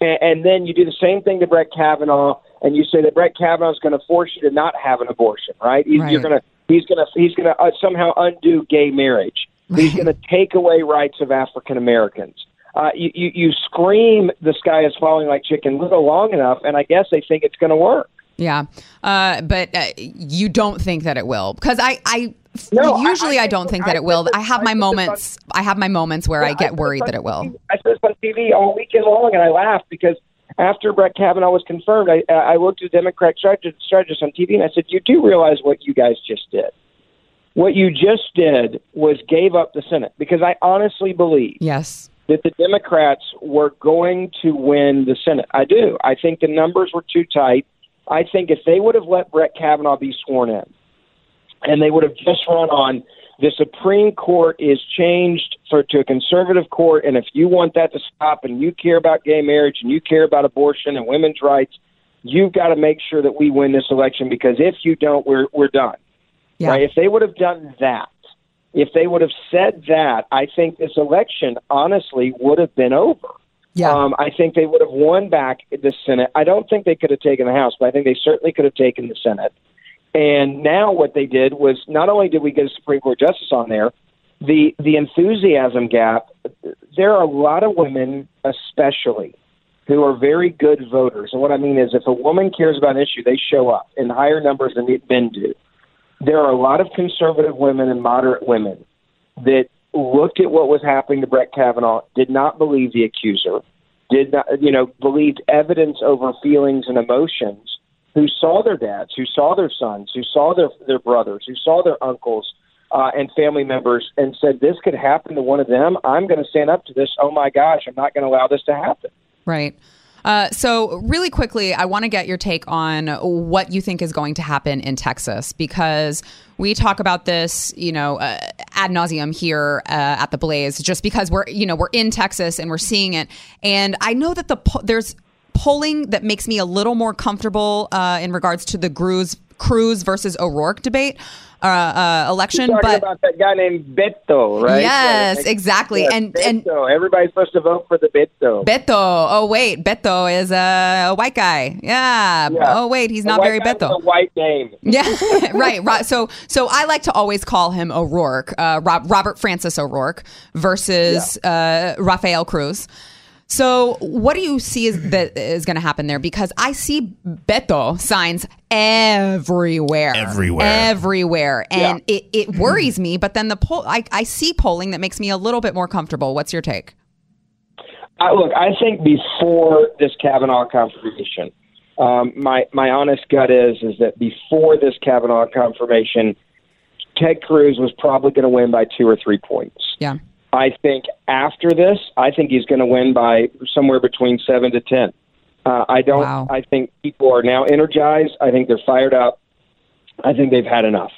And, and then you do the same thing to Brett Kavanaugh, and you say that Brett Kavanaugh is going to force you to not have an abortion, right? You- You're going to he's going to he's going to uh, somehow undo gay marriage. He's going to take away rights of African Americans. Uh, you, you you scream the sky is falling like chicken little long enough, and I guess they think it's going to work.
Yeah, uh, but uh, you don't think that it will because I, I
No, I-
usually I, don't think that it will. I have my
I
moments. I have my moments where I get
said
worried that it will.
I said this on TV all weekend long, and I laughed because after Brett Kavanaugh was confirmed, I, I looked at Democrat strategist, strategist on TV and I said, "You do realize what you guys just did? What you just did was gave up the Senate because I honestly believe
yes
that the Democrats were going to win the Senate. I do. I think the numbers were too tight. I think if they would have let Brett Kavanaugh be sworn in, and they would have just run on the Supreme Court is changed for to a conservative court, and if you want that to stop, and you care about gay marriage, and you care about abortion and women's rights, you've got to make sure that we win this election because if you don't, we're we're done. Right? If they would have done that, if they would have said that, I think this election honestly would have been over.
Yeah.
Um, I think they would have won back the Senate. I don't think they could have taken the House, but I think they certainly could have taken the Senate. And now what they did was not only did we get a Supreme Court justice on there, the the enthusiasm gap. There are a lot of women, especially, who are very good voters. And what I mean is, if a woman cares about an issue, they show up in higher numbers than men do. There are a lot of conservative women and moderate women that looked at what was happening to Brett Kavanaugh, did not believe the accuser, did not, you know, believed evidence over feelings and emotions, who saw their dads, who saw their sons, who saw their their brothers, who saw their uncles uh, and family members, and said this could happen to one of them. I'm going to stand up to this. Oh my gosh, I'm not going to allow this to happen.
Right. Uh, so, really quickly, I want to get your take on what you think is going to happen in Texas because we talk about this, you know, uh, ad nauseum here uh, at the Blaze, just because we're, you know, we're in Texas and we're seeing it. And I know that the po- there's polling that makes me a little more comfortable uh, in regards to the Cruz Cruz versus O'Rourke debate. Uh, uh, election,
You're talking
but
about that guy named Beto, right?
Yes,
Yeah,
exactly.
yeah,
And-
Beto.
and-
everybody's supposed to vote for the Beto.
Beto. Oh wait, Beto is a, a white guy. Yeah.
Yeah.
Oh wait, he's not very Beto.
A white name.
Yeah, right, right. So, so I like to always call him O'Rourke, uh, Rob, Robert Francis O'Rourke versus uh, Rafael Cruz. So, what do you see is, that is going to happen there? Because I see Beto signs everywhere,
Everywhere.
everywhere, and it, it worries me. But then the poll, I, I see polling that makes me a little bit more comfortable. What's your take?
I, look, I think before this Kavanaugh confirmation, um, my my honest gut is is that before this Kavanaugh confirmation, Ted Cruz was probably going to win by two or three points.
Yeah.
I think after this, I think he's going to win by somewhere between seven to ten. Uh, I don't. I think people are now energized. I think they're fired up. I think they've had enough.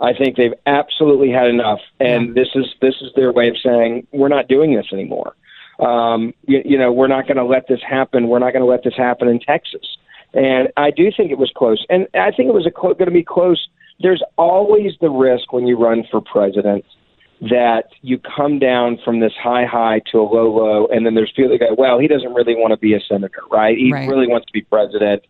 I think they've absolutely had enough, and this is this is their way of saying we're not doing this anymore. Um, you, you know, we're not going to let this happen. We're not going to let this happen in Texas. And I do think it was close, and I think it was cl- going to be close. There's always the risk when you run for president that you come down from this high high to a low low, and then there's people that go, well, he doesn't really want to be a senator, right? He
Right.
really wants to be president.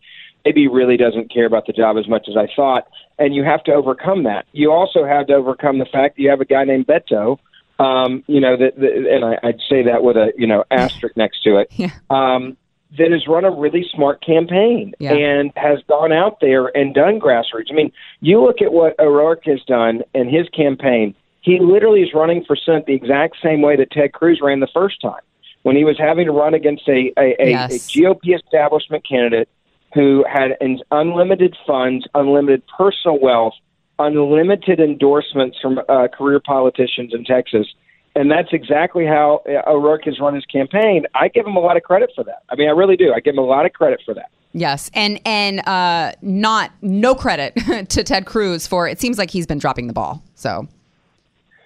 Maybe he really doesn't care about the job as much as I thought, and you have to overcome that. You also have to overcome the fact that you have a guy named Beto. Um, you know that, that and I, I'd say that with a you know asterisk next to it. Um, that has run a really smart campaign
Yeah.
and has gone out there and done grassroots. I mean, you look at what O'Rourke has done in his campaign. He literally is running for Senate the exact same way that Ted Cruz ran the first time, when he was having to run against a a, a,
Yes.
a GOP establishment candidate who had unlimited funds, unlimited personal wealth, unlimited endorsements from uh, career politicians in Texas. And that's exactly how uh, O'Rourke has run his campaign. I give him a lot of credit for that. I mean, I really do. I give him a lot of credit for that.
Yes, and and uh, not no credit to Ted Cruz for it seems like he's been dropping the ball. So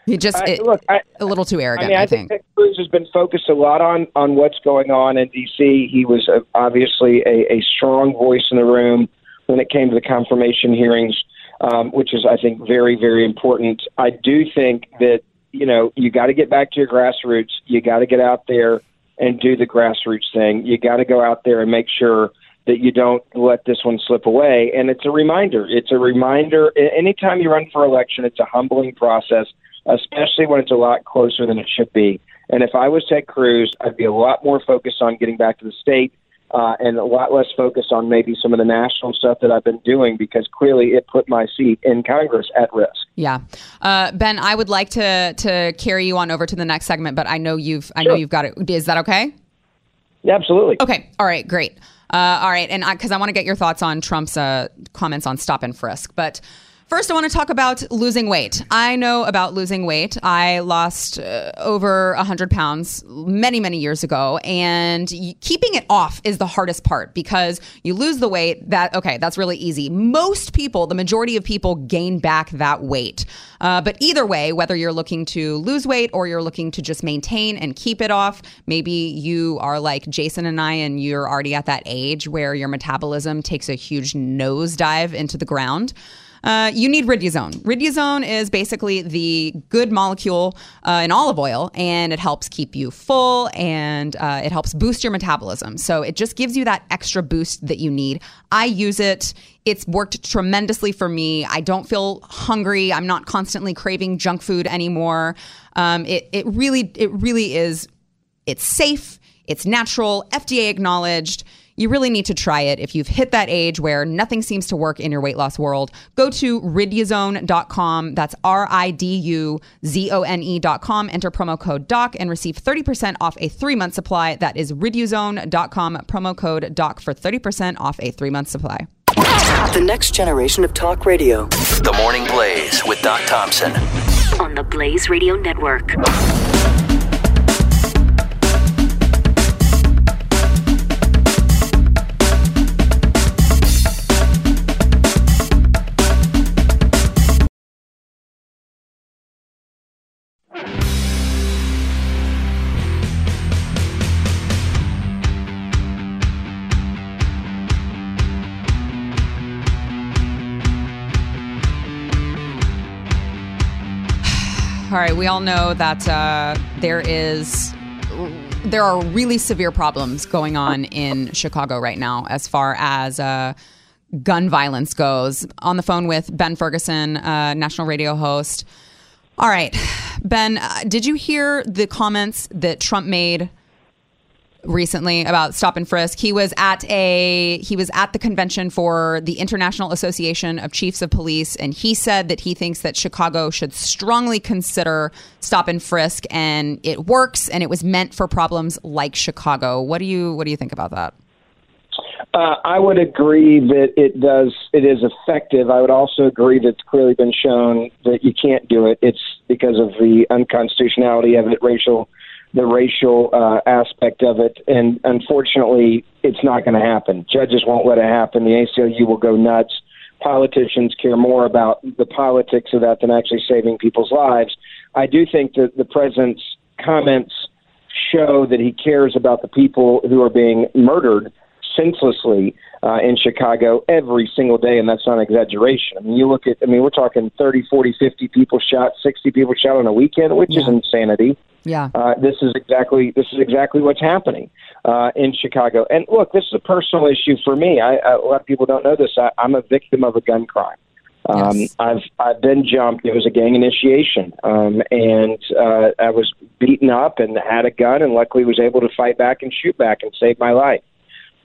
he just
I-
it-
look, I-
a little too
I
arrogant.
mean, I,
I
think,
think.
Cruz has been focused a lot on on what's going on in D.C. He was uh, obviously a, a strong voice in the room when it came to the confirmation hearings, um, which is, I think, very very important. I do think that you know you got to get back to your grassroots. You got to get out there and do the grassroots thing. You got to go out there and make sure that you don't let this one slip away. And it's a reminder. It's a reminder. Anytime you run for election, it's a humbling process, especially when it's a lot closer than it should be. And if I was Ted Cruz, I'd be a lot more focused on getting back to the state uh, and a lot less focused on maybe some of the national stuff that I've been doing because clearly it put my seat in Congress at risk.
Yeah, uh, Ben, I would like to to carry you on over to the next segment, but I know you've I know you've got it. Is that okay?
Yeah, absolutely.
Okay. All right. Great. Uh, all right, and because I, want to get your thoughts on Trump's uh, comments on stop and frisk, but. First, I want to talk about losing weight. I know about losing weight. I lost uh, over 100 pounds many, many years ago. And keeping it off is the hardest part because you lose the weight. That, okay, that's really easy. Most people, the majority of people, gain back that weight. Uh, but either way, whether you're looking to lose weight or you're looking to just maintain and keep it off, maybe you are like Jason and I, and you're already at that age where your metabolism takes a huge nosedive into the ground. Uh, you need riduzone. Riduzone is basically the good molecule uh, in olive oil, and it helps keep you full and uh, it helps boost your metabolism. So it just gives you that extra boost that you need. I use it. It's worked tremendously for me. I don't feel hungry. I'm not constantly craving junk food anymore. Um, it it really it really is. It's safe. It's natural. FDA acknowledged you really need to try it if you've hit that age where nothing seems to work in your weight loss world. Go to riduzone.com. That's R I D U Z O N E.com. Enter promo code DOC and receive 30% off a three month supply. That is riduzone.com. Promo code DOC for 30% off a three month supply.
The next generation of talk radio.
The Morning Blaze with Doc Thompson.
On the Blaze Radio Network.
We all know that uh, there is there are really severe problems going on in Chicago right now as far as uh, gun violence goes. On the phone with Ben Ferguson, uh, national radio host. All right, Ben, uh, did you hear the comments that Trump made recently about stop and frisk. He was at a he was at the convention for the International Association of Chiefs of Police and he said that he thinks that Chicago should strongly consider stop and frisk and it works and it was meant for problems like Chicago. What do you what do you think about that?
Uh, I would agree that it does. It is effective. I would also agree that it's clearly been shown that you can't do it. It's because of the unconstitutionality of it, racial, the racial uh, aspect of it, and unfortunately, it's not going to happen. Judges won't let it happen. The ACLU will go nuts. Politicians care more about the politics of that than actually saving people's lives. I do think that the president's comments show that he cares about the people who are being murdered senselessly uh, in Chicago every single day, and that's not an exaggeration. I mean, you look at, I mean, we're talking 30, 40, 50 people shot, 60 people shot on a weekend, which is insanity.
Yeah.
Uh, this is exactly this is exactly what's happening uh, in Chicago. And look, this is a personal issue for me. I, I, a lot of people don't know this. I, I'm a victim of a gun crime. Um,
Yes.
I've I've been jumped. It was a gang initiation, um, and uh, I was beaten up and had a gun, and luckily was able to fight back and shoot back and save my life.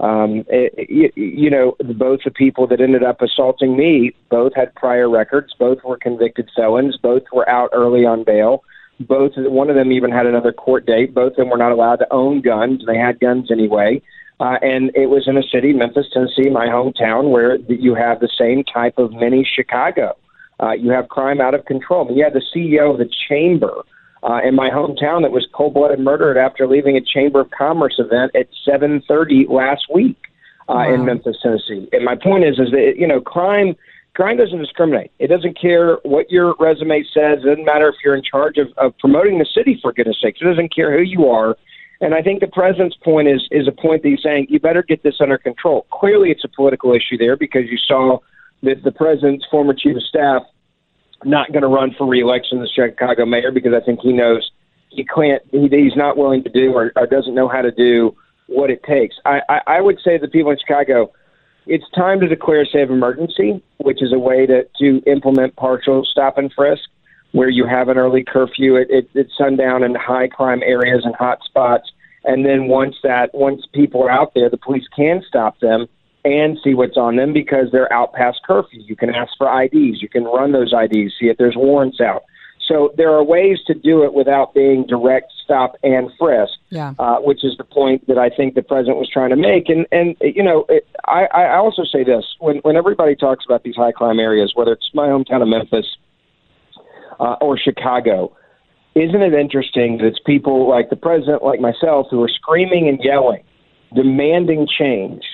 Um, it, you, you know, both the people that ended up assaulting me both had prior records. Both were convicted felons. Both were out early on bail. Both one of them even had another court date. Both of them were not allowed to own guns. They had guns anyway. Uh, and it was in a city, Memphis, Tennessee, my hometown, where you have the same type of mini Chicago. Uh, you have crime out of control. I you had the CEO of the chamber uh, in my hometown that was cold-blooded murdered after leaving a Chamber of Commerce event at 7:30 last week uh, in Memphis, Tennessee. And my point is, is that you know, crime crime doesn't discriminate. It doesn't care what your resume says. It doesn't matter if you're in charge of, of promoting the city for goodness sakes. It doesn't care who you are. And I think the president's point is is a point that he's saying you better get this under control. Clearly, it's a political issue there because you saw that the president's former chief of staff not going to run for reelection as Chicago mayor because I think he knows he can't. He, he's not willing to do or, or doesn't know how to do what it takes. I, I, I would say to the people in Chicago, it's time to declare a state of emergency, which is a way to, to implement partial stop and frisk, where you have an early curfew at, at, at sundown in high crime areas and hot spots. And then once that once people are out there, the police can stop them and see what's on them because they're out past curfew. You can ask for IDs, you can run those IDs, see if there's warrants out. So there are ways to do it without being direct stop and frisk
Yeah.
uh, which is the point that I think the president was trying to make. And and you know, it, I I also say this when when everybody talks about these high crime areas, whether it's my hometown of Memphis uh, or Chicago, isn't it interesting that it's people like the president, like myself, who are screaming and yelling, demanding change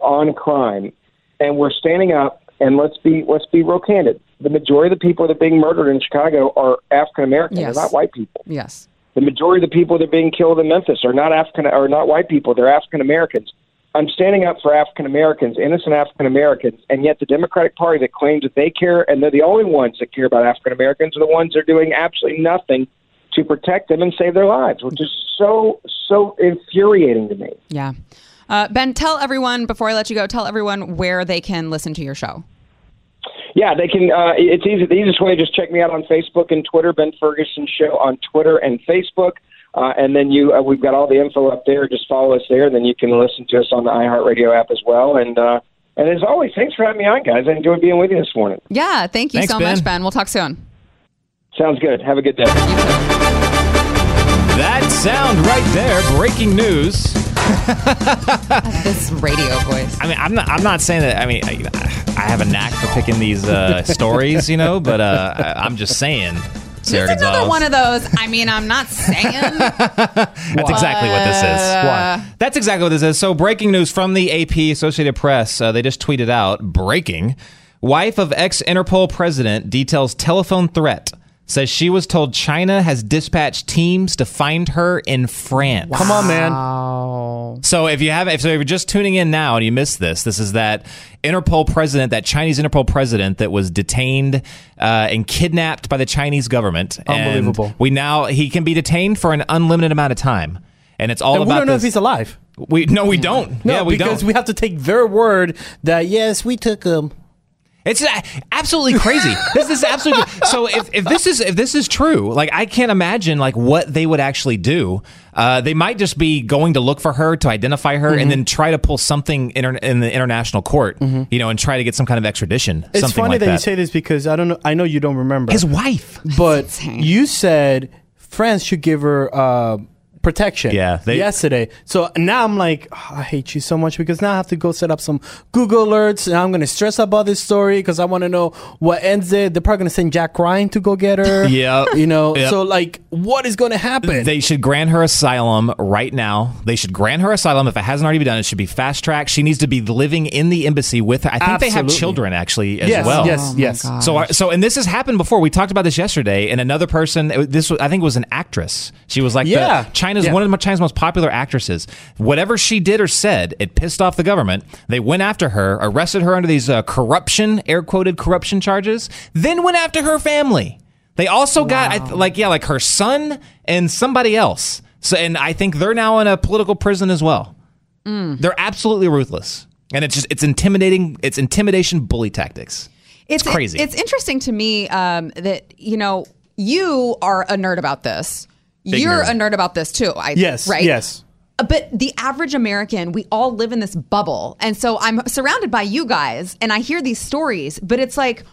on crime, and we're standing up and let's be let's be real candid. The majority of the people that are being murdered in Chicago are African American.
Yes.
They're not white people.
Yes.
The majority of the people that are being killed in Memphis are not African are not white people. They're African Americans. I'm standing up for African Americans, innocent African Americans, and yet the Democratic Party that claims that they care and they're the only ones that care about African Americans are the ones that are doing absolutely nothing to protect them and save their lives, which is so so infuriating to me.
Yeah. Uh, ben, tell everyone before I let you go, tell everyone where they can listen to your show.
Yeah, they can. Uh, it's easy. The easiest way: just check me out on Facebook and Twitter. Ben Ferguson Show on Twitter and Facebook. Uh, and then you, uh, we've got all the info up there. Just follow us there, and then you can listen to us on the iHeartRadio app as well. And uh, and as always, thanks for having me on, guys. I enjoyed being with you this morning.
Yeah, thank you
Thanks,
so
Ben.
much, Ben. We'll talk soon.
Sounds good. Have a good day.
That sound right there, breaking news.
This radio voice.
I mean, I'm not. I'm not saying that. I mean, I, I have a knack for picking these uh, stories, you know. But uh, I, I'm just saying, Sarah
It's another one of those. I mean, I'm not saying.
That's exactly what this is.
Why?
That's exactly what this is. So, breaking news from the AP Associated Press. Uh, they just tweeted out breaking. Wife of ex Interpol president details telephone threat. Says she was told China has dispatched teams to find her in France.
Come on, man.
So if you have, if, so if you're just tuning in now and you missed this, this is that Interpol president, that Chinese Interpol president that was detained uh, and kidnapped by the Chinese government. And
Unbelievable.
we now he can be detained for an unlimited amount of time, and it's all
And we don't know
this-
if he's alive.
We no, we don't.
No,
yeah, we
because
don't.
we have to take their word that yes, we took him.
It's absolutely crazy. this is absolutely so. If, if this is if this is true, like I can't imagine like what they would actually do. Uh, they might just be going to look for her to identify her,
Mm-hmm.
and then try to pull something inter- in the international court. You know, and try to get some kind of extradition.
It's
something
funny
like
that,
that.
you say this because I don't know. I know you don't remember
His wife,
but you said France should give her uh, protection.
Yeah, they-
yesterday. So now I'm like, "Oh, I hate you so much because now I have to go set up some Google alerts, and I'm gonna stress about this story because I want to know what ends it. They're probably gonna send Jack Ryan to go get her.
Yeah.
you know.
Yep.
So like, what is gonna happen?
They should grant her asylum right now. They should grant her asylum if it hasn't already been done. It should be fast tracked. She needs to be living in the embassy with her. I think they have
Absolutely.
children actually as
Yes,
well.
yes, Oh yes. gosh.
So, so, and this has happened before. We talked about this yesterday, and another person. This was, I think, was an actress. She was like, the-
Yeah.
China's
Yeah.
one of China's most popular actresses. Whatever she did or said, it pissed off the government. They went after her, arrested her under these uh, corruption, air quoted corruption charges, then went after her family. They also got I th- like yeah, like her son and somebody else. So and I think they're now in a political prison as well. They're absolutely ruthless. And it's just it's intimidating, it's intimidation bully tactics. It's, crazy.
It's interesting to me um, that you know you are a nerd about this.
Big
You're
nerd.
a nerd about this too. I,
yes,
right.
yes.
Uh, But the average American, we all live in this bubble, and so I'm surrounded by you guys, and I hear these stories. But it's like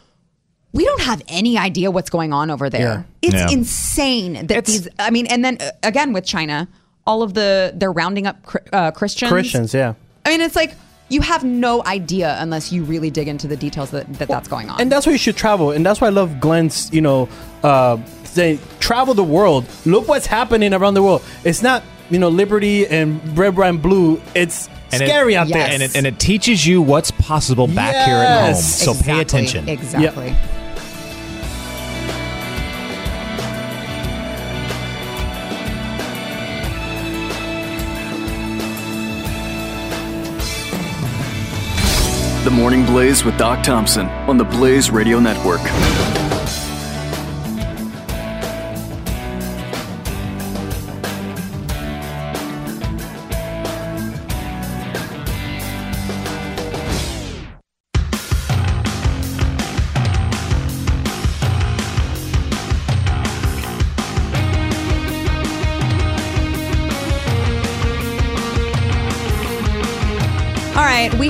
we don't have any idea what's going on over there. It's
Yeah.
insane that these. I mean, and then uh, again with China, all of the they're rounding up uh, Christians.
Christians, yeah.
I mean, it's like you have no idea unless you really dig into the details that, that that's going on.
And that's why you should travel. And that's why I love Glenn's, you know, uh, saying travel the world. Look what's happening around the world. It's not, you know, liberty and red, white, and blue. It's
And it-
scary out there.
And it, and it teaches you what's possible back here at home.
Yes.
So pay attention.
Exactly.
The Morning Blaze with Doc Thompson on the Blaze Radio Network.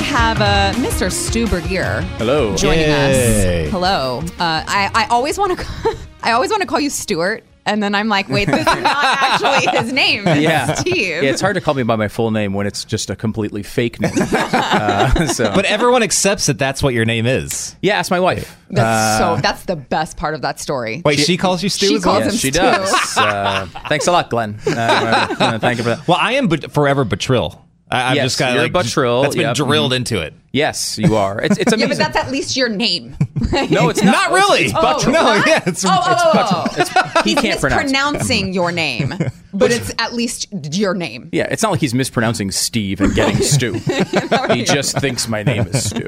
Have uh, Mr. Stu Burguiere
Hello.
joining
Yay.
us. Hello. Uh, I, I always want to I always want to call you Stuart, and then I'm like, wait, this is not actually his name. It's
Yeah.
Steve.
Yeah, it's hard to call me by my full name when it's just a completely fake name. uh, so,
But everyone accepts that that's what your name is.
yeah, ask my wife.
That's
Uh,
so. That's the best part of that story.
Wait, she, calls you Stu
She
as well?
calls
yes,
him
she
Stu.
does. Uh, thanks a lot, Glenn. Uh, uh, thank you for that.
Well, I am but forever Buttrill. I, I've
Yes,
just got
you're
like
Buttrill,
That's been
yep.
drilled into it.
Yes, you are. It's it's amazing.
Yeah, but that's at least your name.
no, it's not.
Not really.
It's, it's
Oh,
no, yeah, it's,
oh, oh,
it's
oh,
Buttrill.
oh.
It's- he
He's
can't pronounce.
mispronouncing your name, but it's at least your name.
Yeah, it's not like he's mispronouncing Steve and getting Stu. he just thinks my name is Stu.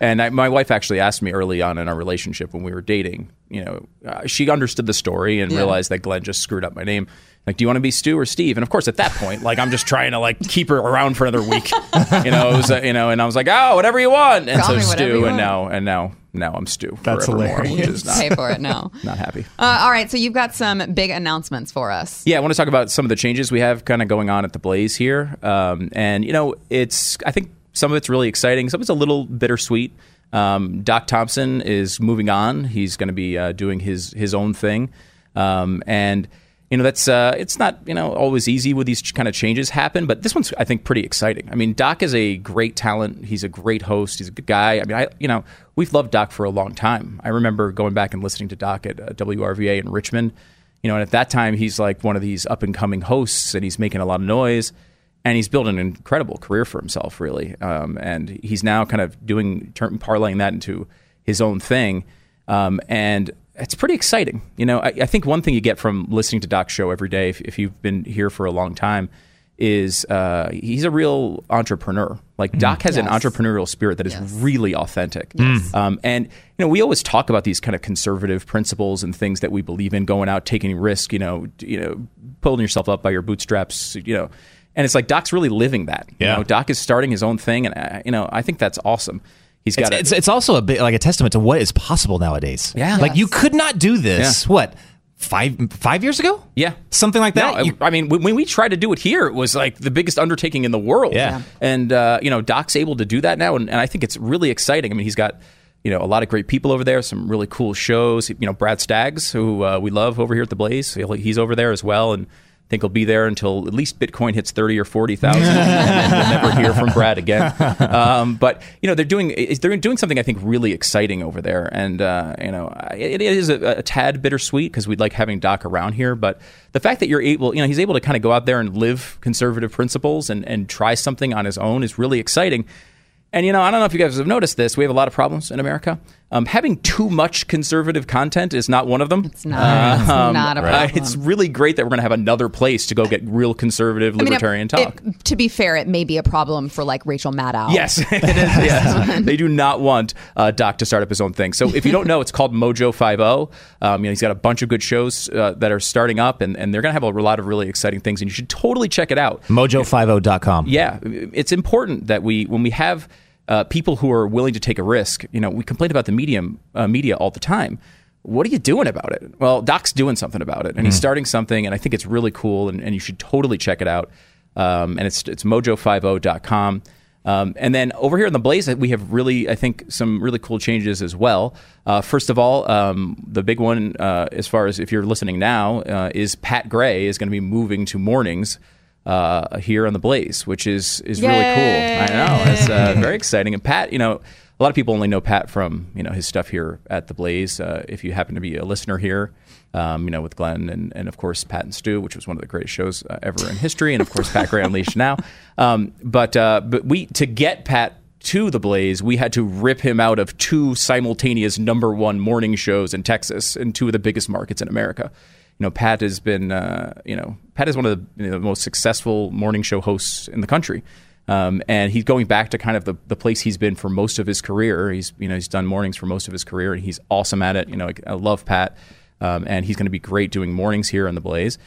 And I, my wife actually asked me early on in our relationship when we were dating. You know, uh, she understood the story and
Yeah.
realized that Glenn just screwed up my name. Like, do you want to be Stu or Steve? And of course, at that point, like I'm just trying to like keep her around for another week, you know. It was, uh, you know, and I was like, oh, whatever you want. And
Call
so Stu, and
want.
now and now now I'm Stu.
That's
forevermore,
hilarious.
Which is not,
Pay for it now.
not happy.
Uh, all right, so you've got some big announcements for us.
Yeah, I want to talk about some of the changes we have kind of going on at the Blaze here. Um, and, you know, it's, I think some of it's really exciting, some of it's a little bittersweet. Um, Doc Thompson is moving on. He's going to be uh, doing his, his own thing. Um, and, you know, that's, uh, it's not, you know, always easy when these kind of changes happen, but this one's, I think, pretty exciting. I mean, Doc is a great talent. He's a great host. He's a good guy. I mean, I, you know, we've loved Doc for a long time. I remember going back and listening to Doc at uh, WRVA in Richmond you know, and at that time he's like one of these up and coming hosts, and he's making a lot of noise, and he's building an incredible career for himself, really. Um, and he's now kind of doing parlaying that into his own thing, um, and it's pretty exciting. You know, I, I think one thing you get from listening to Doc's show every day, if, if you've been here for a long time, is uh, he's a real entrepreneur. Like Doc has an entrepreneurial spirit that is
Yes.
really authentic. Um, and you know, we always talk about these kind of conservative principles and things that we believe in, going out, taking risk. You know, you know, pulling yourself up by your bootstraps. You know, and it's like Doc's really living that.
Yeah.
You know, Doc is starting his own thing, and uh, you know, I think that's awesome. He's
It's,
got
it's, it's also a bit like a testament to what is possible nowadays.
Yeah.
Like you could not do this. What five five years ago?
Yeah.
Something like that.
No,
You-
I mean, when when we tried to do it here, it was like the biggest undertaking in the world.
Yeah. Yeah.
And, uh, you know, Doc's able to do that now. And, and I think it's really exciting. I mean, he's got, you know, a lot of great people over there, some really cool shows. You know, Brad Staggs, who uh, we love over here at the Blaze, he's over there as well. And think he'll be there until at least Bitcoin hits 30 or 40,000. we'll never hear from Brad again. Um, but, you know, they're doing, they're doing something I think really exciting over there. And, uh, you know, it, it is a, a tad bittersweet because we'd like having Doc around here. But the fact that you're able, you know, he's able to kind of go out there and live conservative principles and, and try something on his own is really exciting. And you know, I don't know if you guys have noticed this. We have a lot of problems in America. Um, having too much conservative content is not one of them. It's
not. It's not a problem.
it's really great that we're going to have another place to go get real conservative
I mean, it-
libertarian talk.
it- to be fair, it may be a problem for like Rachel Maddow.
Yes, it is. Yes. they do not want uh, Doc to start up his own thing. So if you don't know, it's called Mojo Five O. Um, you know, he's got a bunch of good shows uh, that are starting up, and, and they're going to have a lot of really exciting things, and you should totally check it out.
Mojo50.com.
Yeah, it's important that we when we have uh, people who are willing to take a risk. You know, we complain about the medium uh, media all the time. What are you doing about it? Well, Doc's doing something about it, and he's starting something, and I think it's really cool, and, and you should totally check it out. Um, and it's it's mojo50.com. Um, and then over here in the Blaze, we have really, I think, some really cool changes as well. Uh, first of all, um, the big one, uh, as far as if you're listening now, uh, is Pat Gray is going to be moving to mornings uh, here on the Blaze, which is is really cool. I know it's uh, very exciting. And Pat, you know, a lot of people only know Pat from you know his stuff here at the Blaze. Uh, if you happen to be a listener here, um, you know with Glenn and and of course Pat and Stu, which was one of the greatest shows uh, ever in history, and of course Pat Gray Unleashed now. Um, but uh, but we to get Pat to the Blaze, we had to rip him out of two simultaneous number one morning shows in Texas in two of the biggest markets in America. You know, Pat has been, uh, you know, Pat is one of the, you know, the most successful morning show hosts in the country. Um, and he's going back to kind of the, the place he's been for most of his career. He's, you know, he's done mornings for most of his career and he's awesome at it. You know, I, I love Pat. Um, and he's going to be great doing mornings here on the Blaze.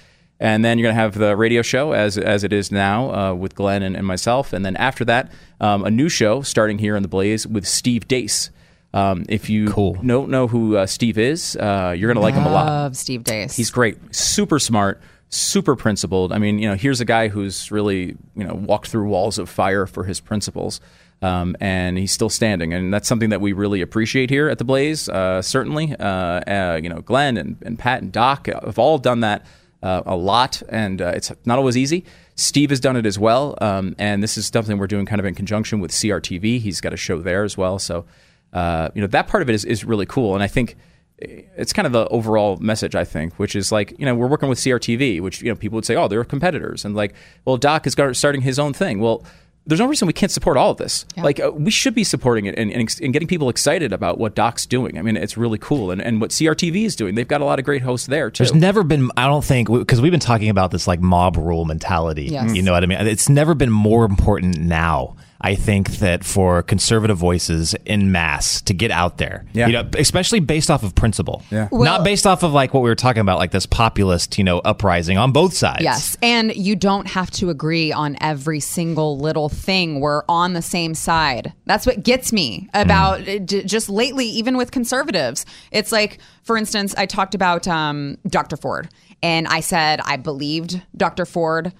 And then you're going to have the radio show as as it is now uh, with Glenn and, and myself. And then after that, um, a new show starting here on the Blaze with Steve Deace. Um, if you don't know who uh, Steve is, uh, you're going to like him a lot.
Love Steve Deace.
He's great, super smart, super principled. I mean, you know, here's a guy who's really, you know, walked through walls of fire for his principles. Um, and he's still standing, and that's something that we really appreciate here at the Blaze. Uh, certainly, uh, uh, you know, Glenn and, and Pat and Doc have all done that uh, a lot, and uh, it's not always easy. Steve has done it as well, um, and this is something we're doing kind of in conjunction with CRTV. He's got a show there as well, so uh, you know that part of it is, is really cool, and I think it's kind of the overall message I think, which is like you know we're working with CRTV, which you know people would say oh they're competitors, and like well Doc is starting his own thing. Well, there's no reason we can't support all of this. Like uh, we should be supporting it and, and, and getting people excited about what Doc's doing. I mean it's really cool, and, and what CRTV is doing. They've got a lot of great hosts there too.
There's never been, I don't think, because we've been talking about this like mob rule mentality.
Yes.
You know what I mean? It's never been more important now. I think that for conservative voices in mass to get out there,
Yeah.
you know, especially based off of principle,
Yeah.
Well-
not based off of like what we were talking about, like this populist, you know, uprising on both sides.
Yes. And you don't have to agree on every single little thing. We're on the same side. That's what gets me about
Mm.
d- just lately, even with conservatives. It's like, for instance, I talked about um, Dr. Ford, and I said I believed Dr. Ford.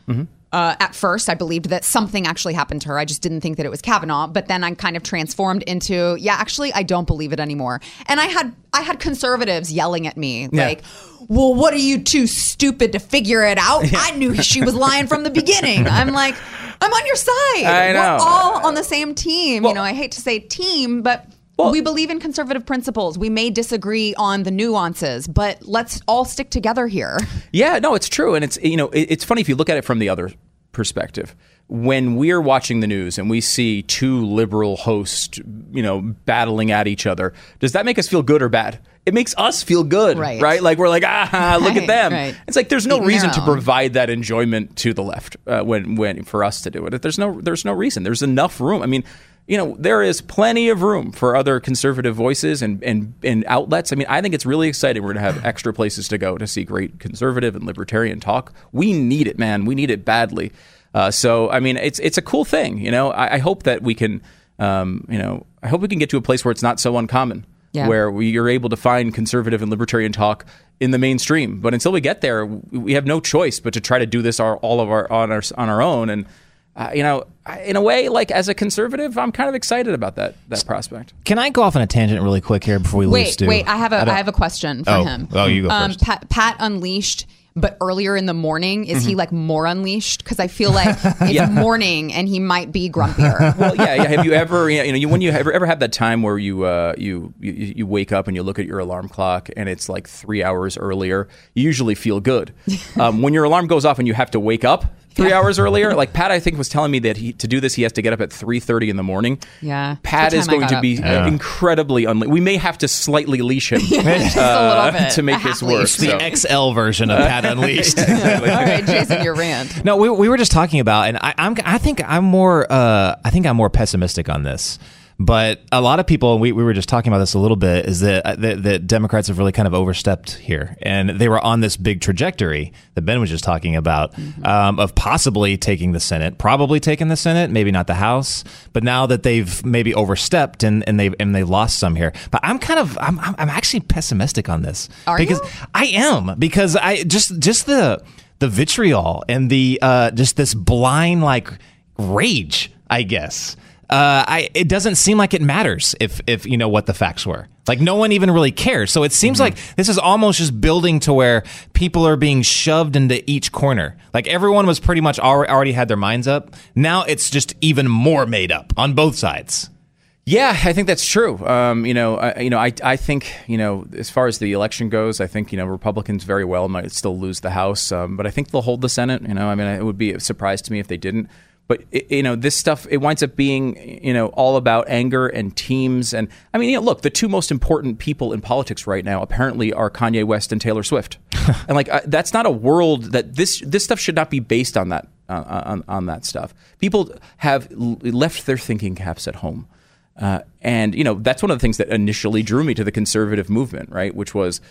Uh, at first, I believed that something actually happened to her. I just didn't think that it was Kavanaugh. But then I kind of transformed into, yeah, actually, I don't believe it anymore. And I had I had conservatives yelling at me
Yeah.
like, well, what are you too stupid to figure it out? I knew she was lying from the beginning. I'm like, I'm on your side.
I know.
We're all on the same team. you know, I hate to say team, but we believe in conservative principles. We may disagree on the nuances, but let's all stick together here.
Yeah, no, it's true, and it's you know it's funny if you look at it from the other perspective. When we're watching the news and we see two liberal hosts, you know, battling at each other, does that make us feel good or bad? It makes us feel good,
Right.
right? Like we're like, ah, look
Right,
at them.
right.
It's like there's no
Eating
reason to provide that enjoyment to the left uh, when when for us to do it. There's no there's no reason. There's enough room. I mean, you know, there is plenty of room for other conservative voices and and and outlets. I mean, I think it's really exciting. We're going to have extra places to go to see great conservative and libertarian talk. We need it, man. We need it badly. Uh, so, I mean, it's it's a cool thing. You know, I, I hope that we can, um, you know, I hope we can get to a place where it's not so uncommon
Yeah.
where we, you're able to find conservative and libertarian talk in the mainstream. But until we get there, we we have no choice but to try to do this our, all of our on our on our own. And uh, you know, in a way, like as a conservative, I'm kind of excited about that that prospect.
Can I go off on a tangent really quick here before we lose
Wait,
Stu?
wait, I have a I, have a question for
Oh,
him.
oh, you go
um,
first.
Pat, Pat Unleashed, but earlier in the morning, is
Mm-hmm.
he like more unleashed? Because I feel like it's morning and he might be grumpier.
well, yeah, yeah. Have you ever, you know, you, when you ever, ever have that time where you, uh, you, you, you wake up and you look at your alarm clock and it's like three hours earlier? You usually feel good. Um, when your alarm goes off and you have to wake up three hours earlier, like Pat, I think was telling me that he, to do this, he has to get up at three thirty in the morning.
Yeah.
Pat is going to
up.
be
Yeah.
incredibly unle- We may have to slightly leash him
Just a
uh,
bit.
to make
A
this
half
work.
leash.
the XL version of Pat Unleashed.
All right, Jason, your rant.
No, we, we were just talking about, and I, I'm I think I'm more uh, I think I'm more pessimistic on this. But a lot of people, we, we were just talking about this a little bit, is that, uh, that that Democrats have really kind of overstepped here, and they were on this big trajectory that Ben was just talking about um, of possibly taking the Senate, probably taking the Senate, maybe not the House. But now that they've maybe overstepped and, and they and they lost some here, but I'm kind of I'm I'm I'm actually pessimistic on this
Are
because
you?
I am because I just just the the vitriol and the uh, just this blind like rage, I guess. Uh, I it doesn't seem like it matters if if you know what the facts were. Like no one even really cares. So it seems like this is almost just building to where people are being shoved into each corner. Like everyone was pretty much alre- already had their minds up. Now it's just even more made up on both sides.
Yeah, I think that's true. Um, you know, I, you know, I, I think you know, as far as the election goes, I think you know Republicans very well might still lose the House, um, but I think they'll hold the Senate. You know, I mean, it would be a surprise to me if they didn't. But it, you know, this stuff it winds up being you know all about anger and teams, and I mean, you know, look, the two most important people in politics right now apparently are Kanye West and Taylor Swift, and like uh, that's not a world that this this stuff should not be based on that uh, on on that stuff. People have l- left their thinking caps at home. Uh, and you know that's one of the things that initially drew me to the conservative movement, right? Which was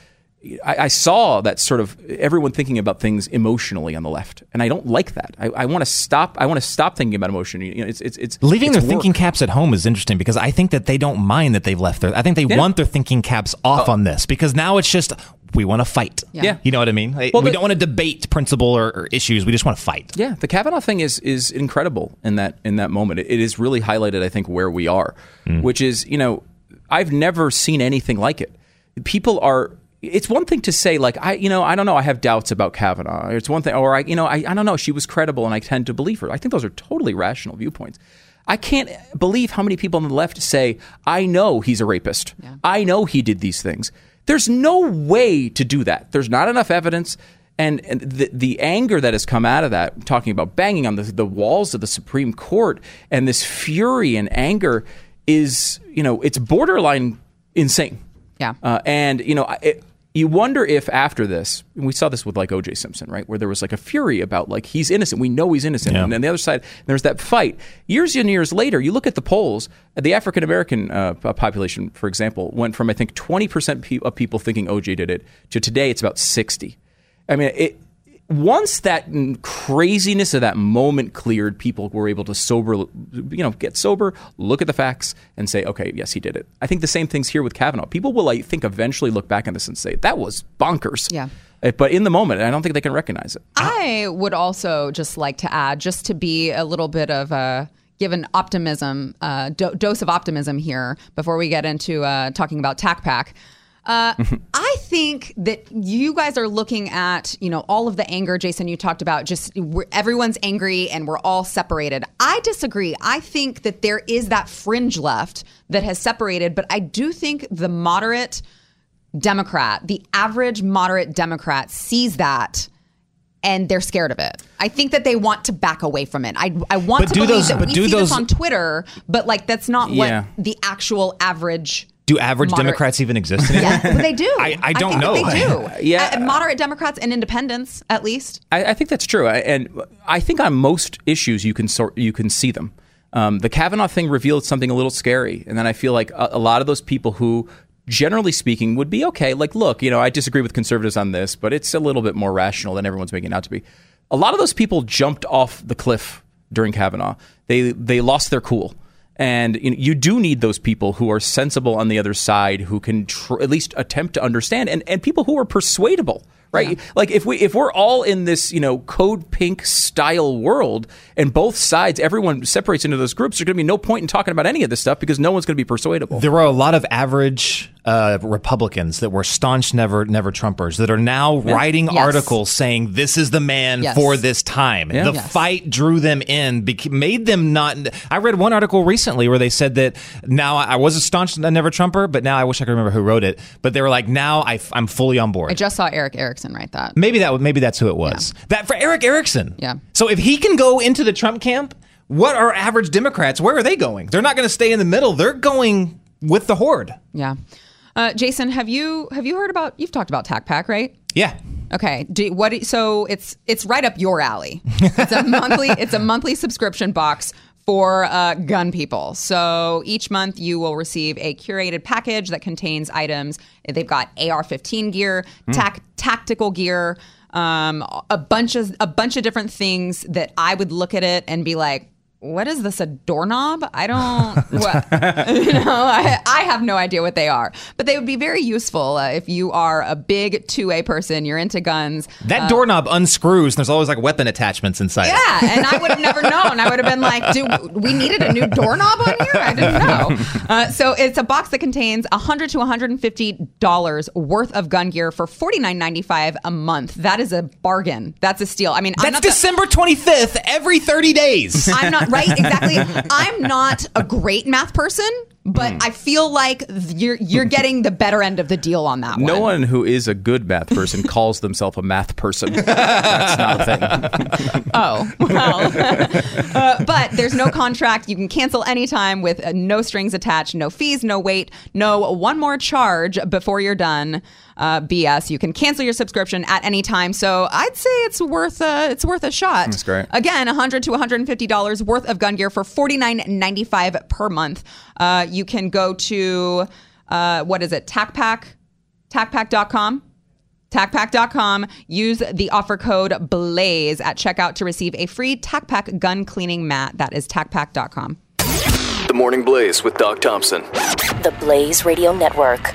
I, I saw that sort of everyone thinking about things emotionally on the left, and I don't like that. I, I want to stop. I want to stop thinking about emotion. You know, it's it's, it's
Leaving
it's
their thinking caps at home is interesting because I think that they don't mind that they've left their. I think they
Yeah.
want their thinking caps off
Oh.
on this because now it's just we want to fight.
Yeah. Yeah.
you know what I mean.
Well,
we
the-
don't want to debate principle or, or issues. We just want to fight.
Yeah, the Kavanaugh thing is is incredible in that in that moment. It, it is really highlighted, I think, where we are, mm. which is you know I've never seen anything like it. People are. It's one thing to say like I you know I don't know I have doubts about Kavanaugh. It's one thing or I you know I, I don't know she was credible and I tend to believe her. I think those are totally rational viewpoints. I can't believe how many people on the left say I know he's a rapist. I know he did these things. There's no way to do that. There's not enough evidence. And, and the, the anger that has come out of that, talking about banging on the, the walls of the Supreme Court and this fury and anger is, you know, it's borderline insane.
Yeah.
Uh, and, you know, I- it, you wonder if after this, and we saw this with like O.J. Simpson, right, where there was like a fury about like he's innocent, we know he's innocent,
Yeah.
and then the other side there's that fight. Years and years later, you look at the polls, the African American uh, population, for example, went from I think 20 percent of people thinking O.J. did it to today it's about 60. I mean, it, once that craziness of that moment cleared, people were able to sober, you know, get sober, look at the facts, and say, okay, yes, he did it. I think the same thing's here with Kavanaugh. People will, I think, eventually look back on this and say that was bonkers.
Yeah.
Uh, But in the moment, I don't think they can recognize it.
I would also just like to add, just to be a little bit of a give an optimism, uh, do- dose of optimism here before we get into uh, talking about TacPack. Uh, I think that you guys are looking at, you know, all of the anger, Jason, you talked about, just everyone's angry and we're all separated. I disagree. I think that there is that fringe left that has separated, but I do think the moderate Democrat, the average moderate Democrat sees that and they're scared of it. I think that they want to back away from it. I, I want
But
to
do
believe
those-
that
but
we
do
see
those-
this on Twitter, but like that's not
Yeah.
what the actual average.
Do average
Moderate-
Democrats even exist anymore?
Yeah, but they do.
I, I don't
think
know.
that They do.
Yeah.
Uh, moderate Democrats and independents, at least.
I, I think that's true, I- and I think on most issues you can sort you can see them. Um, the Kavanaugh thing revealed something a little scary, and then I feel like a, a lot of those people who, generally speaking, would be okay. Like, look, you know, I disagree with conservatives on this, but it's a little bit more rational than everyone's making it out to be. A lot of those people jumped off the cliff during Kavanaugh. They they lost their cool. And you, know, you do need those people who are sensible on the other side, who can tr- at least attempt to understand, and, and people who are persuadable, right? Like if we if we're all in this you know code pink style world, and both sides, everyone separates into those groups, there's going to be no point in talking about any of this stuff because no one's going to be persuadable.
There are a lot of average uh, Republicans that were staunch never never Trumpers that are now
Yeah.
writing
Yes.
articles saying this is the man
Yes.
for this time.
Yeah.
The
Yes.
fight drew them in, made them not. I read one article recently where they said that now I was a staunch never Trumper, but now I wish I could remember who wrote it. But they were like, now I, am fully on board.
I just saw Erick Erickson write that.
Maybe that maybe that's who it was. That for Erick Erickson.
Yeah.
So if he can go into the Trump camp, what are average Democrats? Where are they going? They're not going to stay in the middle. They're going with the horde.
Yeah. Uh, Jason, have you have you heard about? You've talked about TacPack, right?
Yeah.
Okay. Do, what? So it's it's right up your alley. It's a monthly. it's a monthly subscription box for uh, gun people. So each month you will receive a curated package that contains items. They've got AR-15 gear, tac- tactical gear, um, a bunch of a bunch of different things that I would look at it and be like. What is this? A doorknob? I don't. What? you know, I, I have no idea what they are, but they would be very useful uh, if you are a big two A person. You're into guns.
That
Uh,
doorknob unscrews, and there's always like weapon attachments inside. it.
yeah, and I would have never known. I would have been like, "Do we needed a new doorknob on here?" I didn't know. Uh, so it's a box that contains 100 to 150 dollars worth of gun gear for 49.95 a month. That is a bargain. That's a steal. I mean, I'm
That's
not the-
December 25th every 30 days.
I'm not right exactly. I'm not a great math person, but
Hmm.
I feel like you're you're getting the better end of the deal on that one.
No one who is a good math person calls themselves a math person. That's not a thing.
Oh, well. uh, but there's no contract. You can cancel anytime with uh, no strings attached, no fees, no wait, no one more charge before you're done. Uh, BS. You can cancel your subscription at any time. So I'd say it's worth uh, it's worth a shot.
That's great.
Again, 100 to 150 dollars worth of gun gear for 49.95 per month. Uh, you can go to uh, what is it? TacPack, TacPack.com. TacPack.com. Use the offer code BLAZE at checkout to receive a free TacPack gun cleaning mat. That is TacPack.com.
The Morning Blaze with Doc Thompson.
The Blaze Radio Network.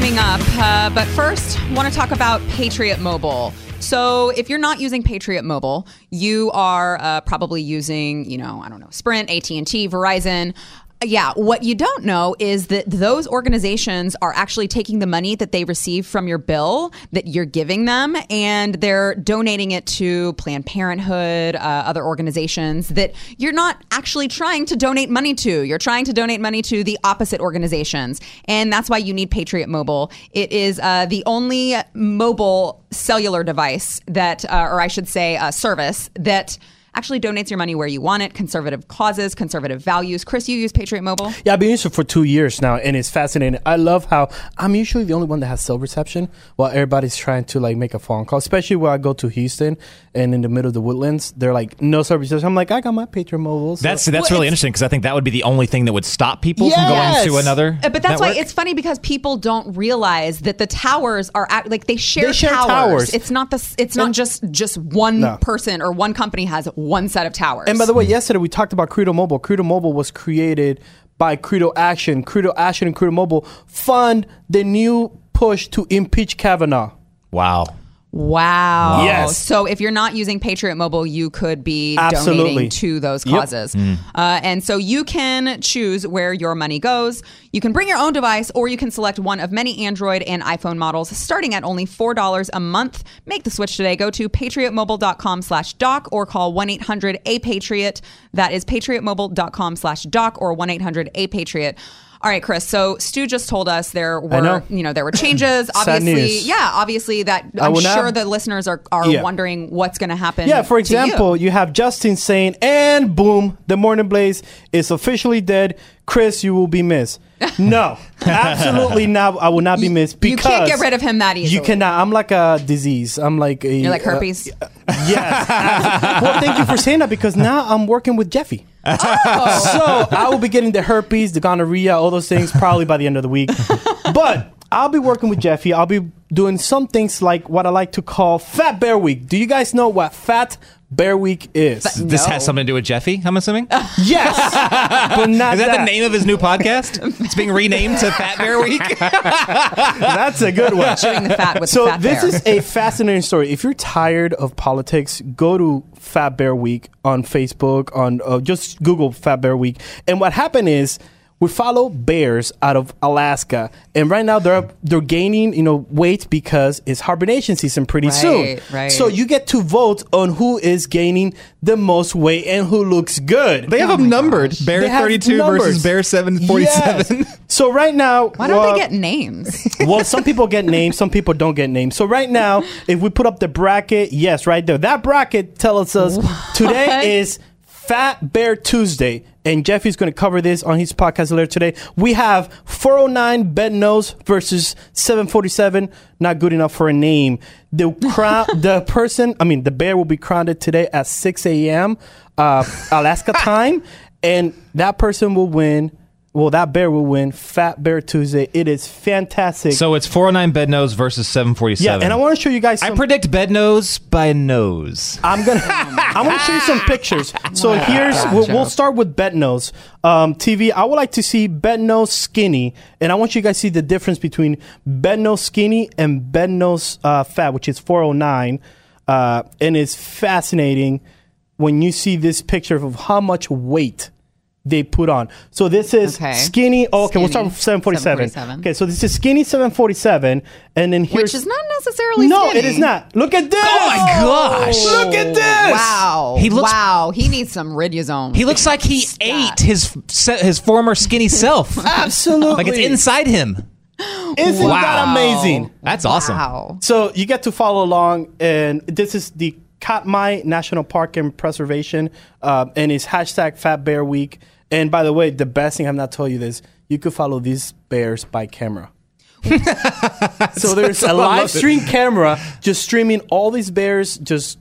Coming up. Uh, but first, want to talk about Patriot Mobile. So, if you're not using Patriot Mobile, you are uh, probably using, you know, I don't know, Sprint, AT and T, Verizon. Yeah, what you don't know is that those organizations are actually taking the money that they receive from your bill that you're giving them and they're donating it to Planned Parenthood, uh, other organizations that you're not actually trying to donate money to. You're trying to donate money to the opposite organizations. And that's why you need Patriot Mobile. It is uh, the only mobile cellular device that, uh, or I should say, uh, service that actually donates your money where you want it, conservative causes, conservative values. Chris, you use Patriot Mobile?
Yeah, I've been using it for two years now, and it's fascinating. I love how I'm usually the only one that has cell reception while everybody's trying to like make a phone call. Especially when I go to Houston and in the middle of the woodlands, they're like no cell reception. I'm like, I got my Patriot Mobile. so-
That's that's really interesting because I think that would be the only thing that would stop people from going to another.
Uh, But that's why it's funny because people don't realize that the towers are act- like they share,
They share
towers.
towers.
It's not the it's not just just one
No.
person or one company has one set of towers.
And by the way, yesterday we talked about Credo Mobile. Credo Mobile was created by Credo Action. Credo Action and Credo Mobile fund the new push to impeach Kavanaugh.
Wow.
Wow.
Yes.
So if you're not using Patriot Mobile, you could be
Absolutely.
donating to those
Yep.
causes.
Mm.
Uh, and so you can choose where your money goes. You can bring your own device or you can select one of many Android and iPhone models starting at only $4 a month. Make the switch today. Go to patriotmobile.com slash doc or call 1-800-A-PATRIOT. That is patriotmobile.com slash doc or 1-800-A-PATRIOT. All right, Chris. So Stu just told us there were,
know.
you know, there were changes. Obviously,
news.
yeah, obviously that
I
I'm
will not-
sure the listeners are, are
Yeah.
wondering what's going to happen.
Yeah, for
to you.
example, you. have Justin saying, and boom, the Morning Blaze is officially dead. Chris, you will be missed. No, absolutely not. I will not be missed because you
can't get rid of him that easily.
You cannot. I'm like a disease. I'm like a.
You're like
uh,
herpes.
yes. well, thank you for saying that because now I'm working with Jeffy.
Oh.
so I will be getting the herpes, the gonorrhea, all those things probably by the end of the week. But I'll be working with Jeffy. I'll be doing some things like what I like to call Fat Bear Week. Do you guys know what Fat Bear Week is?
This has something to do with Jeffy, I'm assuming?
Yes, but not
Is that, the name of his new podcast? it's being renamed to Fat Bear Week.
That's a good one.
Shooting the fat with
so
the fat
this
bear.
is a fascinating story. If you're tired of politics, go to Fat Bear Week on Facebook. On uh, just Google Fat Bear Week. And what happened is we follow bears out of Alaska, and right now they're they're gaining you know weight because it's hibernation season pretty soon.
Right, right.
So you get to vote on who is gaining the most weight and who looks good.
They have oh them numbered. Bear 32 versus Bear 747.
Yes. So right now,
Why don't
well,
they get names?
well, some people get names, some people don't get names. So right now, if we put up the bracket, yes, right there, that bracket tells us today is Fat Bear Tuesday, and Jeffy's going to cover this on his podcast later today. We have 409 Beadnose versus 747. Not good enough for a name. The crown, the person, I mean, the bear will be crowned today at 6 a.m. Uh, Alaska time, and that person will win. Well, that bear will win Fat Bear Tuesday. It is fantastic.
so it's 409 Beadnose versus 747.
yeah, and I want to show you guys.
I
Some,
predict Beadnose by a nose.
I'm gonna. I'm gonna show you some pictures. So here's. We'll, we'll start with Beadnose um, TV. I would like to see Beadnose skinny, and I want you guys to see the difference between Beadnose skinny and Beadnose uh, fat, which is 409, uh, and it's fascinating when you see this picture of how much weight they put on. So this is
Okay.
skinny. Oh, okay, we'll start with 747.
747.
Okay, so this is skinny 747, and then here,
Which is not necessarily
no,
skinny.
it is not. Look at this.
Oh my gosh.
Look at this.
Wow.
He looks-
wow. He needs some riduzone.
He looks like he ate his his former skinny self.
Absolutely.
like it's inside him.
Isn't that amazing?
That's awesome.
Wow.
So you get to follow along, and this is the Katmai National Park and Preservation, uh, and it's hashtag Fat Bear Week. And by the way, the best thing I've not told you this: you could follow these bears by camera. so there's a live stream camera just streaming all these bears just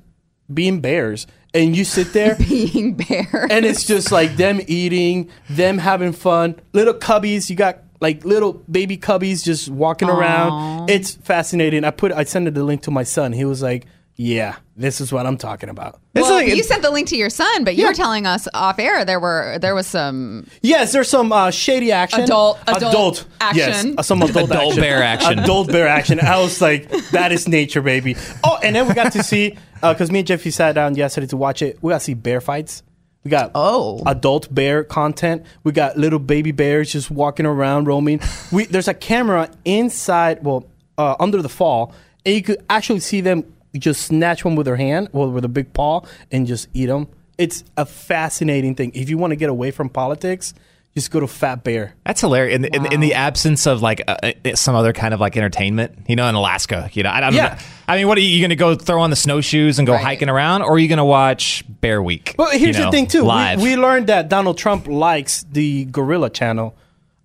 being bears, and you sit there
Being bear.
and it's just like them eating, them having fun. Little cubbies, you got like little baby cubbies just walking around. It's fascinating. I put I sent the link to my son. He was like, "Yeah, this is what I'm talking about."
well, you sent the link to your son, but you were telling us off air there were there was some
Yes, there's some uh, shady action.
Adult- adult
Yes,
action.
uh, some adult,
Adult
action.
bear action.
Adult bear action. I was like, that is nature, baby. Oh, and then we got to see because me and Jeffy sat down yesterday to watch it. We got to see bear fights. We got
oh
adult bear content. We got little baby bears just walking around roaming. We there's a camera inside, well, uh, under the fall, and you could actually see them just snatch one with their hand, well, with a big paw, and just eat them. It's a fascinating thing. If you want to get away from politics, just go to Fat Bear.
That's hilarious. In, the in, in the absence of like uh, uh, some other kind of like entertainment, you know, in Alaska, you know, I don't
Yeah.
know. I mean, what are you, you going to go throw on the snowshoes and go hiking around, or are you going to watch Bear Week?
But here's
you know,
the thing, too.
Live.
We, we learned that Donald Trump likes the Gorilla Channel.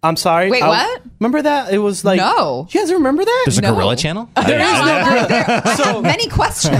I'm sorry.
Wait,
I-
what?
Remember that? It was like
No.
You guys remember that?
There's a Gorilla channel.
There is no
so many questions.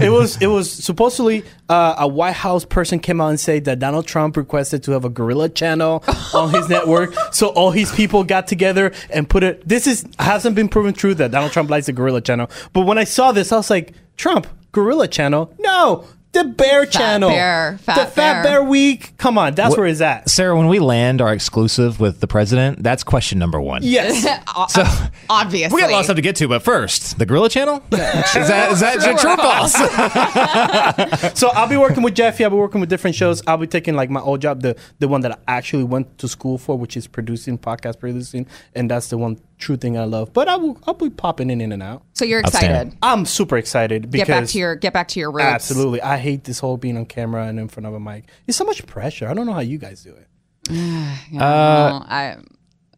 it was it was supposedly uh, a White House person came out and said that Donald Trump requested to have a gorilla channel on his network. So all his people got together and put it. This is hasn't been proven true that Donald Trump likes the gorilla channel. But when I saw this, I was like, Trump gorilla channel? No, the Bear channel.
Bear, Fat
the Fat
Bear.
Bear Week. Come on, that's
What-
where it's at.
Sarah, when we land our exclusive with the president, that's question number one.
Yes.
So
Obviously.
we got a lot of stuff to get to, but first, the Gorilla Channel. is that is that
Sure.
true or false?
so I'll be working with Jeffy. I'll be working with different shows. I'll be taking like my old job, the the one that I actually went to school for, which is producing, podcast producing, and that's the one true thing I love. But I will I'll be popping in in and out.
So you're excited.
I'm super excited because
Get back to your get back to your roots.
absolutely. I hate this whole being on camera and in front of a mic. It's so much pressure. I don't know how you guys do it.
Yeah,
Uh,
well, I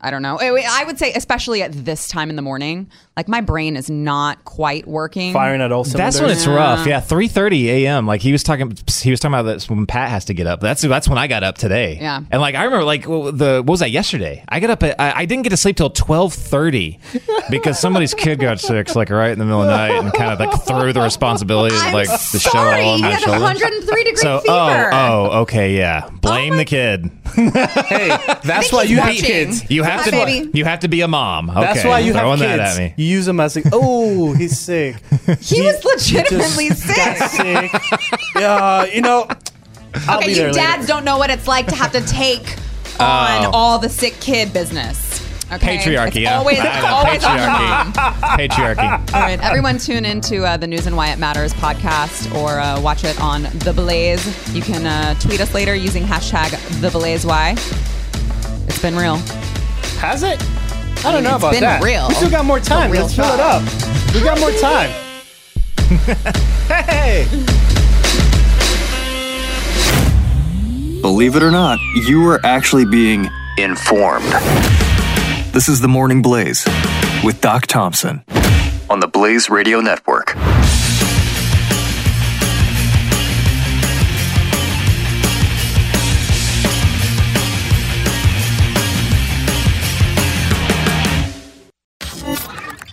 I don't know. I I would say especially at this time in the morning, like my brain is not quite working.
Firing at all
That's when it's rough. Yeah, three thirty a.m. Like he was talking. He was talking about this when Pat has to get up. That's that's when I got up today.
Yeah.
and like I remember, like the what was that yesterday? I got up. At, I, I didn't get to sleep till twelve thirty because somebody's kid got sick, like right in the middle of the night, and kind of like threw the responsibility of like the show
Sorry,
all on
he
my
had
shoulders.
103 degree
So oh,
fever.
oh oh okay yeah, oh blame the kid.
hey, that's why you have
watching.
kids.
You have
Hi,
to
baby.
you have to be a mom. Okay,
That's why you have
throwing
kids.
that at me.
You use them as like, oh, he's sick.
He was legitimately
just
sick.
got sick. Yeah, you know. I'll
okay,
be
you
there later.
dads don't know what it's like to have to take on
Oh.
all the sick kid business. Okay?
Patriarchy.
It's
yeah.
always, it's
know,
always on
patriarchy. patriarchy.
All right, everyone tune into uh, the News and Why It Matters podcast or uh, watch it on The Blaze. You can uh, tweet us later using hashtag The Blaze Y. It's been real.
Has it? I don't know
It's
about
been
that.
real.
We still got more time. Let's fill it up. We got more time. hey.
Believe it or not, you are actually being informed. This is the Morning Blaze with Doc Thompson on the Blaze Radio Network.